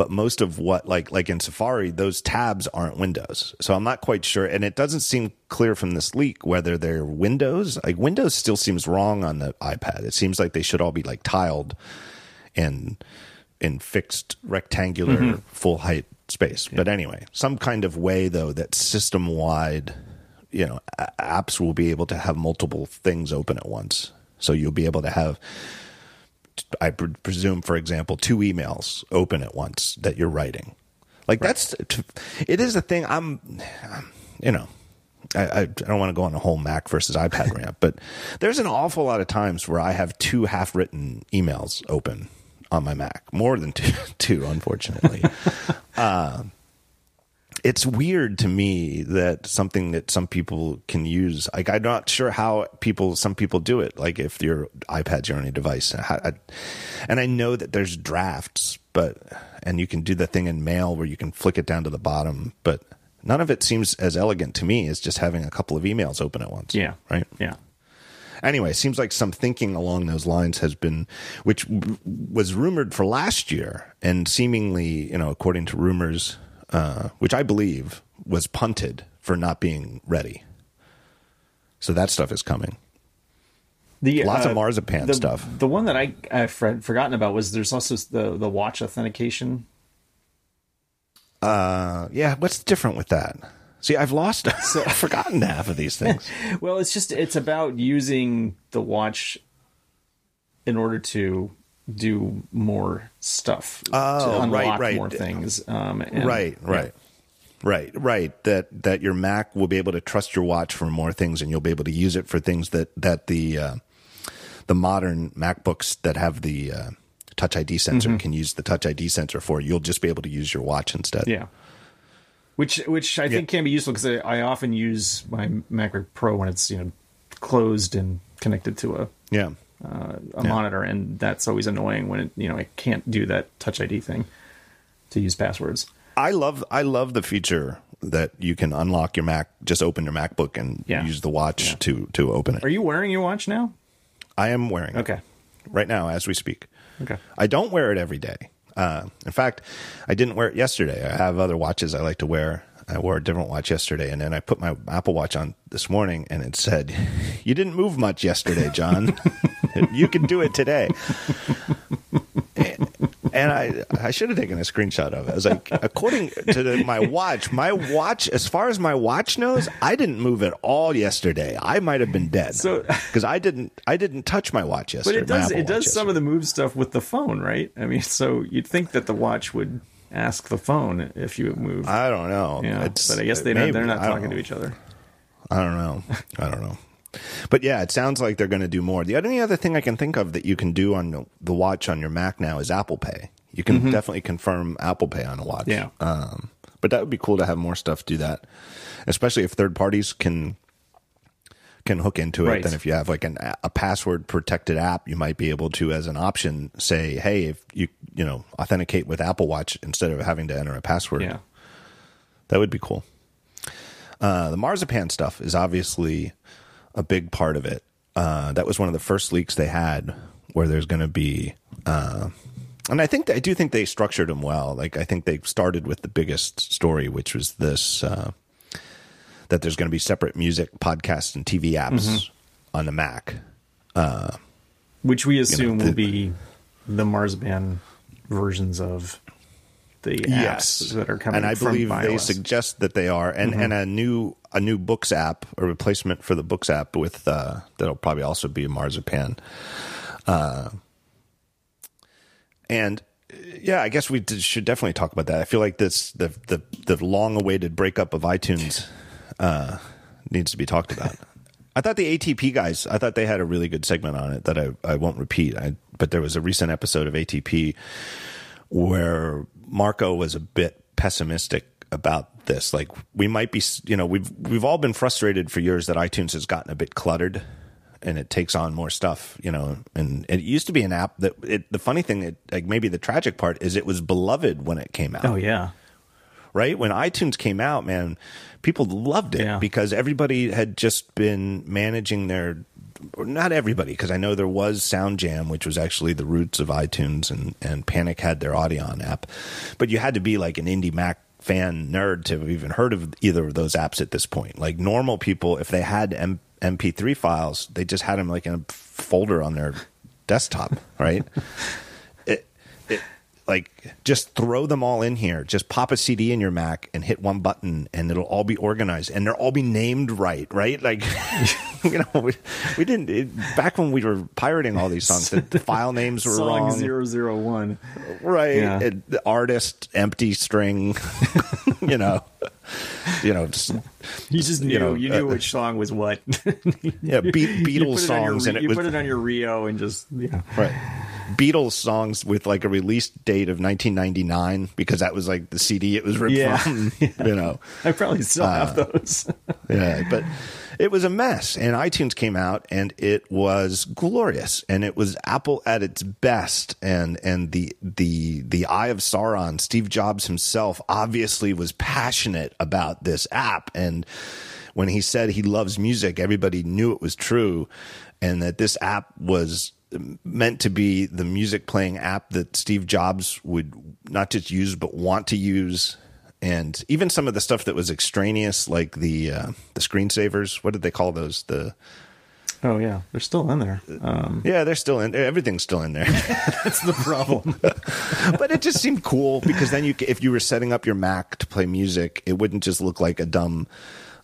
but most of what, like, like in Safari, those tabs aren't windows. So I'm not quite sure, and it doesn't seem clear from this leak whether they're windows. Like Windows still seems wrong on the iPad. It seems like they should all be like tiled and in fixed rectangular mm-hmm. full height space. Yeah. But anyway, some kind of way though that system wide, you know, apps will be able to have multiple things open at once. So you'll be able to have, I presume, for example, two emails open at once that you're writing. Like that's it is a thing. I'm, you know, I, I don't want to go on a whole Mac versus iPad rant, but there's an awful lot of times where I have two half written emails open on my Mac, more than two, two unfortunately. uh, it's weird to me that something that some people can use. Like I'm not sure how people, some people do it. Like if your iPad's your only device, and I know that there's drafts, but and you can do the thing in Mail where you can flick it down to the bottom, but none of it seems as elegant to me as just having a couple of emails open at once. Yeah. Right. Yeah. Anyway, seems like some thinking along those lines has been, which was rumored for last year, and seemingly, you know, according to rumors, uh, which I believe was punted for not being ready. So that stuff is coming. The, Lots uh, of marzipan the, stuff. The one that I I've forgotten about was there's also the the watch authentication. Uh, yeah. What's different with that? See, I've lost, so, I've forgotten half of these things. well, it's just it's about using the watch in order to do more stuff. Oh, to unlock right, right. more things. Um, and, right, right. Yeah. Right, right. That that your Mac will be able to trust your watch for more things, and you'll be able to use it for things that that the uh, the modern MacBooks that have the uh, Touch ID sensor mm-hmm. can use the Touch ID sensor for. You'll just be able to use your watch instead. Yeah. Which which I think can be useful because I, I, often use my MacBook Pro when it's you know closed and connected to a yeah uh, a yeah. monitor, and that's always annoying when it, you know I can't do that Touch ID thing to use passwords. I love I love the feature that you can unlock your Mac, just open your MacBook and yeah. use the watch yeah. to to open it. Are you wearing your watch now? I am wearing okay. it right now as we speak. Okay. I don't wear it every day. Uh, in fact, I didn't wear it yesterday. I have other watches I like to wear. I wore a different watch yesterday, and then I put my Apple Watch on this morning, and it said, "You didn't move much yesterday, John. you can do it today." and I I should have taken a screenshot of it. I was like, according to the, my watch, my watch, as far as my watch knows, I didn't move at all yesterday. I might have been dead. So because I didn't I didn't touch my watch yesterday. But it does it does some of the move stuff with the phone, right? I mean, so you'd think that the watch would ask the phone if you move. I don't know. Yeah, but I guess they maybe, they're not talking to each other. I don't know. I don't know. But yeah, it sounds like they're going to do more. The only other thing I can think of that you can do on the watch on your Mac now is Apple Pay. You can mm-hmm. definitely confirm Apple Pay on a watch. Yeah. Um, but that would be cool to have more stuff do that, especially if third parties can can hook into it. Right. Then if you have like an, a password protected app, you might be able to, as an option, say, "Hey, if you you know authenticate with Apple Watch instead of having to enter a password." Yeah. That would be cool. Uh, the marzipan stuff is obviously a big part of it. Uh, that was one of the first leaks they had, where there's going to be, uh, and I think I do think they structured them well. Like I think they started with the biggest story, which was this uh, that there's going to be separate music, podcasts, and TV apps mm-hmm. on the Mac, uh, which we assume you know, the, will be the Marzipan versions of the apps yes. that are coming. And I believe they suggest that they are, and mm-hmm. and a new a new Books app, a replacement for the Books app with uh, that'll probably also be Marzipan. Uh, and yeah, I guess we should definitely talk about that. I feel like this the the the long awaited breakup of iTunes uh, needs to be talked about. I thought the ATP guys, I thought they had a really good segment on it that I, I won't repeat. I, but there was a recent episode of ATP where Marco was a bit pessimistic about this. Like we might be, you know, we've we've all been frustrated for years that iTunes has gotten a bit cluttered and it takes on more stuff, you know. And it used to be an app that it, the funny thing, it, like maybe the tragic part is it was beloved when it came out. Oh yeah, right when iTunes came out, man, people loved it yeah. because everybody had just been managing their not everybody, because I know there was SoundJam, which was actually the roots of iTunes, and, and Panic had their Audion app. But you had to be like an indie Mac fan nerd to have even heard of either of those apps at this point. Like normal people, if they had M- MP3 files, they just had them like in a folder on their desktop, right? like just throw them all in here. Just pop a CD in your Mac and hit one button, and it'll all be organized, and they'll all be named right, right? Like, you know, we, we didn't it, back when we were pirating all these songs. The, the file names were Song wrong, zero zero one. right? Yeah. It- the artist empty string, you know, you know, just, You just knew. You know, you knew uh, which song was what. yeah, Be- Beatles songs, re- and it you was put it on your Rio and just yeah. right. Beatles songs with like a release date of 1999 because that was like the CD it was ripped Yeah. from. You know, I probably still Uh, have those. yeah, but it was a mess. And iTunes came out, and it was glorious, and it was Apple at its best. And and the the the Eye of Sauron, Steve Jobs himself, obviously was passionate about this app. And when he said he loves music, everybody knew it was true, and that this app was meant to be the music playing app that Steve Jobs would not just use but want to use and even some of the stuff that was extraneous like the uh, the screensavers what did they call those the Oh yeah, they're still in there. Um, yeah they're still in there. everything's still in there that's the problem. but it just seemed cool because then you if you were setting up your mac to play music it wouldn't just look like a dumb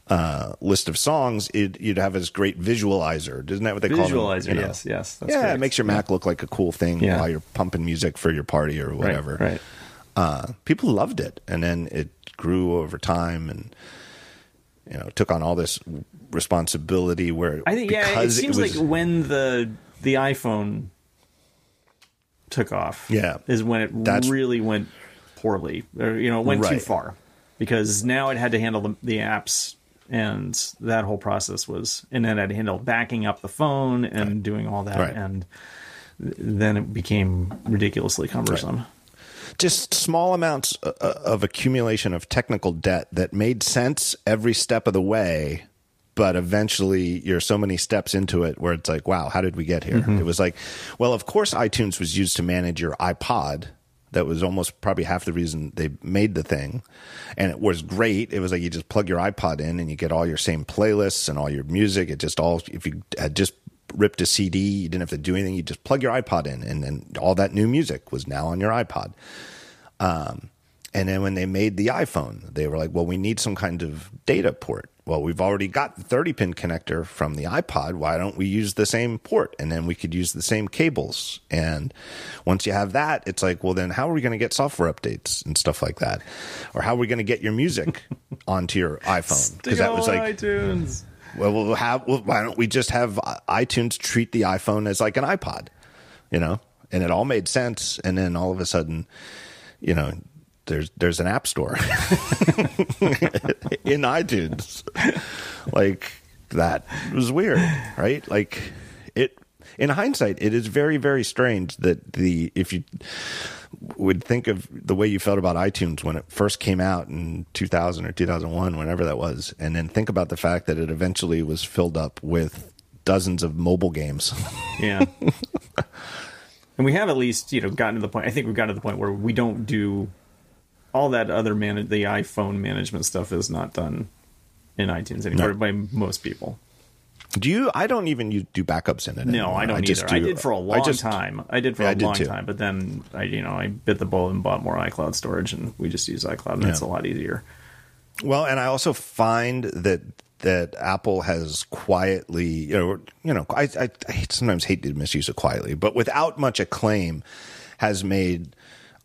uh, list of songs it, you'd have this great visualizer isn't that what they call them? Visualizer, You know? yes, yes. That's yeah, correct. it makes your Mac look like a cool thing Yeah. while you're pumping music for your party or whatever. Right. uh, people loved it, and then it grew over time, and you know took on all this responsibility. Where I think yeah, it seems was, like when the the iPhone took off, Yeah. is when it That's- really went poorly. Or, you know, it went too far because now it had to handle the, the apps, and that whole process was, and then to handle backing up the phone and doing all that, Right. and then it became ridiculously cumbersome. just small amounts uh, uh, of accumulation of technical debt that made sense every step of the way. But eventually, you're so many steps into it where it's like, wow, how did we get here? Mm-hmm. It was like, well, of course, iTunes was used to manage your iPod. That was almost probably half the reason they made the thing. And it was great. It was like you just plug your iPod in and you get all your same playlists and all your music. It just all, if you had just ripped a CD, you didn't have to do anything. You just plug your iPod in and then all that new music was now on your iPod. Um, and then when they made the iPhone, they were like, well, we need some kind of data port. Well, we've already got the 30 pin connector from the iPod. Why don't we use the same port? And then we could use the same cables. And once you have that, it's like, well, then how are we going to get software updates and stuff like that? Or how are we going to get your music onto your iPhone? Because that was like, iTunes. well, we'll have, well, why don't we just have iTunes treat the iPhone as like an iPod, you know? And it all made sense. And then all of a sudden, you know, there's there's an app store in iTunes. like that was weird, right? Like it in hindsight, it is very, very strange that the if you would think of the way you felt about iTunes when it first came out in 2000 or 2001, whenever that was, and then think about the fact that it eventually was filled up with dozens of mobile games. Yeah. and we have at least, you know, gotten to the point. I think we've gotten to the point where we don't do all that other man the iPhone management stuff is not done in iTunes anymore No. by most people. Do you? I don't even use, do backups in it. No. I don't just either. I do- did for a long just- time. I did for Yeah, I a did long too. time, but then I, you know, I bit the bullet and bought more iCloud storage, and we just use iCloud, and it's a lot easier. Well, and I also find that that Apple has quietly, you know, you know, I, I, I sometimes hate to misuse it quietly, but without much acclaim, has made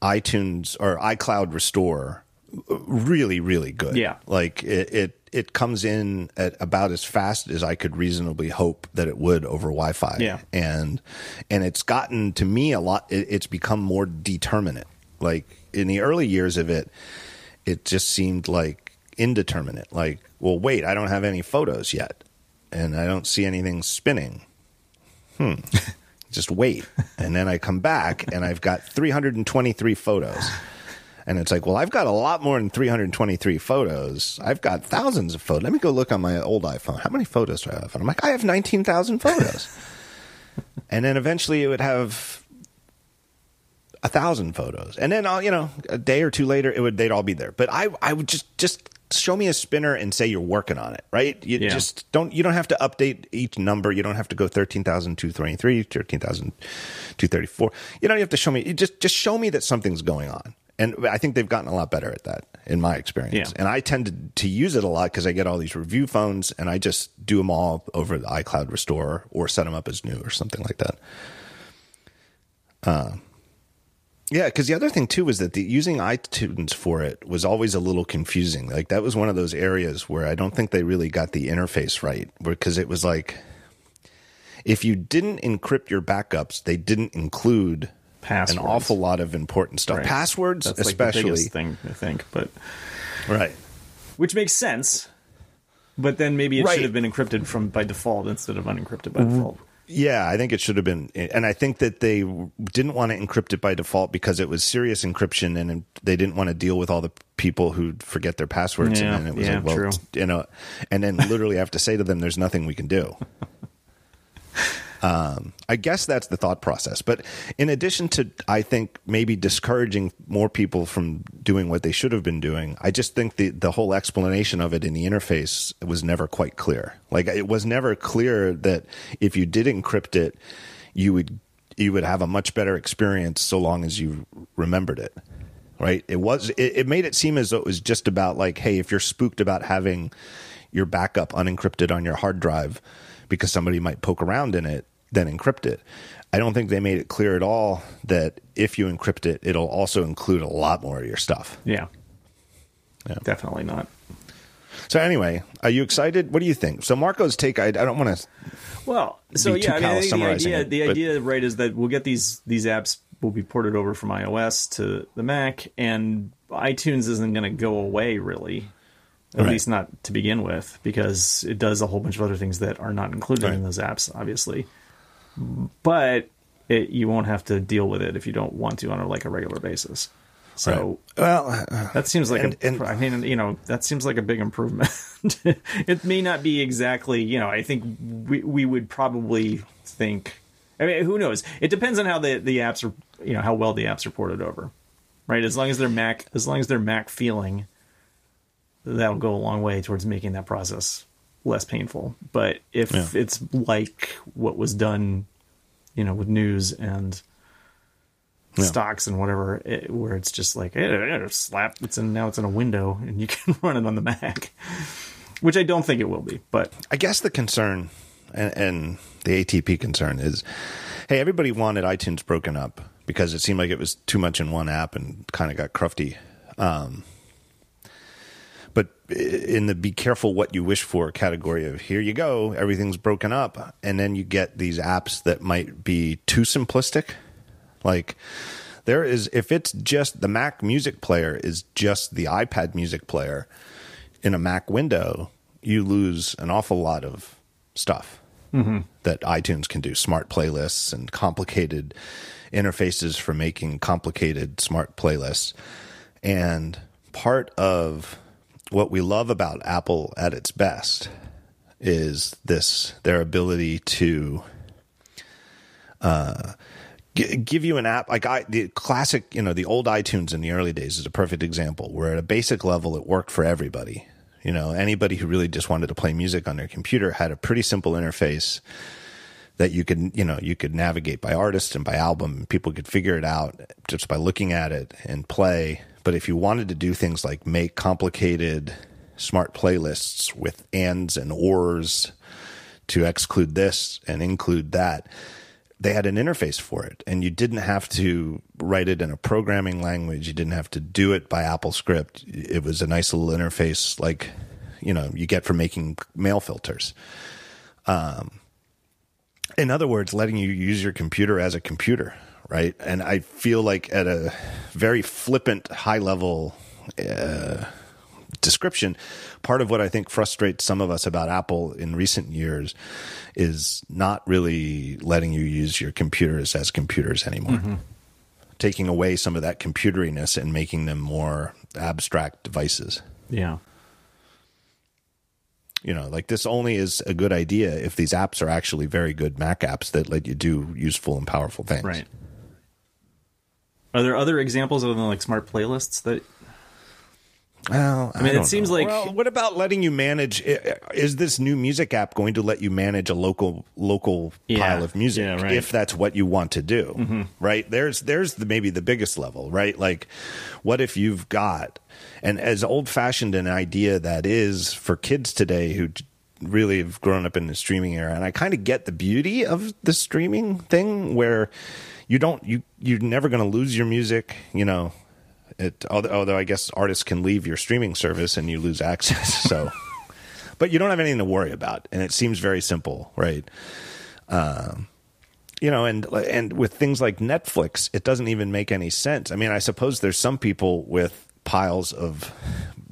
iTunes or iCloud Restore really, really good. Yeah. like it, it it comes in at about as fast as I could reasonably hope that it would over Wi-Fi. Yeah. and and it's gotten to me a lot. It, it's become more determinate. Like in the early years of it, it just seemed like indeterminate. Like, well, wait, I don't have any photos yet, and I don't see anything spinning. Hmm. just wait, and then I come back and I've got 323 photos. And it's like, well, I've got a lot more than 323 photos. I've got thousands of photos. Let me go look on my old iPhone. How many photos do I have? And I'm like, I have 19,000 photos. and then eventually it would have a thousand photos. And then, I'll, you know, a day or two later, it would they'd all be there. But I, I would just, just show me a spinner and say you're working on it, right? You Yeah. just don't you don't have to update each number. You don't have to go 13,223, 13,234. You don't have to show me you just just show me that something's going on. And I think they've gotten a lot better at that in my experience. Yeah. And I tend to, to use it a lot because I get all these review phones and I just do them all over the iCloud Restore or set them up as new or something like that. Uh, Yeah, because the other thing too was that the, using iTunes for it was always a little confusing. Like that was one of those areas where I don't think they really got the interface right, because it was like if you didn't encrypt your backups, they didn't include Passwords. an awful lot of important stuff. Right. Passwords, That's like the especially, thing I think, but right? which makes sense. But then maybe it Right. should have been encrypted from by default instead of unencrypted by default. Yeah, I think it should have been, and I think that they didn't want to encrypt it by default because it was serious encryption, and they didn't want to deal with all the people who forget their passwords, Yeah, and then it was yeah, like, well, true. you know, and then literally have to say to them, "There's nothing we can do." Um, I guess that's the thought process. But in addition to, I think maybe discouraging more people from doing what they should have been doing, I just think the the whole explanation of it in the interface was never quite clear. Like it was never clear that if you did encrypt it, you would you would have a much better experience so long as you remembered it. Right? It was it, it made it seem as though it was just about like, hey, if you're spooked about having your backup unencrypted on your hard drive because somebody might poke around in it, then encrypt it. I don't think they made it clear at all that if you encrypt it, it'll also include a lot more of your stuff. Yeah. Yeah. Definitely not. So anyway, are you excited? What do you think? So Marco's take, I, I don't want to. Well, so yeah, I mean, I callous think the idea, it, the but- idea, right, is that we'll get these these apps will be ported over from iOS to the Mac, and iTunes isn't going to go away really, at Right. least not to begin with, because it does a whole bunch of other things that are not included in those apps, obviously. But it, you won't have to deal with it if you don't want to on a, like a regular basis. So Well, uh, that seems like And- a, and- I mean, you know, that seems like a big improvement. it may not be exactly, you know, I think we we would probably think. I mean, who knows? It depends on how the the apps are, you know, how well the apps are ported over, right? As long as they're Mac, as long as they're Mac feeling, that'll go a long way towards making that process less painful. But if Yeah. it's like what was done, you know, with news and Yeah. stocks and whatever, it, where it's just like eh, eh, slap, it's in now it's in a window and you can run it on the Mac, which I don't think it will be. But I guess the concern and, and the ATP concern is, hey, everybody wanted iTunes broken up because it seemed like it was too much in one app and kind of got crufty. Um, but eh, in the be careful what you wish for category of here you go, everything's broken up, and then you get these apps that might be too simplistic. Like there is, if it's just the Mac music player is just the iPad music player in a Mac window, you lose an awful lot of stuff mm-hmm. that iTunes can do. Smart playlists and complicated interfaces for making complicated smart playlists. And part of what we love about Apple at its best is this their ability to uh, gi- give you an app like I the classic, you know, the old iTunes in the early days is a perfect example where at a basic level it worked for everybody. You know, anybody who really just wanted to play music on their computer had a pretty simple interface that you could, you know, you could navigate by artist and by album and people could figure it out just by looking at it and play. But if you wanted to do things like make complicated smart playlists with ands and ors to exclude this and include that, they had an interface for it. And you didn't have to write it in a programming language. You didn't have to do it by AppleScript. It was a nice little interface like you know you get for making mail filters. Um, in other words letting you use your computer as a computer right and i feel like at a very flippant high level uh, description, part of what I think frustrates some of us about Apple in recent years is not really letting you use your computers as computers anymore. Taking away some of that computeriness and making them more abstract devices. yeah, You know, like this only is a good idea if these apps are actually very good Mac apps that let you do useful and powerful things. right. Are there other examples other than like smart playlists that Well, I mean, it seems know. like- Well, what about letting you manage? Is this new music app going to let you manage a local local Yeah. pile of music Yeah, right. if that's what you want to do? Mm-hmm. Right there's there's the, maybe the biggest level, right? Like, what if you've got and as old fashioned an idea that is for kids today who really have grown up in the streaming era, and I kind of get the beauty of the streaming thing where you don't you you're never going to lose your music, you know it although, although I guess artists can leave your streaming service and you lose access. So, but you don't have anything to worry about, and it seems very simple, right? Um, you know, and and with things like Netflix, it doesn't even make any sense. I mean, I suppose there's some people with piles of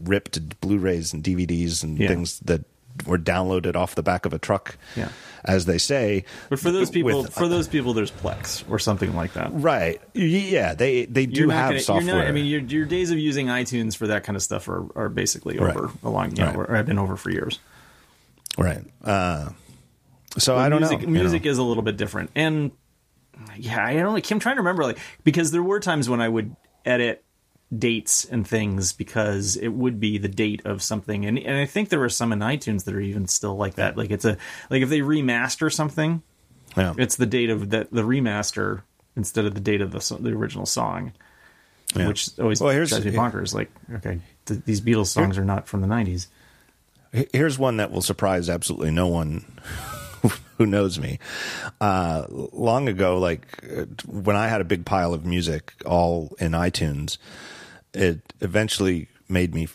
ripped Blu-rays and DVDs and Yeah. things that were downloaded off the back of a truck, Yeah. as they say. But for those people, with- for those people, there's Plex or something like that. right? Yeah, they they do You're have gonna- software. You're not, I mean, your, your days of using iTunes for that kind of stuff are, are basically Right. over. Along, you know, Right. or have been over for years. right? Uh, so I don't music, know. you Music know. is a little bit different, and yeah, I don't. like I'm trying to remember, like, because there were times when I would edit dates and things because it would be the date of something, and and I think there are some in iTunes that are even still like that. Like it's a like if they remaster something, Yeah. it's the date of the the remaster instead of the date of the the original song. Yeah. Which always Well, here's- drives me bonkers. Like, okay, th- these Beatles songs are not from the '90s. Here's one that will surprise absolutely no one who knows me. Uh, long ago, like uh, when I had a big pile of music all in iTunes, it eventually made me,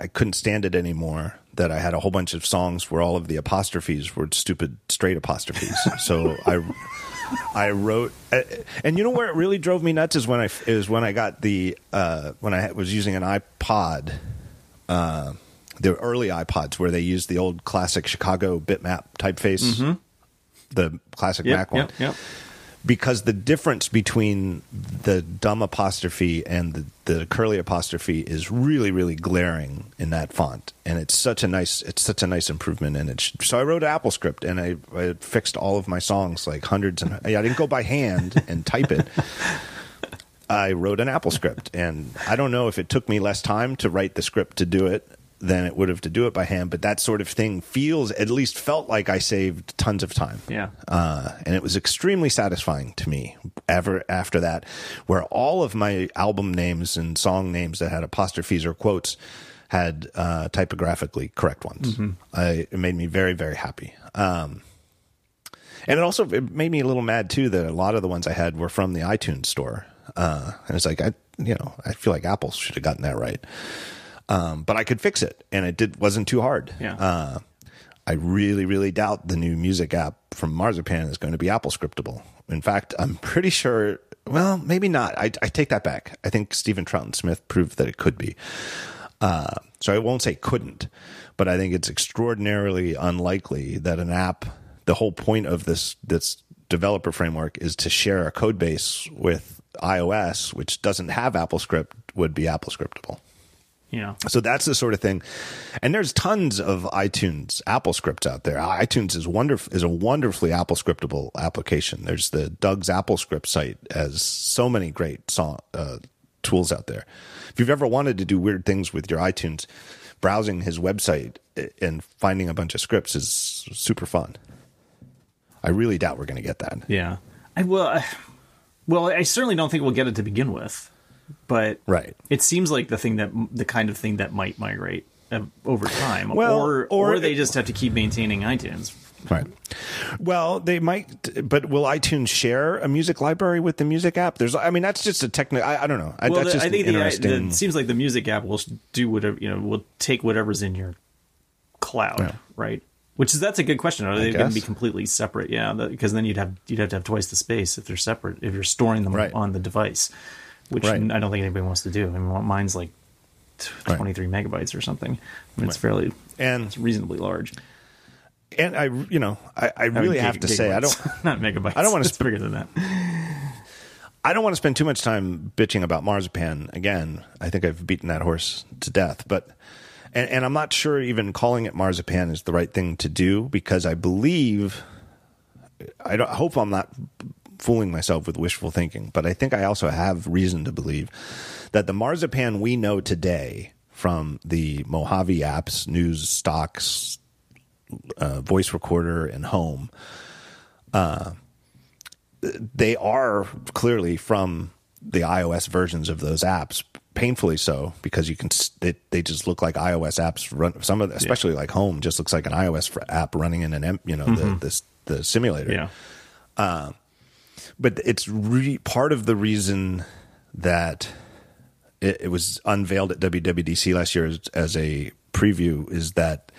I couldn't stand it anymore. That I had a whole bunch of songs where all of the apostrophes were stupid straight apostrophes. so I, I wrote, and you know where it really drove me nuts is when I is when I got the uh, when I was using an iPod uh, the early iPods where they used the old classic Chicago bitmap typeface, the classic Yep, Mac one. yep, yep. Because the difference between the dumb apostrophe and the, the curly apostrophe is really, really glaring in that font, and it's such a nice, it's such a nice improvement. And it's so I wrote AppleScript and I, I fixed all of my songs like hundreds, and I didn't go by hand and type it. I wrote an AppleScript, and I don't know if it took me less time to write the script to do it than it would have to do it by hand. But that sort of thing feels, at least felt like I saved tons of time. Yeah. uh, and it was extremely satisfying to me. Ever after that, where all of my album names and song names that had apostrophes or quotes had uh, typographically correct ones. I, it made me very, very happy. Um, and it also it made me a little mad too that a lot of the ones I had were from the iTunes store. Uh, and it's like I, you know, I feel like Apple should have gotten that right. Um, but I could fix it, and it did wasn't too hard. Yeah. Uh, I really, really doubt the new music app from Marzipan is going to be Apple scriptable. In fact, I'm pretty sure. Well, maybe not. I, I take that back. I think Stephen Troughton Smith proved that it could be. Uh, so I won't say couldn't, but I think it's extraordinarily unlikely that an app. The whole point of this this developer framework is to share a code base with iOS, which doesn't have AppleScript, would be Apple scriptable. Yeah. So that's the sort of thing. And there's tons of iTunes Apple scripts out there. iTunes is wonderful is a wonderfully Apple scriptable application. There's the Doug's AppleScript site has so many great song, uh, tools out there. If you've ever wanted to do weird things with your iTunes, browsing his website and finding a bunch of scripts is super fun. I really doubt we're going to get that. Yeah. I well, I, well, I certainly don't think we'll get it to begin with, but Right. it seems like the thing that the kind of thing that might migrate uh, over time, Well, or, or or they just have to keep maintaining iTunes. Right. Well, they might, but will iTunes share a music library with the music app? There's, I mean, that's just a technical. I, I don't know. I, Well, that's the, just I think an the, interesting. the, it seems like the music app will do whatever you know will take whatever's in your cloud, Yeah. right? Which is that's a good question. Are they going to be completely separate? Yeah, because then you'd have you'd have to have twice the space if they're separate. If you're storing them Right. on the device, which Right. I don't think anybody wants to do. I mean, mine's like t- Right. 23 megabytes or something. I mean, it's fairly and it's reasonably large. and I, you know, I, I I mean, really gig- have to say, I don't, not megabytes. I don't wanna It's sp- bigger than that. I don't want to spend too much time bitching about marzipan again. I think I've beaten that horse to death, but and, and I'm not sure even calling it marzipan is the right thing to do because I believe I don't I hope I'm not fooling myself with wishful thinking, but I think I also have reason to believe that the marzipan we know today from the Mojave apps, news, stocks, uh, voice recorder, and home. Uh, they are clearly from the iOS versions of those apps, painfully so because you can they, they just look like iOS apps run some of the, especially yeah. like home just looks like an iOS app running in an you know mm-hmm. the, the, the simulator yeah uh, but it's re- part of the reason that it, it, was unveiled at WWDC last year as, as a preview is that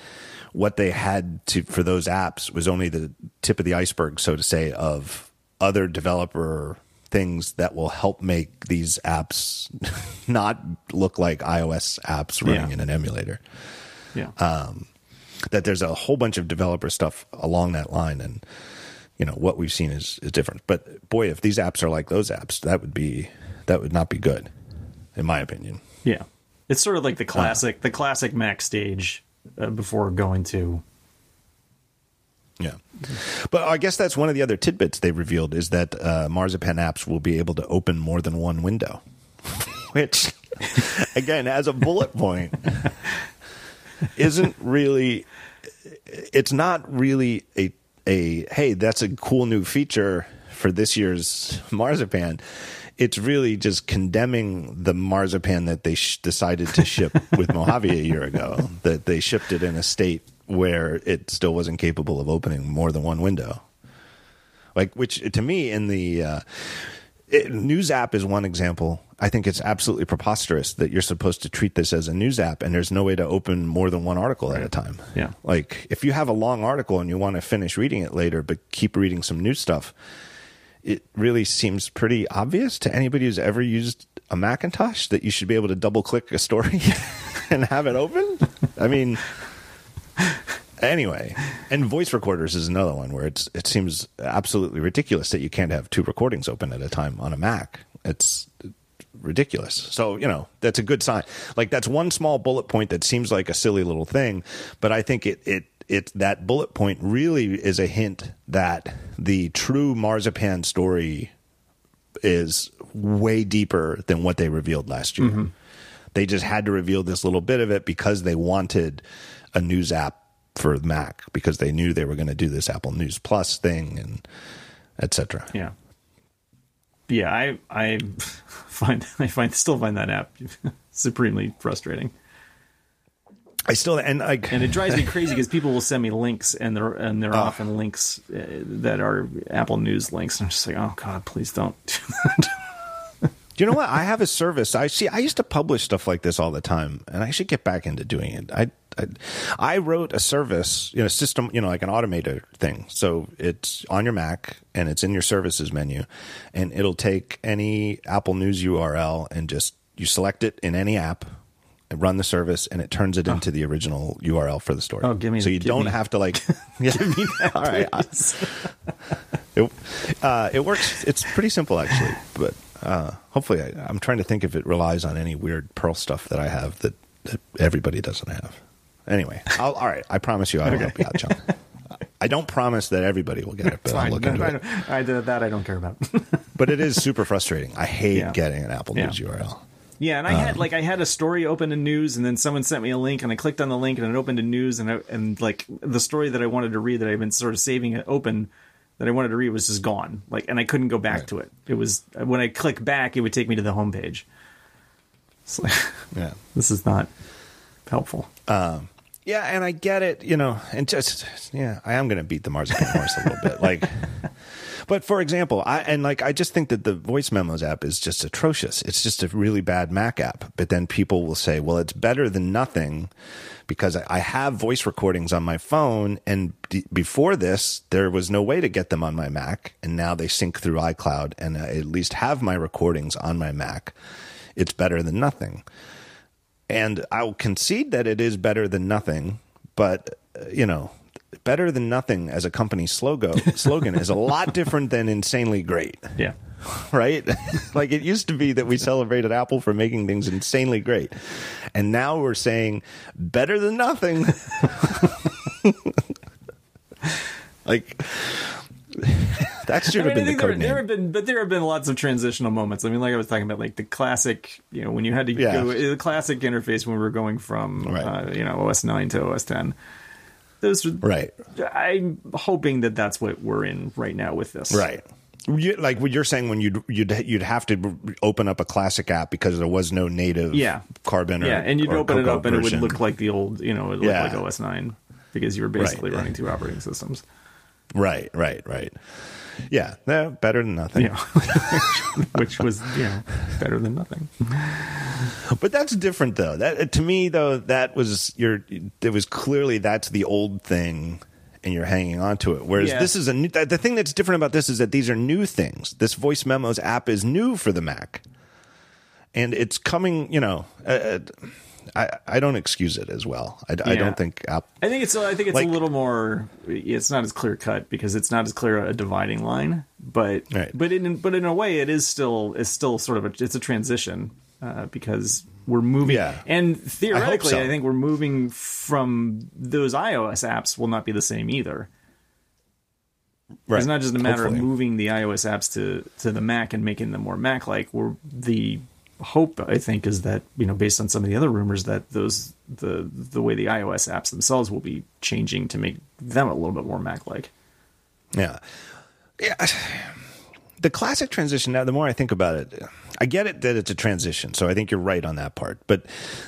what they had to for those apps was only the tip of the iceberg so to say of other developer things that will help make these apps not look like iOS apps running yeah. in an emulator. Yeah. Um, that there's a whole bunch of developer stuff along that line, and you know what we've seen is is different. But boy, if these apps are like those apps, that would be that would not be good, in my opinion. Yeah, it's sort of like the classic uh, the classic Mac stage uh, before going to yeah. But I guess that's one of the other tidbits they revealed is that uh, Marzipan apps will be able to open more than one window, which, again, as a bullet point, isn't really, it's not really a, a, hey, that's a cool new feature for this year's Marzipan. It's really just condemning the marzipan that they sh- decided to ship with Mojave a year ago. That they shipped it in a state where it still wasn't capable of opening more than one window. Like, which to me, in the uh, it, news app is one example. I think it's absolutely preposterous that you're supposed to treat this as a news app and there's no way to open more than one article right. at a time. Yeah. Like, if you have a long article and you want to finish reading it later, but keep reading some new stuff, it really seems pretty obvious to anybody who's ever used a Macintosh that you should be able to double click a story and have it open. I mean, anyway, and voice recorders is another one where it's it seems absolutely ridiculous that you can't have two recordings open at a time on a Mac. It's ridiculous. So, you know, that's a good sign. Like that's one small bullet point that seems like a silly little thing, but I think it it it that bullet point really is a hint that the true marzipan story is way deeper than what they revealed last year. Mm-hmm. They just had to reveal this little bit of it because they wanted a news app for Mac because they knew they were going to do this Apple News Plus thing and etc. Yeah. Yeah, I I find I find still find that app supremely frustrating. I still and like and it drives me crazy because people will send me links and they're and they're uh, often links uh, that are Apple News links and I'm just like oh god please don't do that. Do you know what? I have a service. I see. I used to publish stuff like this all the time, and I should get back into doing it. I, I, I wrote a service, you know, system, you know, like an automated thing. So it's on your Mac and it's in your services menu, and it'll take any Apple News URL and just you select it in any app, and run the service, and it turns it oh. into the original URL for the story. Oh, give me. So you don't me. have to like. yeah. give me that, all right. it, uh, it works. It's pretty simple actually, but uh, hopefully, I, am trying to think if it relies on any weird Perl stuff that I have that, that everybody doesn't have. Anyway, I'll, all right. I promise you, I will okay. help you out, John. I don't promise that everybody will get it, but I'll look into it. I, that I don't care about. but it is super frustrating. I hate yeah. getting an Apple News yeah. URL. Yeah, and I um, had like I had a story open in news, and then someone sent me a link, and I clicked on the link, and it opened to news, and I, and like the story that I wanted to read that I've been sort of saving it open that I wanted to read was just gone. Like, and I couldn't go back right. to it. It was when I click back, it would take me to the homepage. So, yeah, this is not helpful. Um, yeah, and I get it, you know, and just yeah, I am going to beat the marzipan horse a little bit, like. But for example, I and like I just think that the voice memos app is just atrocious. It's just a really bad Mac app. But then people will say, "Well, it's better than nothing." because I have voice recordings on my phone. And d- before this, there was no way to get them on my Mac. And now they sync through iCloud and I at least have my recordings on my Mac. It's better than nothing. And I'll concede that it is better than nothing, but, uh, you know, better than nothing as a company slogan, slogan is a lot different than insanely great. Yeah. right? like it used to be that we celebrated Apple for making things insanely great. And now we're saying better than nothing. like that should I have mean, been the there, there have been, but there have been lots of transitional moments. I mean, like I was talking about, like the classic, you know, when you had to Yeah. go the classic interface when we were going from, Right. uh, you know, OS nine to OS ten. Those, Right, I'm hoping that that's what we're in right now with this. right. You, like what you're saying when you'd you'd you'd have to open up a classic app because there was no native Yeah. Carbon or Yeah, and you'd open it up and it would look like the old, you know, it would Yeah. like OS nine because you were basically Right. running two operating systems. Right, right, right. Yeah, no, better than nothing. Yeah, which was you know better than nothing. But that's different though. That to me though, that was your. It was clearly that's the old thing, and you're hanging on to it. Whereas Yeah. this is a new. The thing that's different about this is that these are new things. This voice memos app is new for the Mac, and it's coming. You know, uh, I I don't excuse it as well. I, I don't think app. I think it's I think it's Like- a little more. It's not as clear cut because it's not as clear a dividing line, but Right. but in but in a way it is still it's still sort of a it's a transition uh, because we're moving Yeah. and theoretically so. I, think we're moving from those iOS apps will not be the same either. Right. It's not just a matter Hopefully. of moving the iOS apps to to the Mac and making them more Mac like. We're the hope I think is that you know based on some of the other rumors that those the the way the iOS apps themselves will be changing to make them a little bit more Mac like. Yeah. Yeah. The classic transition, now, the more I think about it, I get it that it's a transition. So I think you're right on that part. But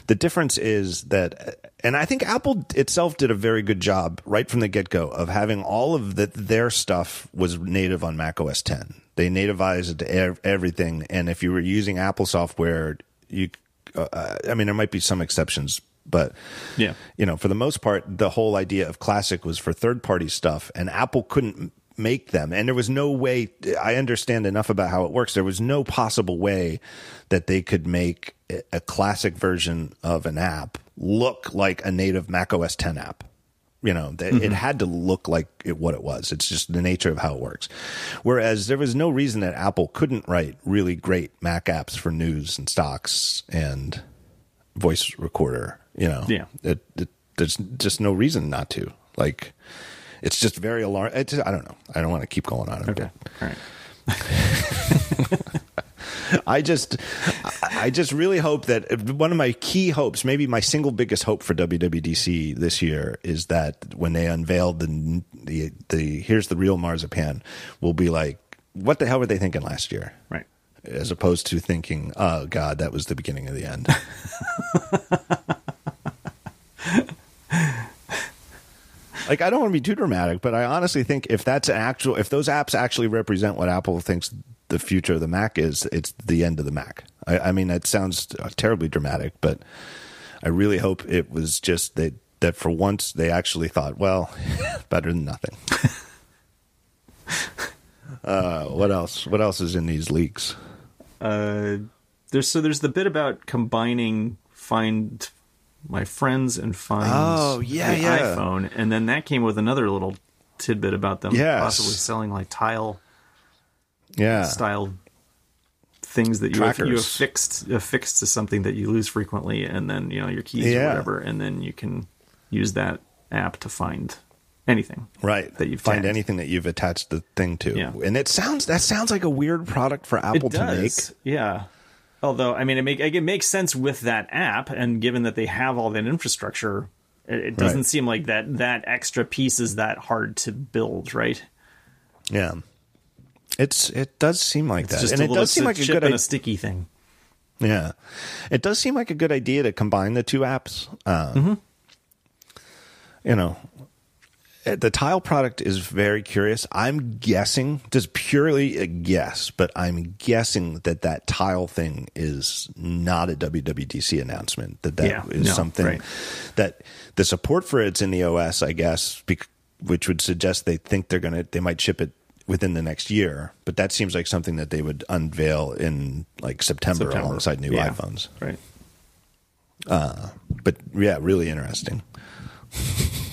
the difference is that, and I think Apple itself did a very good job right from the get go of having all of the, their stuff was native on Mac OS 10. They nativized everything. And if you were using Apple software, you, uh, I mean, there might be some exceptions, but Yeah. you know, for the most part, the whole idea of classic was for third party stuff, and Apple couldn't make them. And there was no way, I understand enough about how it works. There was no possible way that they could make a classic version of an app look like a native Mac OS 10 app. You know, th- it mm-hmm. had to look like it, what it was. It's just the nature of how it works. Whereas there was no reason that Apple couldn't write really great Mac apps for news and stocks and voice recorder. You know, Yeah. it, it, there's just no reason not to. Like, it's just very alarming. I don't know. I don't want to keep going on it. Okay. All right. I just, I- I just really hope that one of my key hopes, maybe my single biggest hope for WWDC this year, is that when they unveiled the the the here's the real marzipan, will be like, what the hell were they thinking last year? Right. As opposed to thinking, oh God, that was the beginning of the end. like I don't want to be too dramatic, but I honestly think if that's an actual, if those apps actually represent what Apple thinks the future of the Mac is, it's the end of the Mac. I, I mean, that sounds terribly dramatic, but I really hope it was just that that for once they actually thought, well, better than nothing. uh, what else? What else is in these leaks? Uh, there's so there's the bit about combining find my friends and find Oh, yeah, the yeah. iPhone, and then that came with another little tidbit about them Yes. possibly selling like tile Yeah, style things that you have, you affixed affixed to something that you lose frequently, and then you know your keys Yeah. or whatever, and then you can use that app to find anything. right. that you've find tagged. anything that you've attached the thing to, Yeah. and it sounds that sounds like a weird product for Apple to make. yeah. Although I mean, it make it makes sense with that app, and given that they have all that infrastructure, it, it doesn't Right. seem like that that extra piece is that hard to build, right? Yeah. It's it does seem like It's that, and a it little does seem like a good and a sticky thing. Yeah, it does seem like a good idea to combine the two apps. Uh, Mm-hmm. You know, Uh, the tile product is very curious. I'm guessing, just purely a guess, but I'm guessing that that tile thing is not a WWDC announcement. That that is Yeah, no, something right. that the support for it's in the OS, I guess, bec- which would suggest they think they're gonna they might ship it within the next year. But that seems like something that they would unveil in like September, September. alongside new Yeah. iPhones. Right. Uh, but yeah, really interesting.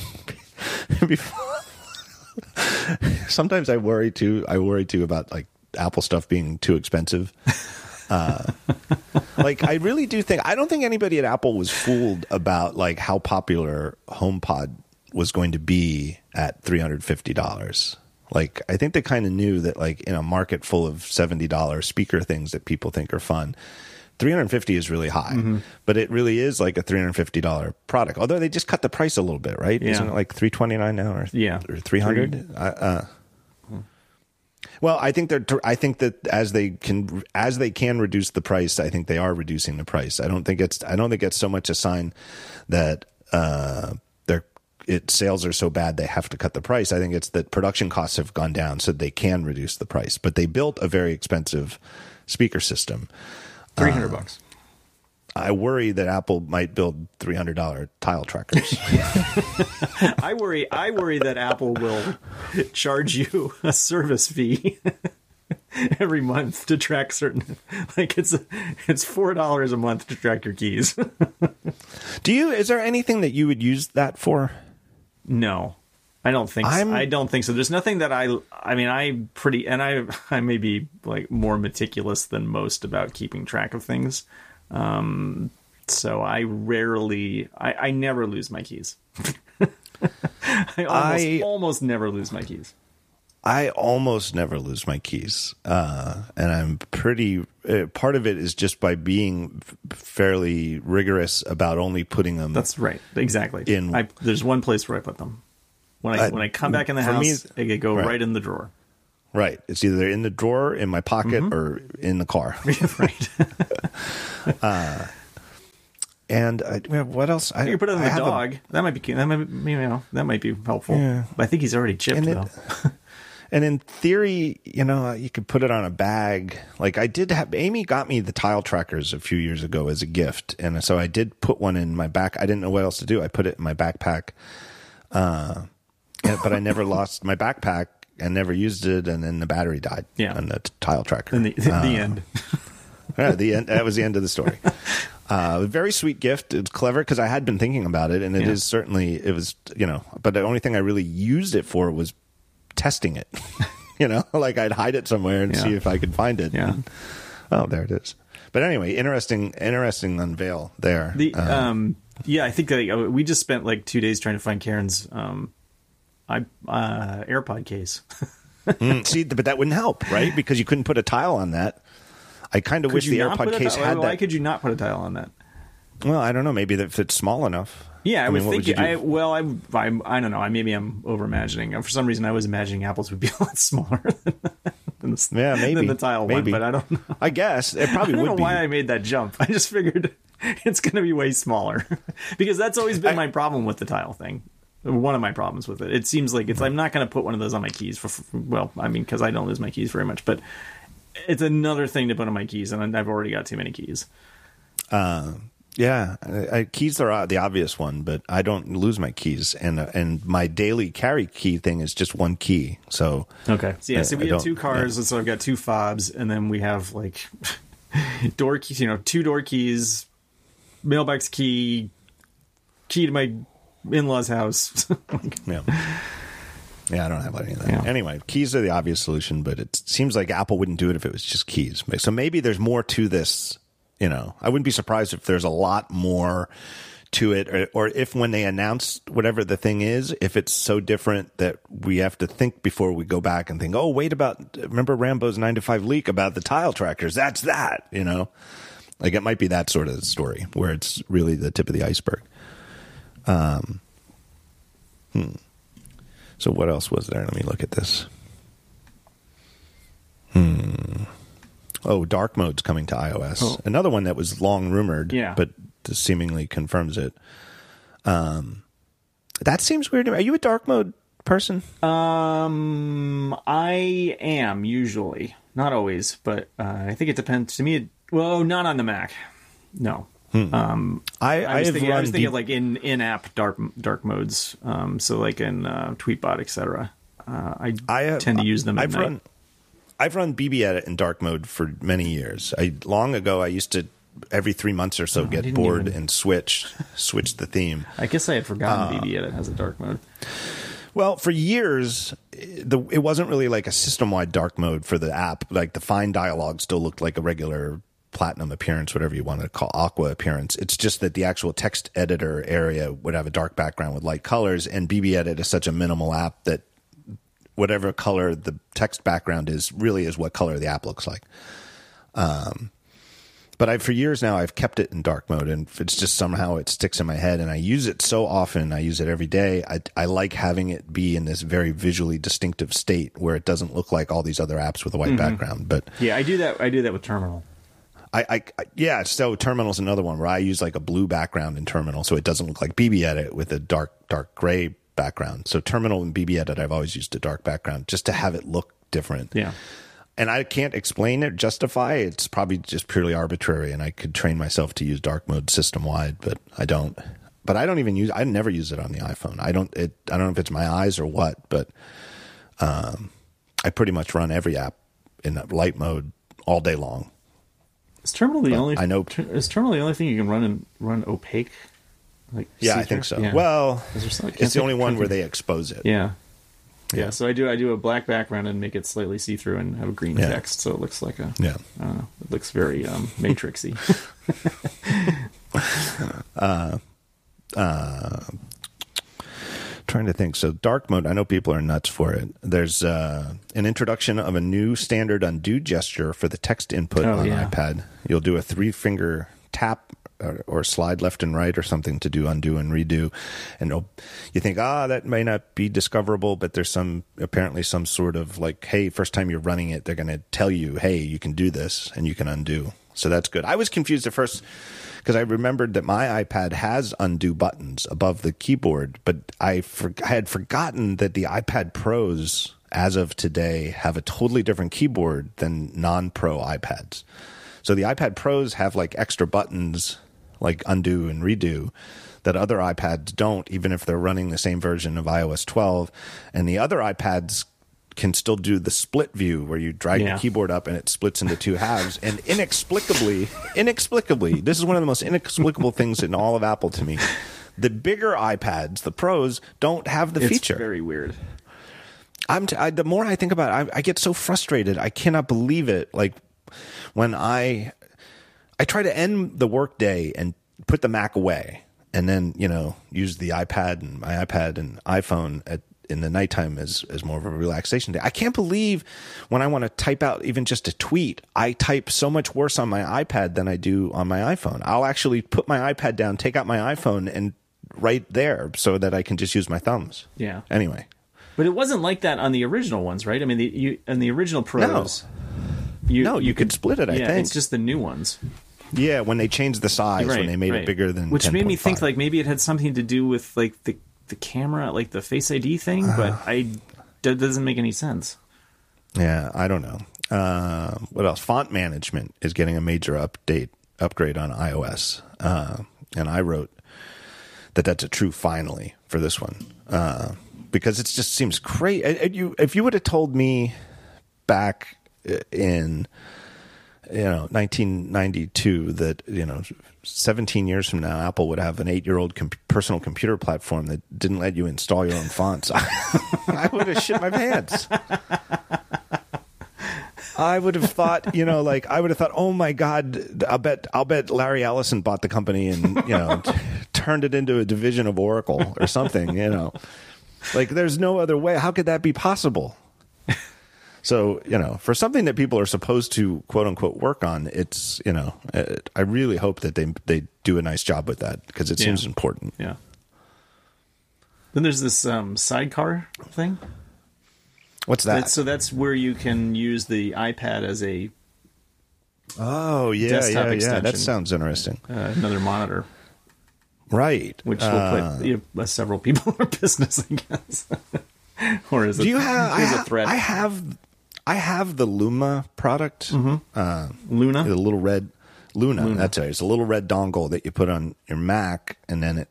Sometimes I worry too. I worry too about like Apple stuff being too expensive. Uh, like I really do think I don't think anybody at Apple was fooled about like how popular HomePod was going to be at three hundred fifty dollars. Like I think they kind of knew that like in a market full of seventy dollar speaker things that people think are fun. 350 is really high, Mm-hmm. but it really is like a $350 product. Although they just cut the price a little bit, right? Yeah. Isn't it like 329 now or Yeah. or 300? I- uh, well, I think they're. I think that as they can, as they can reduce the price, I think they are reducing the price. I don't think it's. I don't think it's so much a sign that uh, their it sales are so bad they have to cut the price. I think it's that production costs have gone down, so they can reduce the price. But they built a very expensive speaker system. Three hundred uh, bucks. I worry that Apple might build three hundred dollar tile trackers. I worry. I worry that Apple will charge you a service fee every month to track certain. Like it's it's four dollars a month to track your keys. Do you? Is there anything that you would use that for? no, I don't think. So. I'm- I don't think so. There's nothing that I. I mean, I pretty and I. I may be like more meticulous than most about keeping track of things. Um, so I rarely. I, I never lose my keys. I almost, I- almost never lose my keys. I almost never lose my keys, uh, and I'm pretty. Uh, part of it is just by being f- fairly rigorous about only putting them. That's right. Exactly. In- I, there's one place where I put them. When I Uh, when I come back in the for me, house, they go right. right. in the drawer. right. It's either in the drawer, in my pocket, Mm-hmm. or in the car. right. And uh, well, what else? I, you put it on I the have a- dog. that might be that might be, you know that might be helpful. Yeah. But I think he's already chipped And it- though. And in theory, you know, you could put it on a bag. Like I did have Amy got me the tile trackers a few years ago as a gift, and so I did put one in my back. I didn't know what else to do. I put it in my backpack, uh, and- but I never lost my backpack and never used it. And then the battery died. Yeah. on the t- tile tracker. In the, the end. yeah, the end. That was the end of the story. Uh, a very sweet gift. It's clever because I had been thinking about it, and it is Yeah. certainly it was you know. But the only thing I really used it for was testing it. you know, like I'd hide it somewhere and Yeah. see if I could find it. Yeah. Oh, there it is. But anyway, interesting, interesting unveil there. The Uh, um yeah, I think that uh, we just spent like two days trying to find Karen's um I uh AirPod case. mm, see, but that wouldn't help, right? Because you couldn't put a tile on that. I kind of wish the AirPod case had Why that. could you not put a tile on that? well, I don't know. Maybe that if it's small enough. Yeah, I, mean, would what think. you? I well, I, I I don't know. I maybe I'm over imagining. For some reason, I was imagining apples would be a lot smaller than, than the Yeah, maybe. than the tile Maybe. one. But I don't know. I guess it probably I don't would know be. why I made that jump. I just figured it's going to be way smaller because that's always been my problem with the tile thing. One of my problems with it. It seems like it's. I'm not going to put one of those on my keys for. for well, I mean, because I don't lose my keys very much, but it's another thing to put on my keys, and I've already got too many keys. Yeah, I, I, keys are uh, the obvious one, but I don't lose my keys, and uh, and my daily carry key thing is just one key. So Okay. So yeah, so we I have two don't- cars, so I've got two fobs, and then we have like door keys, you know, two door keys, mailbox key, key to my in-laws' house. yeah, yeah, I don't have any of that. Yeah. Anyway, keys are the obvious solution, but it seems like Apple wouldn't do it if it was just keys. So maybe there's more to this. You know, I wouldn't be surprised if there's a lot more to it, or, or if when they announce whatever the thing is, if it's so different that we have to think before we go back and think, oh, wait about remember Rambo's nine to five leak about the tile trackers? That's that. You know, like it might be that sort of story where it's really the tip of the iceberg. Um. Hmm. So what else was there? Let me look at this. Hmm. Oh, dark mode's coming to iOS. Oh. Another one that was long rumored, Yeah. but seemingly confirms it. Um, that seems weird. to me. Are you a dark mode person? um, I am usually, not always, but uh, I think it depends. To me, it, well, not on the Mac. No. Um, I, I was thinking, I was thinking deep- of like in in-app dark dark modes. Um, so like in uh, Tweetbot, etc. Uh, I, I have- tend to use them I've night. run, I've run BB Edit in dark mode for many years. I long ago I used to every three months or so get bored even- and switch switch the theme. I guess I had forgotten Uh, BB Edit has a dark mode. Well, for years, the it wasn't really like a system wide dark mode for the app. Like the Find dialogue still looked like a regular platinum appearance, whatever you want to call aqua appearance. It's just that the actual text editor area would have a dark background with light colors, and BB Edit is such a minimal app that whatever color the text background is really is what color the app looks like. Um, but I for years now I've kept it in dark mode, and it's just somehow it sticks in my head, and I use it so often. I use it every day. I I like having it be in this very visually distinctive state where it doesn't look like all these other apps with a white Mm-hmm. background. But Yeah, I do that. I do that with Terminal. I, I, I yeah, so Terminal's another one where I use like a blue background in Terminal, so it doesn't look like BB Edit with a dark dark gray background. So Terminal and BB Edit, I've always used a dark background just to have it look different. Yeah. And I can't explain it, justify. It's probably just purely arbitrary, and I could train myself to use dark mode system wide, but I don't. But I don't even use. I never use it on the iPhone. I don't. It. I don't know if it's my eyes or what, but um, I pretty much run every app in light mode all day long. Is Terminal the only? I know- Is Terminal the only thing you can run and run opaque? Like Yeah, I think so. Yeah. Well, Is there some- I can't it's the only one where they expose it. Yeah. yeah. Yeah. So I do. I do a black background and make it slightly see through and have a green Yeah. text, so it looks like a. Yeah. I. It looks very um, matrixy. Uh, uh, Trying to think. So dark mode, I know people are nuts for it. There's uh, an introduction of a new standard undo gesture for the text input Oh, on yeah. iPad. You'll do a three finger tap or, or slide left and right or something to do undo and redo. And you think, ah, that may not be discoverable, but there's some apparently some sort of like, hey, first time you're running it, they're going to tell you, hey, you can do this and you can undo. So that's good. I was confused at first because I remembered that my iPad has undo buttons above the keyboard, but I, for, I had forgotten that the iPad Pros, as of today, have a totally different keyboard than non pro iPads. So the iPad Pros have like extra buttons, like undo and redo, that other iPads don't, even if they're running the same version of iOS 12. And the other iPads can still do the split view where you drag Yeah. the keyboard up and it splits into two halves. And inexplicably, inexplicably, this is one of the most inexplicable things in all of Apple to me. The bigger iPads, the Pros, don't have the it's feature. very weird. I'm t- I, the more I think about it, I, I get so frustrated. I cannot believe it. Like when I I try to end the workday and put the Mac away, and then you know use the iPad and my iPad and iPhone at in the nighttime as as more of a relaxation day. I can't believe when I want to type out even just a tweet, I type so much worse on my iPad than I do on my iPhone. I'll actually put my iPad down, take out my iPhone, and right there so that I can just use my thumbs. Yeah. Anyway. But it wasn't like that on the original ones, right? I mean, the, you in the original Pros. You, No, you could split it, I yeah, think. it's just the new ones. Yeah, when they changed the size, right, when they made right. it bigger than which made me think like maybe it had something to do with like the the camera, like the Face ID thing, but I that doesn't make any sense. Yeah, I don't know. Uh, what else? Font management is getting a major update upgrade on iOS, uh, and I wrote that that's a true finally for this one uh, because it just seems crazy. You, if you would have told me back in you know 1992 that you know 17 years from now apple would have an eight-year-old com- personal computer platform that didn't let you install your own fonts i would have shit my pants I would have thought, you know, like I would have thought, oh my god, I'll bet, I'll bet Larry Ellison bought the company and you know t- turned it into a division of Oracle or something, you know, like there's no other way. How could that be possible? So you know, for something that people are supposed to quote unquote work on, it's you know, it, I really hope that they they do a nice job with that because it Yeah. seems important. Yeah. Then there's this um, sidecar thing. What's that? That's, so that's where you can use the iPad as a oh yeah, desktop yeah, yeah. That sounds interesting. uh, another monitor, Right. which will Uh, put you know, several people in business, I guess. or is it? Do you have? I is a have, threat? I have. I have the Luma product. Uh, Luna. the little red Luna, That's it. It's a little red dongle that you put on your Mac, and then it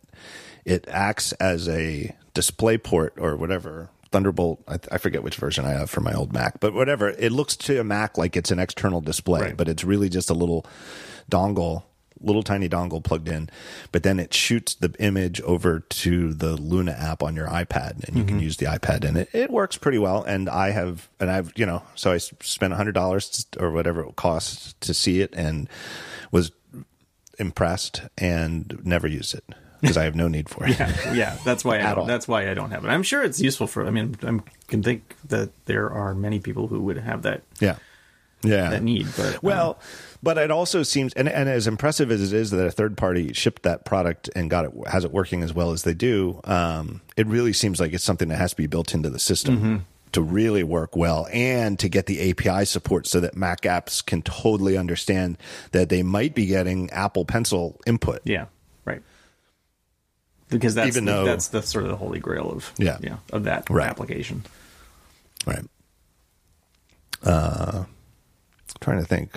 it acts as a display port or whatever. Thunderbolt. I, I forget which version I have for my old Mac, but whatever. It looks to a Mac like it's an external display, Right. but it's really just a little dongle, little tiny dongle plugged in. But then it shoots the image over to the Luna app on your iPad, and you can mm-hmm. use the iPad, and it, it works pretty well. And I have, and I've, you know, so I spent a hundred dollars or whatever it costs to see it, and was impressed and never used it. because I have no need for it. yeah, yeah. That's why I At don't, all. that's why I don't have it. I'm sure it's useful for. I mean, I can think that there are many people who would have that Yeah. Yeah. that need. But um, Well, but it also seems, and, and as impressive as it is that a third party shipped that product and got it, has it working as well as they do, um, it really seems like it's something that has to be built into the system Mm-hmm. to really work well and to get the API support so that Mac apps can totally understand that they might be getting Apple Pencil input. yeah, right. Because that's Even the, though- that's the sort of the holy grail of Yeah. yeah of that Right. application. Right. Uh, trying to think.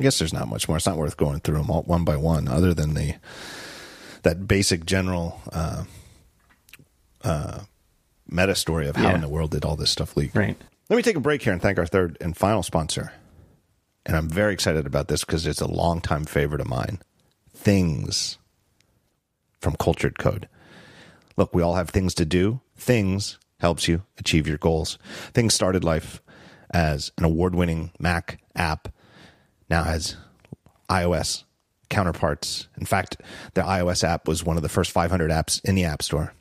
I guess there's not much more. It's not worth going through them all one by one, other than the that basic general uh, uh, meta story of how Yeah. in the world did all this stuff leak. Right. Let me take a break here and thank our third and final sponsor. And I'm very excited about this because it's a longtime favorite of mine. Things from Cultured Code. Look, we all have things to do. Things helps you achieve your goals. Things started life as an award winning Mac app, now has iOS counterparts. In fact, the iOS app was one of the first 500 apps in the App Store.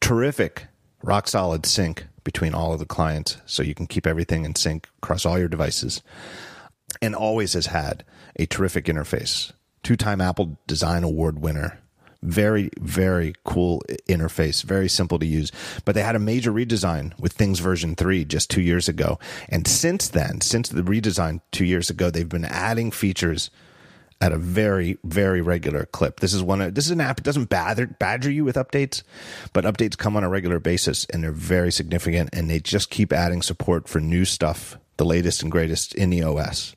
Terrific, rock solid sync between all of the clients so you can keep everything in sync across all your devices. And always has had a terrific interface. Two time Apple Design Award winner. Very, very cool interface, very simple to use. But they had a major redesign with Things version 3 just two years ago. And since then, since the redesign two years ago, they've been adding features at a very very regular clip. This is one. Of, this is an app. It doesn't badger badger you with updates, but updates come on a regular basis and they're very significant. And they just keep adding support for new stuff, the latest and greatest in the OS.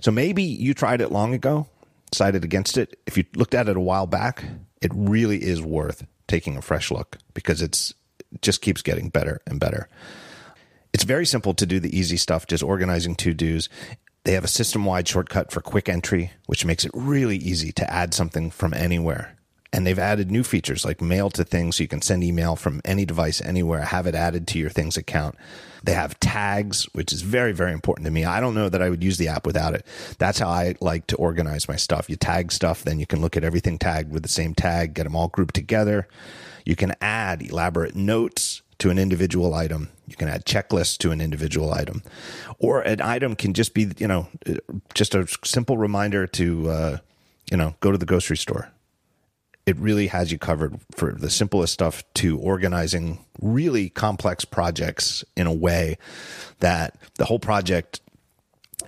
So maybe you tried it long ago, decided against it. If you looked at it a while back, it really is worth taking a fresh look because it's it just keeps getting better and better. It's very simple to do the easy stuff, just organizing to dos. They have a system wide shortcut for quick entry, which makes it really easy to add something from anywhere. And they've added new features like mail to things so you can send email from any device anywhere, have it added to your things account. They have tags, which is very, very important to me. I don't know that I would use the app without it. That's how I like to organize my stuff. You tag stuff, then you can look at everything tagged with the same tag, get them all grouped together. You can add elaborate notes to an individual item. You can add checklists to an individual item, or an item can just be, you know, just a simple reminder to, uh, you know, go to the grocery store. It really has you covered for the simplest stuff to organizing really complex projects in a way that the whole project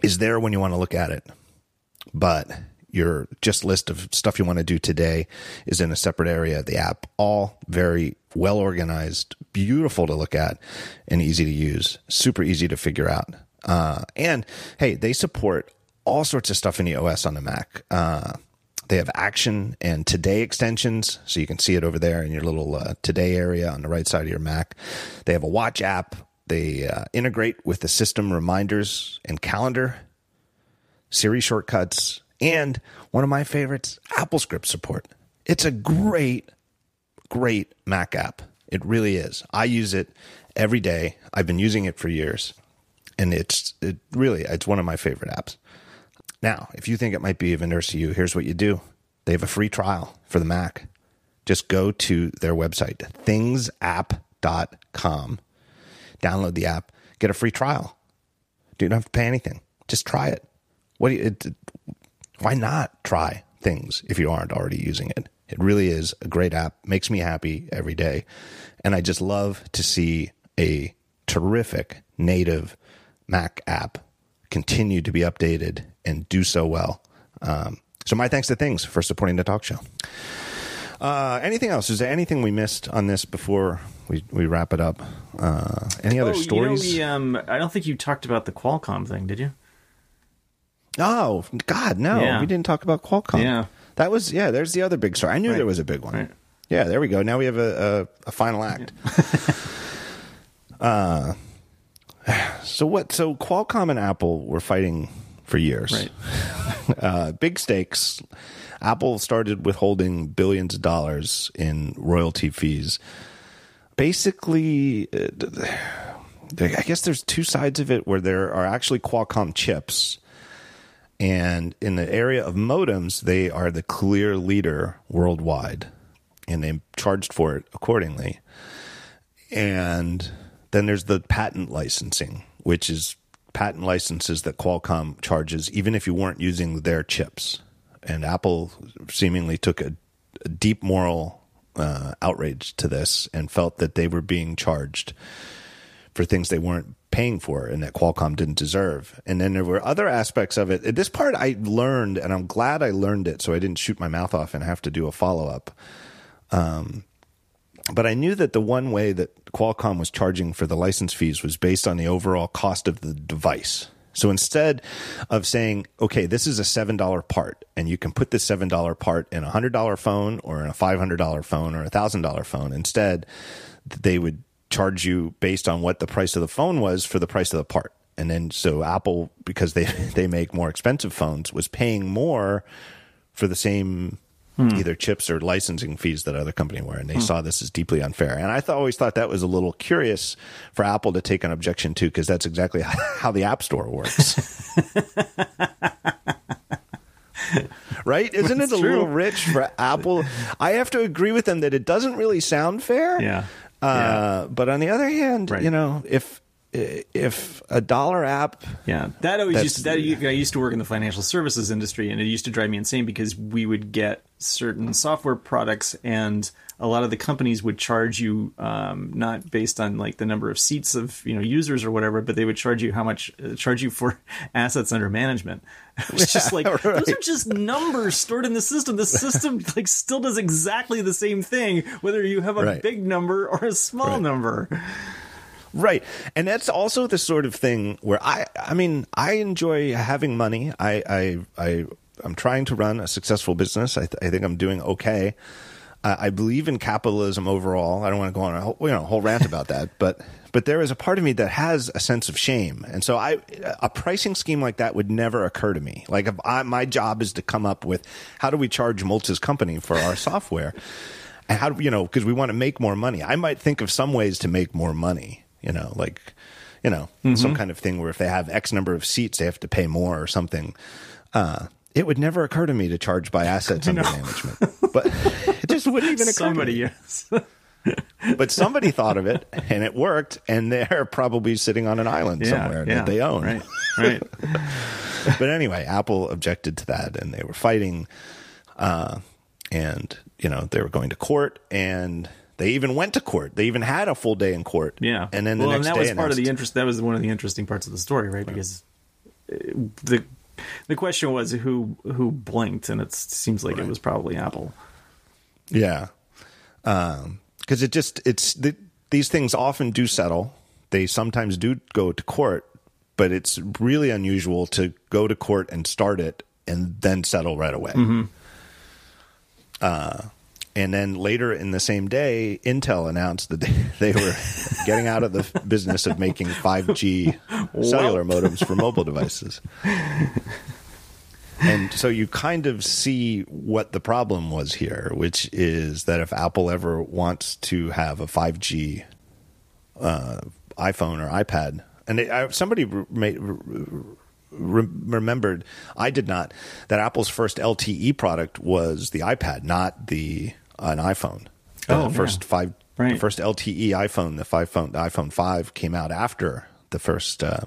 is there when you want to look at it, but your just list of stuff you want to do today is in a separate area of the app. All very well organized, beautiful to look at, and easy to use. Super easy to figure out. Uh, and hey, they support all sorts of stuff in the OS on the Mac. Uh, they have action and today extensions, so you can see it over there in your little uh, today area on the right side of your Mac. They have a watch app. They uh, integrate with the system reminders and calendar, Siri shortcuts, and one of my favorites, AppleScript support. It's a great, great Mac app. It really is. I use it every day. I've been using it for years, and it's it really it's one of my favorite apps. Now, if you think it might be of interest to you, here's what you do. They have a free trial for the Mac. Just go to their website, thingsapp.com. Download the app, get a free trial. You don't have to pay anything. Just try it. What you, it, why not try things if you aren't already using it? It really is a great app, makes me happy every day. And I just love to see a terrific native Mac app continue to be updated and do so well. Um, so, my thanks to Things for supporting the talk show. Uh, anything else? Is there anything we missed on this before we, we wrap it up? Uh, any other Oh, stories? You know, the, um, I don't think you talked about the Qualcomm thing, did you? Oh God, no! Yeah. We didn't talk about Qualcomm. Yeah. that was yeah. There's the other big story. I knew Right. there was a big one. Right. Yeah, there we go. Now we have a a, a final act. uh, so what? So Qualcomm and Apple were fighting for years. Right. uh, big stakes. Apple started withholding billions of dollars in royalty fees. Basically, uh, I guess there's two sides of it where there are actually Qualcomm chips. And in the area of modems, they are the clear leader worldwide. and they charged for it accordingly. And then there's the patent licensing, which is patent licenses that Qualcomm charges, even if you weren't using their chips. And Apple seemingly took a, a deep moral uh, outrage to this and felt that they were being charged for things they weren't paying for and that Qualcomm didn't deserve. And then there were other aspects of it. This part I learned, and I'm glad I learned it so I didn't shoot my mouth off and have to do a follow up. Um, but I knew that the one way that Qualcomm was charging for the license fees was based on the overall cost of the device. So instead of saying, okay, this is a $7 part, and you can put this $7 part in a $100 phone or in a $500 phone or a $1,000 phone, instead, they would charge you based on what the price of the phone was for the price of the part. And then so Apple, because they, they make more expensive phones, was paying more for the same Hmm. either chips or licensing fees that other company were, and they hmm. saw this as deeply unfair. And I th- always thought that was a little curious for Apple to take an objection to, because that's exactly how the App Store works. right? Isn't it a true. little rich for Apple? I have to agree with them that it doesn't really sound fair. Yeah. Uh, yeah. But on the other hand, right. you know, if if a dollar app yeah that always used to, that i used to work in the financial services industry and it used to drive me insane because we would get certain software products and a lot of the companies would charge you um, not based on like the number of seats of you know users or whatever but they would charge you how much uh, charge you for assets under management it's just like right. those are just numbers stored in the system the system like still does exactly the same thing whether you have a right. big number or a small right. number Right. And that's also the sort of thing where I I mean, I enjoy having money. I I I I'm trying to run a successful business. I, th- I think I'm doing okay. Uh, I believe in capitalism overall. I don't want to go on a whole, you know, whole rant about that, but but there is a part of me that has a sense of shame, and so I a pricing scheme like that would never occur to me. Like I, my job is to come up with how do we charge Moltz's company for our software, and how do you know because we want to make more money. I might think of some ways to make more money, you know, like, you know, mm-hmm. some kind of thing where if they have X number of seats, they have to pay more or something. Uh, it would never occur to me to charge by assets under management, but it just wouldn't even occur. Somebody, yes. but somebody thought of it and it worked, and they're probably sitting on an island yeah, somewhere yeah, that they own. Right. Right. but anyway, Apple objected to that, and they were fighting, uh, and you know they were going to court, and they even went to court. They even had a full day in court. Yeah, and then the well, next and that was announced. part of the interest. That was one of the interesting parts of the story, right? Because uh, the the question was who who blinked, and it seems like right. it was probably Apple. Yeah, because um, it just it's the, these things often do settle. They sometimes do go to court, but it's really unusual to go to court and start it and then settle right away. Mm-hmm. Uh, and then later in the same day, Intel announced that they were getting out of the business of making 5G cellular modems for mobile devices. And so you kind of see what the problem was here, which is that if Apple ever wants to have a 5G uh, iPhone or iPad, and it, I, somebody made, remembered, I did not, that Apple's first LTE product was the iPad, not the an iPhone. Oh, the first yeah. five, right. the first LTE iPhone, the five phone, the iPhone five came out after the first uh,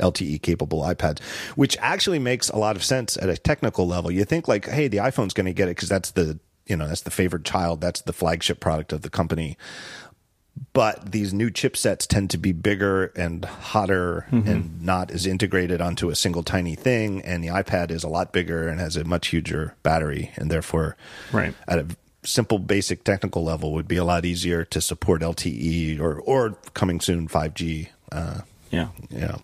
LTE capable iPads, which actually makes a lot of sense at a technical level. You think like, hey, the iPhone's going to get it because that's the you know that's the favorite child, that's the flagship product of the company. But these new chipsets tend to be bigger and hotter mm-hmm. and not as integrated onto a single tiny thing. And the iPad is a lot bigger and has a much huger battery, and therefore, right. at a simple basic technical level, would be a lot easier to support LTE or or coming soon 5G. Uh, yeah, yeah.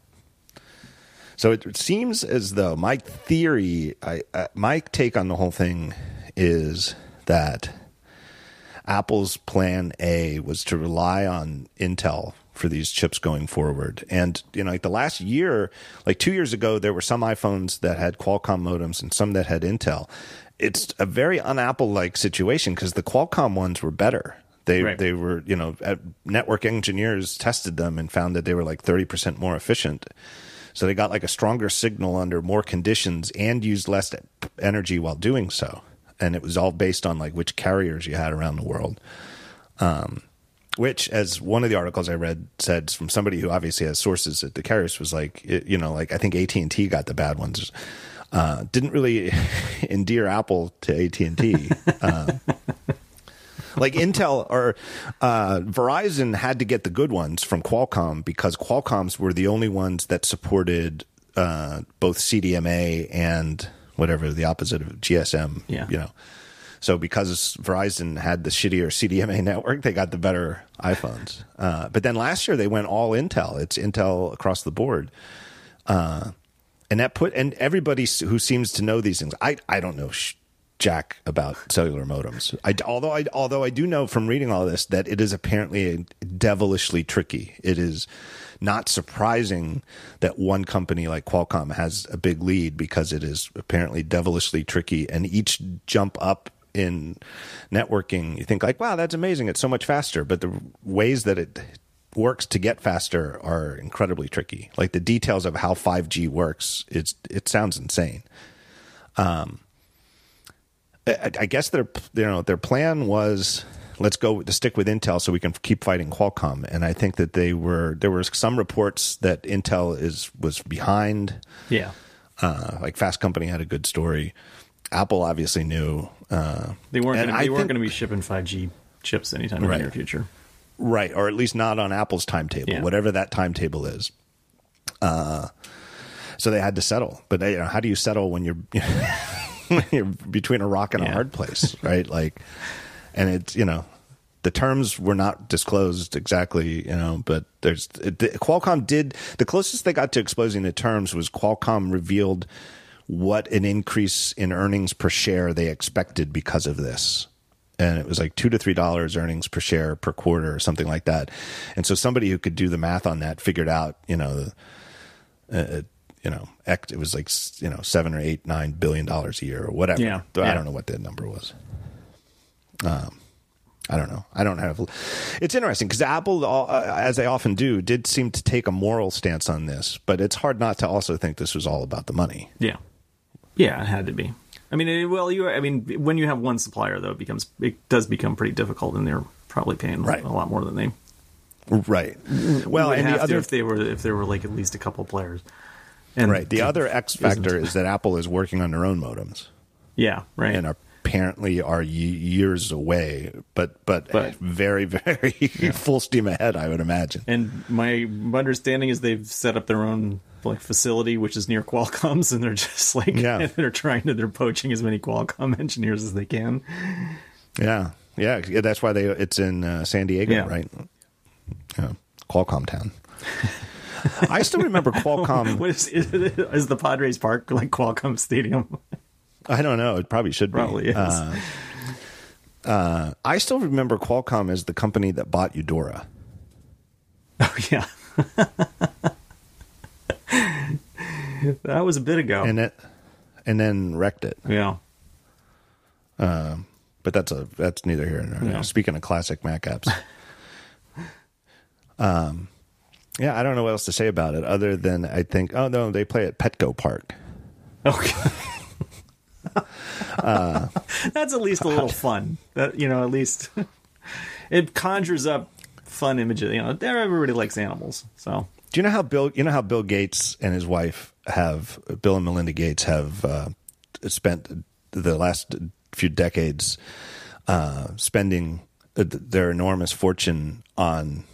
So it seems as though my theory, I, uh, my take on the whole thing is that Apple's plan A was to rely on Intel for these chips going forward. And, you know, like the last year, like two years ago, there were some iPhones that had Qualcomm modems and some that had Intel. It's a very un Apple like situation because the Qualcomm ones were better. They right. they were you know network engineers tested them and found that they were like thirty percent more efficient. So they got like a stronger signal under more conditions and used less energy while doing so and it was all based on like which carriers you had around the world. Um, which, as one of the articles I read said from somebody who obviously has sources at the carriers, was like, it, you know, like I think AT and T got the bad ones. Uh, didn't really endear Apple to AT and T. Uh, like Intel or uh, Verizon had to get the good ones from Qualcomm because Qualcomm's were the only ones that supported uh, both CDMA and whatever the opposite of GSM. Yeah. you know. So because Verizon had the shittier CDMA network, they got the better iPhones. Uh, but then last year they went all Intel. It's Intel across the board. Uh, and that put and everybody who seems to know these things. I I don't know sh- jack about cellular modems. I, although I although I do know from reading all this that it is apparently devilishly tricky. It is not surprising that one company like Qualcomm has a big lead because it is apparently devilishly tricky and each jump up in networking you think like wow that's amazing. It's so much faster. But the ways that it works to get faster are incredibly tricky. Like the details of how 5G works it's it sounds insane. Um I, I guess their you know their plan was let's go to stick with Intel so we can keep fighting Qualcomm. And I think that they were there were some reports that Intel is was behind. Yeah. Uh, like Fast Company had a good story. Apple obviously knew. Uh, They weren't gonna, I they weren't going to be shipping 5G chips anytime in the near future. right, or at least not on Apple's timetable, Yeah. whatever that timetable is. Uh, so they had to settle. But you know, how do you settle when you're when you're between a rock and a hard place, right? Like, and it's you know, the terms were not disclosed exactly, you know, but there's the, Qualcomm did the closest they got to exposing the terms was Qualcomm revealed what an increase in earnings per share they expected because of this. And it was like two to three dollars earnings per share per quarter or something like that. And so somebody who could do the math on that figured out, you know, uh, you know, it was like you know seven or eight, nine billion dollars a year or whatever. Yeah, I yeah. don't know what that number was. Um, I don't know. I don't have. It's interesting because Apple, uh, as they often do, did seem to take a moral stance on this, but it's hard not to also think this was all about the money. Yeah. Yeah, it had to be. I mean, it, well, you. I mean, when you have one supplier, though, it becomes it does become pretty difficult, and they're probably paying Right. a lot more than they Right. Well, and the other if they were if there were like at least a couple players. And right, the other X factor is that Apple is working on their own modems. Yeah. Right. and apparently are ye- years away, but but, But- very very full steam ahead, I would imagine. And my understanding is they've set up their own like facility, which is near Qualcomm's, and they're just like Yeah. they're trying to they're poaching as many Qualcomm engineers as they can. Yeah, yeah, yeah, that's why they it's in uh, San Diego, Yeah. right? Yeah, Qualcomm Town. I still remember Qualcomm. What is is the Padres Park like Qualcomm Stadium? I don't know. It probably should be. Probably is. Uh, uh, I still remember Qualcomm as the company that bought Eudora. oh yeah. that was a bit ago. and it and then wrecked it. yeah. But that's a that's neither here nor there. Yeah. Speaking of classic Mac apps, um, yeah, I don't know what else to say about it other than I think oh no, they play at Petco Park. Okay. That's at least a little fun. That you know, at least it conjures up fun images. You know, everybody likes animals, so Do you know how Bill? You know how Bill Gates and his wife have Bill and Melinda Gates have uh, spent the last few decades uh, spending their enormous fortune on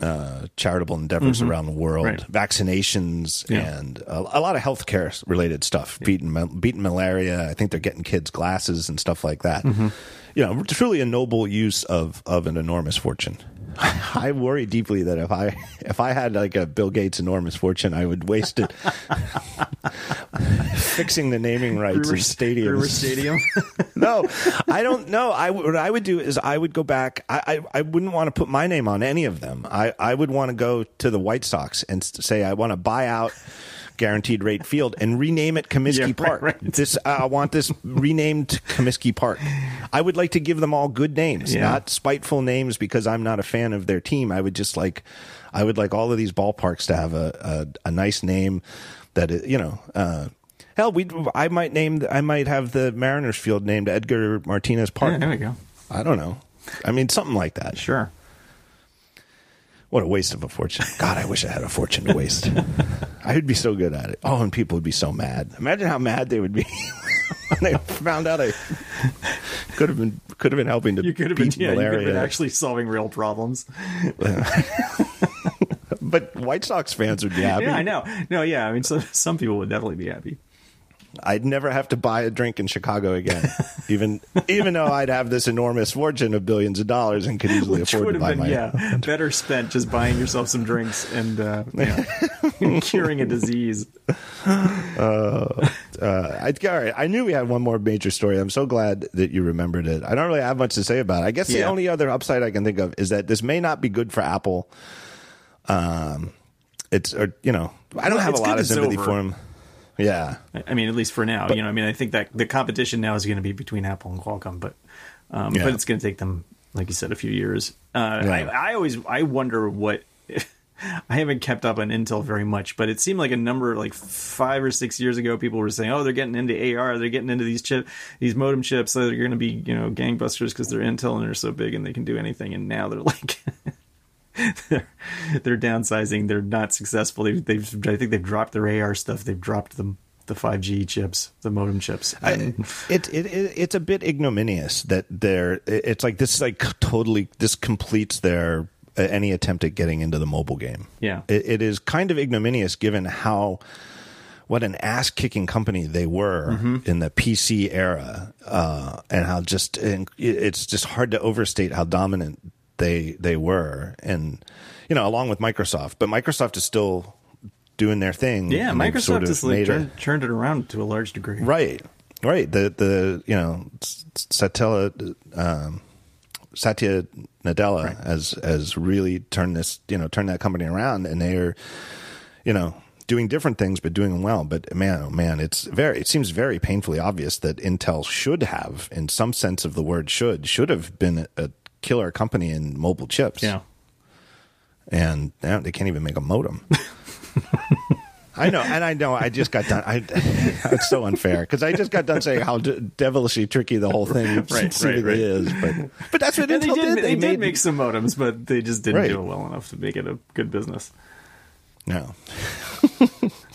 uh, charitable endeavors around the world, Right. vaccinations, Yeah. and a, a lot of healthcare related stuff, beating beating malaria. I think they're getting kids glasses and stuff like that. You know, truly a noble use of of an enormous fortune. I worry deeply that if I if I had like a Bill Gates enormous fortune, I would waste it fixing the naming rights River, of stadiums. River Stadium. no, I don't know. I would- what I would do is I would go back. I, I, I wouldn't want to put my name on any of them. I, I would want to go to the White Sox and say I want to buy out Guaranteed Rate Field and rename it Comiskey Yeah, Park. right. This I want this renamed Comiskey Park. I would like to give them all good names, Yeah. not spiteful names because I'm not a fan of their team. I would just like I would like all of these ballparks to have a a, a nice name that it, you know. Uh, Hell, we I might name I might have the Mariners field named Edgar Martinez Park. Yeah, there we go. I don't know. I mean, something like that. Sure. What a waste of a fortune. God, I wish I had a fortune to waste. I would be so good at it. Oh, and people would be so mad. Imagine how mad they would be when they found out I could have been could have been helping to You could have been, beat yeah, you could have malaria. been actually solving real problems. but White Sox fans would be happy. Yeah, I know. No, yeah. I mean, so, some people would definitely be happy. I'd never have to buy a drink in Chicago again, even even though I'd have this enormous fortune of billions of dollars and could easily Which afford would to have buy been, my. yeah, better spent just buying yourself some drinks and uh, yeah, curing a disease. Uh, I, all right, I knew we had one more major story. I'm so glad that you remembered it. I don't really have much to say about it. I guess the only other upside I can think of is that this may not be good for Apple. Um, it's or you know I don't Well, have it's a lot of sympathy for him. Yeah, I mean, at least for now, you know. I mean, I think that the competition now is going to be between Apple and Qualcomm, but um, Yeah. but it's going to take them, like you said, a few years. Uh, Yeah. I, I always I wonder what. I haven't kept up on Intel very much, but it seemed like a number like five or six years ago, people were saying, "Oh, they're getting into AR, they're getting into these chip, these modem chips, so they're going to be you know gangbusters because they're Intel and they're so big and they can do anything." And now they're like, they're, they're downsizing. They're not successful. They've, they've I think they've dropped their AR stuff. They've dropped the the 5G chips, the modem chips. I, it, it it it's a bit ignominious that they're. It's like this is like totally this completes their uh, any attempt at getting into the mobile game. Yeah. it, it is kind of ignominious given how what an ass kicking company they were in the PC era, uh, and how just and it's just hard to overstate how dominant they they were, and you know along with Microsoft, but Microsoft is still doing their thing. yeah, Microsoft sort of has like made a- turned, turned it around to a large degree. Right, right. The the you know S- Satya um, Satya Nadella has has really turned this you know turned that company around, and they are you know doing different things but doing them well. But man, oh man, it's very it seems very painfully obvious that Intel should have, in some sense of the word, should should have been a killer company in mobile chips. Yeah. and now they can't even make a modem. I know, and I know. I just got done. I, it's so unfair because I just got done saying how de- devilishly tricky the whole thing right, seemingly right. is. But but that's what And they Intel did, did. they, made did make some modems, but they just didn't Right. do it well enough to make it a good business. no.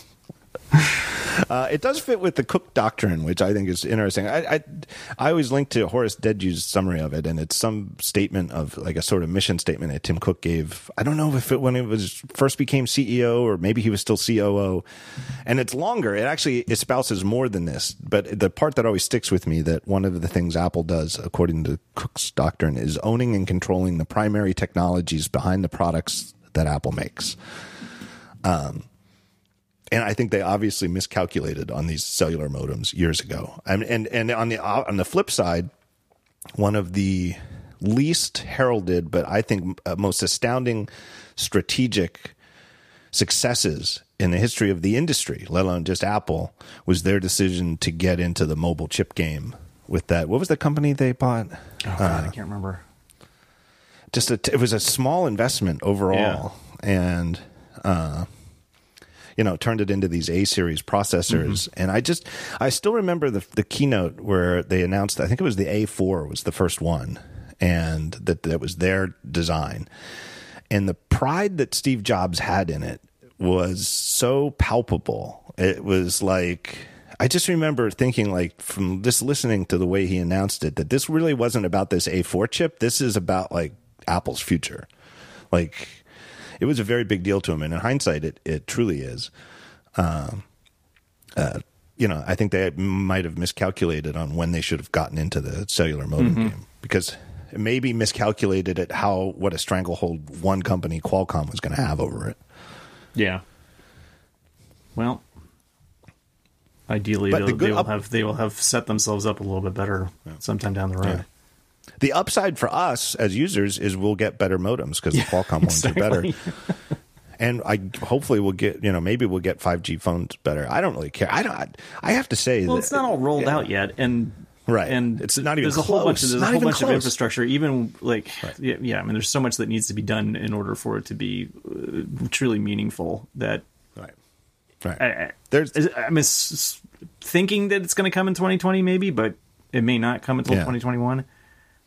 Uh, it does fit with the Cook doctrine, which I think is interesting. I, I I always link to Horace Dediu's summary of it, and it's some statement of like a sort of mission statement that Tim Cook gave. I don't know if it when it was first became CEO or maybe he was still COO, and it's longer. It actually espouses more than this, but the part that always sticks with me that one of the things Apple does, according to Cook's doctrine, is owning and controlling the primary technologies behind the products that Apple makes and I think they obviously miscalculated on these cellular modems years ago. And and, and on the on the flip side, one of the least heralded, but I think uh, most astounding strategic successes in the history of the industry, let alone just Apple, was their decision to get into the mobile chip game with that. What was the company they bought? Oh, God, I can't remember. just a, it was a small investment overall and uh you know turned it into these a series processors mm-hmm. and i just i still remember the the keynote where they announced i think it was the a4 was the first one and that that was their design and the pride that steve jobs had in it was so palpable it was like I just remember thinking, like, from just listening to the way he announced it, that this really wasn't about this A4 chip. This is about like Apple's future. Like, it was a very big deal to him, and in hindsight, it it truly is. Um, uh, you know, I think they might have miscalculated on when they should have gotten into the cellular modem game because it maybe miscalculated at how what a stranglehold one company, Qualcomm, was going to have over it. Yeah. Well, ideally But the they'll- good they will up- have they will have set themselves up a little bit better sometime down the road. The upside for us as users is we'll get better modems because the Qualcomm ones are better. and I hopefully we'll get you know maybe we'll get 5G phones better. I don't really care. I don't. I have to say, Well, that, it's not all rolled yeah. out yet, and Right. and It's not even there's a whole bunch of there's Not a whole even bunch of infrastructure. Even like yeah, yeah, I mean, there's so much that needs to be done in order for it to be uh, truly meaningful. That Right. Right. I, I, There's I mean, s- s- thinking that it's going to come in 2020, maybe, but it may not come until Yeah. 2021.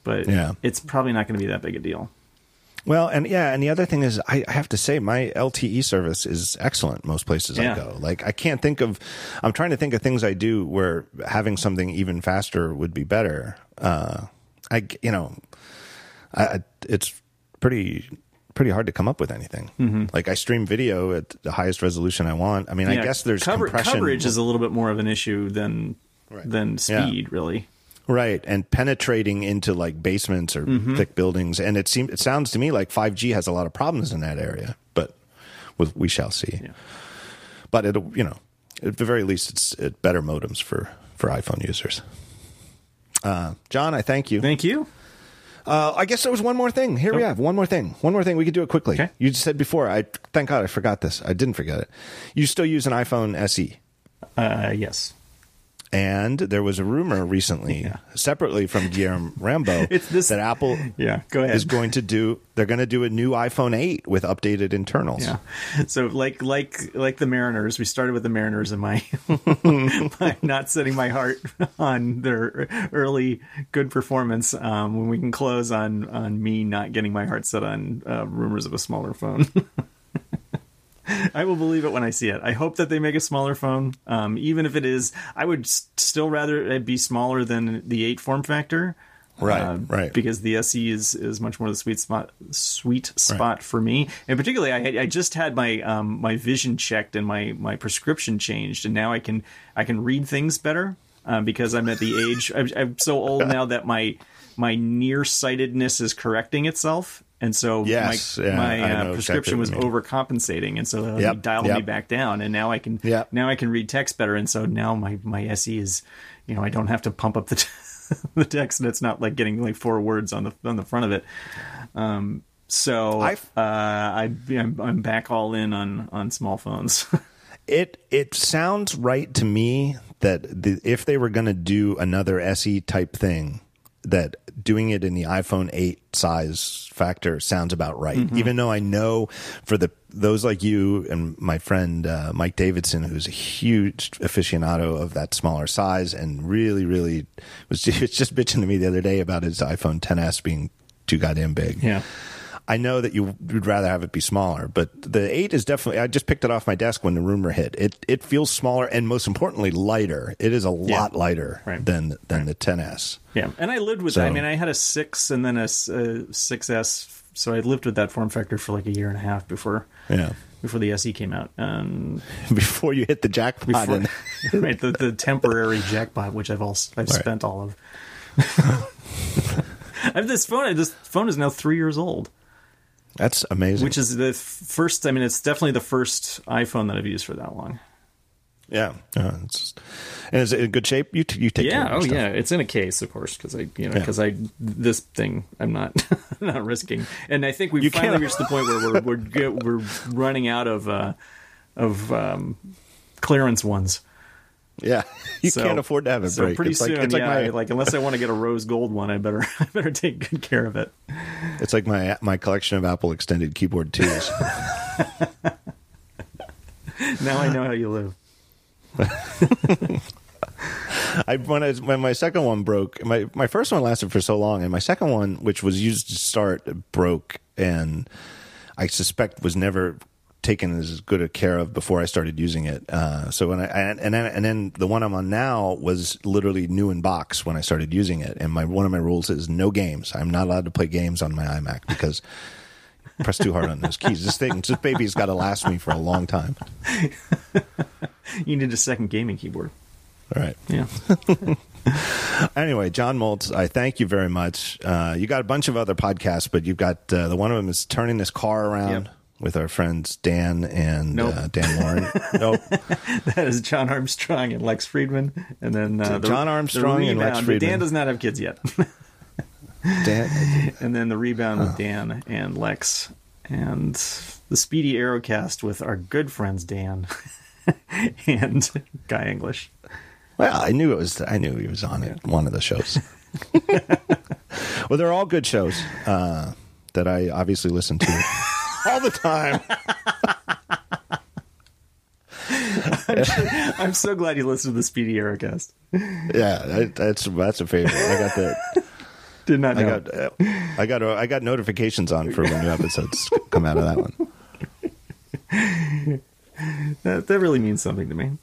But Yeah. it's probably not going to be that big a deal. Well, and yeah, and the other thing is, I, I have to say, my LTE service is excellent most places Yeah. I go. Like, I can't think of, I'm trying to think of things I do where having something even faster would be better. Uh, I, you know, I, it's pretty, pretty hard to come up with anything. Like, I stream video at the highest resolution I want. I mean, I guess there's cover- compression. coverage is a little bit more of an issue than than Yeah. speed, really. Right, and penetrating into like basements or Mm-hmm. thick buildings, and it seems it sounds to me like 5G has a lot of problems in that area, but with, we shall see. Yeah. But it'll, you know, at the very least, it's it better modems for for iPhone users. Uh, John, I thank you. Thank you. Uh, I guess there was one more thing. Here we Oh. have one more thing. One more thing. We could do it quickly. Okay. You said before. I thank God I forgot this. I didn't forget it. You still use an iPhone SE. Uh, yes. And there was a rumor recently, Yeah. separately from Guilherme Rambo, It's this- that Apple Yeah. Go ahead. is going to do. They're going to do a new iPhone 8 with updated internals. Yeah. So like like like the Mariners, we started with the Mariners and my by not setting my heart on their early good performance. Um, when we can close on on me not getting my heart set on uh, rumors of a smaller phone. I will believe it when I see it. I hope that they make a smaller phone, um, even if it is. I would s- still rather it be smaller than the eight form factor, Right, uh, right. Because the SE is is much more the sweet spot, sweet spot for me. And particularly, I I just had my um my vision checked and my my prescription changed, and now I can I can read things better uh, because I'm at the age I'm, I'm so old now that my my nearsightedness is correcting itself. And so Yes, my, yeah, my uh, prescription what was overcompensating, and so Yep, he dialed me back down. And now I can Yep. now I can read text better. And so now my my SE is, you know, I don't have to pump up the t- the text, and it's not like getting like four words on the on the front of it. Um, so uh, I I'm, I'm back all in on on small phones. It it sounds right to me that the, if they were going to do another SE type thing, that doing it in the iPhone 8 size factor sounds about right. Mm-hmm. Even though I know for the those like you and my friend uh, Mike Davidson, who's a huge aficionado of that smaller size, and really, really was just, was just bitching to me the other day about his iPhone 10s being too goddamn big. yeah. I know that you would rather have it be smaller, but the eight is definitely. I just picked it off my desk when the rumor hit. It it feels smaller and most importantly lighter. It is a lot lighter Right. than than the 10s. Yeah, and I lived with So- that. I mean, I had a six and then a s- a 6S, so I lived with that form factor for like a year and a half before Yeah, before the SE came out. Um, before you hit the jackpot. before, and- right, the, the temporary jackpot, which I've all I've Right. spent all of. I have this phone. This phone is now three years old, that's amazing. which is the first. I mean, it's definitely the first iPhone that I've used for that long. yeah, uh, it's, and is it in good shape? You t- you take Yeah, oh stuff. yeah, it's in a case, of course, because I, you know, Yeah. because I this thing I'm not not risking, and I think we've You finally can't- reached the point where we're we're get, we're running out of uh, of um, clearance ones. Yeah. You So- can't afford to have it So break. pretty it's like soon, it's like yeah, my like unless I want to get a rose gold one, I better I better take good care of it. it's like my my collection of Apple extended keyboard twos. Now I know how you live. I when I, when my second one broke, my my first one lasted for so long, and my second one, which was used to start, broke, and I suspect was never taken as good a care of before I started using it. Uh, so when I and and then, and then the one I'm on now was literally new in box when I started using it, and my one of my rules is no games. I'm not allowed to play games on my iMac because. Press too hard on those keys. This thing, this baby's got to last me for a long time. You need a second gaming keyboard. All right. Yeah. Anyway, John Moltz, I thank you very much. Uh, you got a bunch of other podcasts, but you've got uh, the one of them is turning this car around Yep. With our friends Dan and Nope. uh, Dan Moren. nope. that is John Armstrong and Lex Friedman, and then uh, the, John Armstrong the and Lex Friedman. Dan does not have kids yet. Dan, and then the rebound with Dan and Lex, and the Speedy Aerocast with our good friends Dan and Guy English. well, I knew it was. I knew he was on it. One of the shows. well, they're all good shows uh, that I obviously listen to all the time. I'm, I'm so glad you listened to the Speedy Aerocast. Yeah, I, that's that's a favorite. I got the Did not I got uh, I got I got notifications on for when new episodes come out of that one. that, that really means something to me.